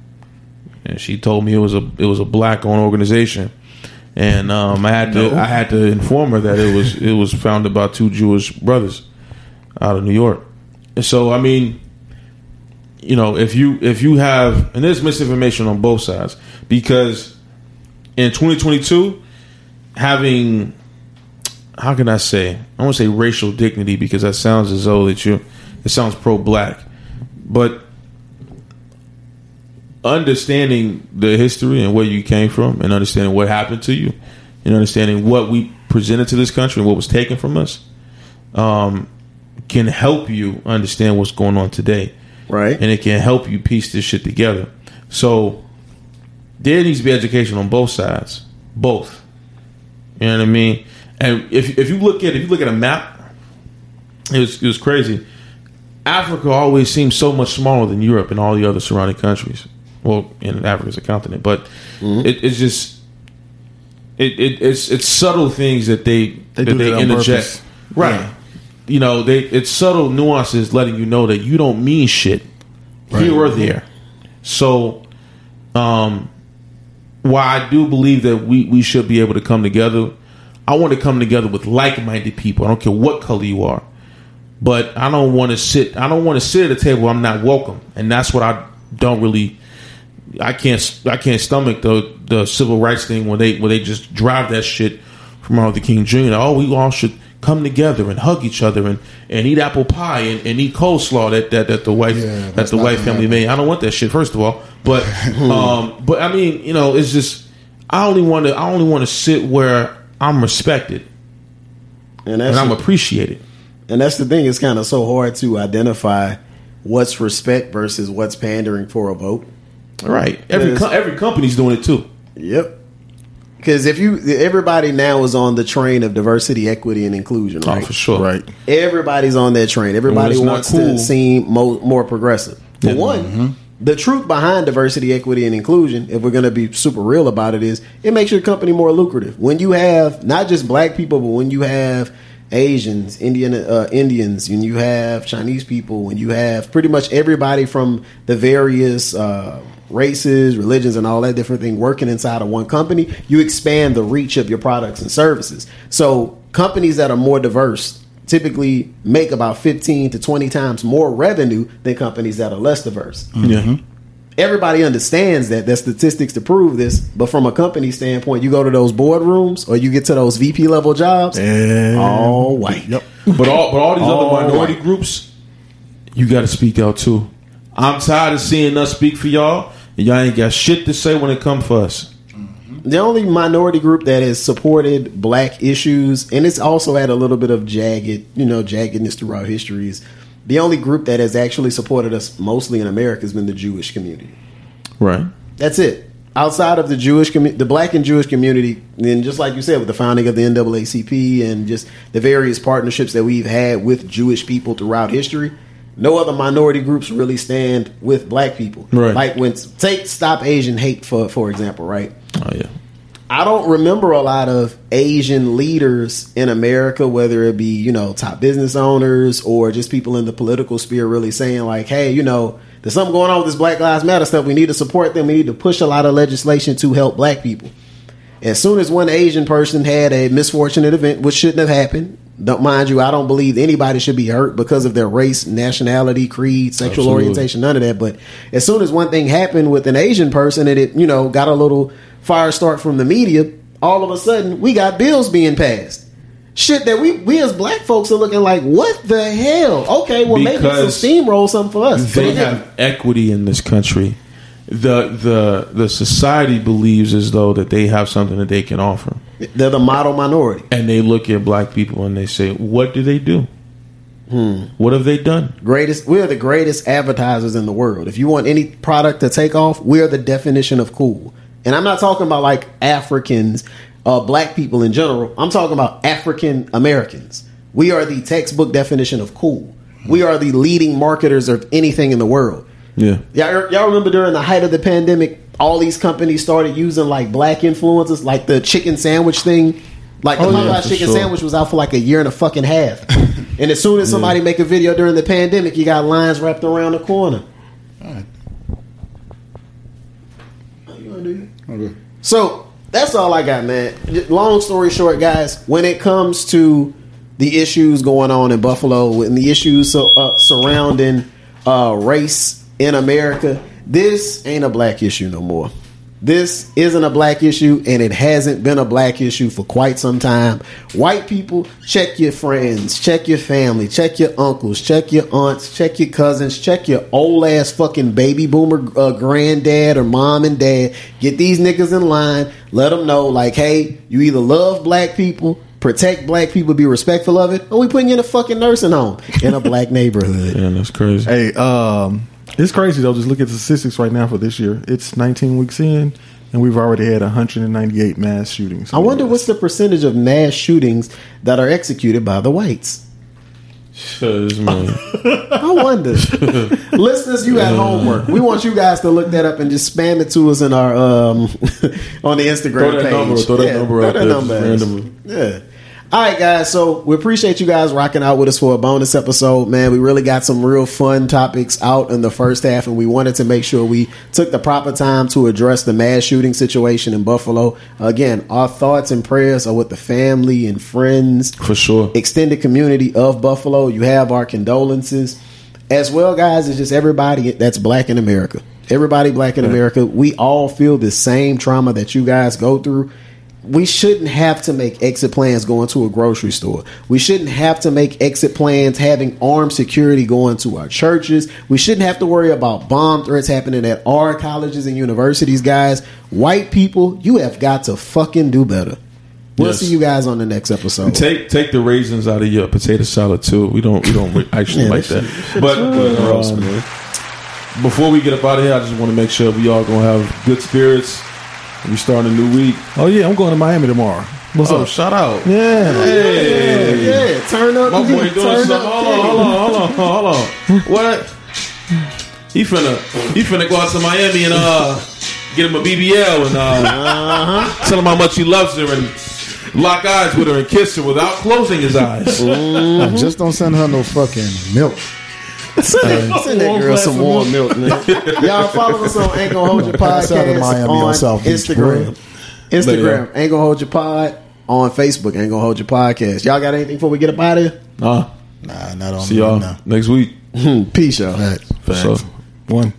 and she told me it was a it was a black owned organization, and um, I had to I had to inform her that it was it was founded by two Jewish brothers out of New York, and so I mean, you know, if you if you have and there's misinformation on both sides because in 2022 having how can I say I want to say racial dignity because that sounds as though that you it sounds pro black, but understanding the history and where you came from and understanding what happened to you and understanding what we presented to this country and what was taken from us um, can help you understand what's going on today. Right. and it can help you piece this shit together. So there needs to be education on both sides. Both. You know what i mean? And if, if you look at if you look at a map it was, it was crazy. Africa always seems so much smaller than Europe and all the other surrounding countries. Well, in Africa's a continent, but it, it's just it, it it's it's subtle things that they They that they that interject. purpose. Right. You know, they it's subtle nuances letting you know that you don't mean shit here or there. So, um, while I do believe that we we should be able to come together, I want to come together with like minded people. I don't care what color you are but I don't want to sit. I don't want to sit at a table. where I'm not welcome, and that's what I don't really. I can't. I can't stomach the the civil rights thing when they when they just drive that shit from Martin Luther King Jr. Oh, we all should come together and hug each other and, and eat apple pie and, and eat coleslaw that, that, that the white Yeah, that the white family happen. made. I don't want that shit. First of all, but um, but I mean, you know, it's just I only want to I only want to sit where I'm respected And and I'm appreciated. And that's the thing; it's kind of so hard to identify what's respect versus what's pandering for a vote. Right. Every Yes. co- every company's doing it too. Yep. Because if you, everybody now is on the train of diversity, equity, and inclusion, right? Oh, for sure. Right. Everybody's on that train. Everybody wants cool- to seem mo- more progressive. For one, the truth behind diversity, equity, and inclusion, if we're going to be super real about it, is it makes your company more lucrative. When you have not just black people, but when you have Asians, Indian uh, Indians, and you have Chinese people, when you have pretty much everybody from the various uh, races, religions, and all that different thing working inside of one company, you expand the reach of your products and services. So companies that are more diverse typically make about 15 to 20 times more revenue than companies that are less diverse. Mm-hmm. Yeah. Everybody understands that. There's statistics to prove this. But from a company standpoint, you go to those boardrooms or you get to those VP level jobs, And all white. Yep. But all but all these All other minority white. groups, you got to speak out too. I'm tired of seeing us speak for y'all, and y'all ain't got shit to say when it come for us. Mm-hmm. The only minority group that has supported black issues, and it's also had a little bit of jagged, you know, jaggedness throughout history, is the only group that has actually supported us mostly in America has been the Jewish community. Right. That's it. Outside of the Jewish community, the black and Jewish community, and just like you said, with the founding of the NAACP and just the various partnerships that we've had with Jewish people throughout history, no other minority groups really stand with black people. Right. Like when take Stop Asian Hate for for example, right? Oh yeah. I don't remember a lot of Asian leaders in America, whether it be, you know, top business owners or just people in the political sphere really saying, like, hey, you know, there's something going on with this Black Lives Matter stuff. We need to support them. We need to push a lot of legislation to help black people. As soon as one Asian person had a misfortunate event, which shouldn't have happened, Don't mind you, I don't believe anybody should be hurt because of their race, nationality, creed, sexual Absolutely. orientation, none of that. But as soon as one thing happened with an Asian person and it, you know, got a little fire start from the media, all of a sudden we got bills being passed. Shit that we we as black folks are looking like, what the hell? Okay, well maybe Because some steamroll something for us. They have equity in this country. The the the society believes as though that they have something that they can offer, They're the model minority. and they look at black people and they say, "What do they do? What have they done?" greatest we're the greatest advertisers in the world. If you want any product to take off we're the definition of cool. And i'm not talking about like africans uh, black people in general. I'm talking about african americans. We are the textbook definition of cool. We are the leading marketers of anything in the world Yeah, Y'all, y'all remember during the height of the pandemic, all these companies started using like black influencers, like the chicken sandwich thing. Like the Oh, yeah, chicken sure. sandwich was out for like a year and a fucking half. and as soon as somebody make a video during the pandemic, you got lines wrapped around the corner. Alright. Okay. So that's all I got, man. Long story short, guys, when it comes to the issues going on in Buffalo and the issues so, uh, surrounding uh, race in America, this ain't a black issue no more. This isn't a black issue, and it hasn't been a black issue for quite some time. White people, check your friends, check your family, check your uncles, check your aunts, check your cousins, check your old ass fucking baby boomer uh, granddad or mom and dad. Get these niggas in line. Let them know, like, hey, you either love black people, protect black people, be respectful of it, or we putting you in a fucking nursing home in a black neighborhood. yeah, that's crazy. Hey, um, it's crazy though. Just look at the statistics right now for this year. It's 19 weeks in, and we've already had 198 mass shootings. I wonder what's the percentage of mass shootings that are executed by the whites. Cause, man, I wonder. Listeners, you had homework. We want you guys to look that up and just spam it to us in our um on the Instagram Throw that page. number- throw that number throw out that there number just at us. randomly. Yeah. All right, guys. So we appreciate you guys rocking out with us for a bonus episode, man. We really got some real fun topics out in the first half, and we wanted to make sure we took the proper time to address the mass shooting situation in Buffalo. Again, our thoughts and prayers are with the family and friends for sure. extended community of Buffalo. You have our condolences. As well, guys, it's just everybody that's black in America. Everybody black in America. We all feel the same trauma that you guys go through. We shouldn't have to make exit plans going to a grocery store. We shouldn't have to make exit plans having armed security going to our churches. We shouldn't have to worry about bomb threats happening at our colleges and universities, guys. White people, you have got to fucking do better. We'll Yes. see you guys on the next episode. Take take the raisins out of your potato salad too. We don't we don't actually Yeah, like that but, um, before we get up out of here, I just want to make sure we all gonna have good spirits. We starting a new week. Oh yeah, I'm going to Miami tomorrow. What's Oh, up? shout out! Yeah. Hey, Yeah, turn up. my boy doing turn something. up. Hold on, hold on, hold on, hold on. What? He finna he finna go out to Miami and uh get him a BBL and uh tell him how much he loves her and lock eyes with her and kiss her without closing his eyes. Just don't send her no fucking milk. Um, Send that girl some warm milk, man. Y'all follow us on Ain't Gonna Hold Your Pass out in Podcast Miami on on South Beach, Instagram. boy. Instagram, Ain't Gon Hold You Pod. On Facebook, Ain't Gon Hold You Podcast. Y'all got anything before we get up out of here? Nah. Nah, not on see y'all now. next week. Hmm. Peace, y'all. Facts. For sure. One.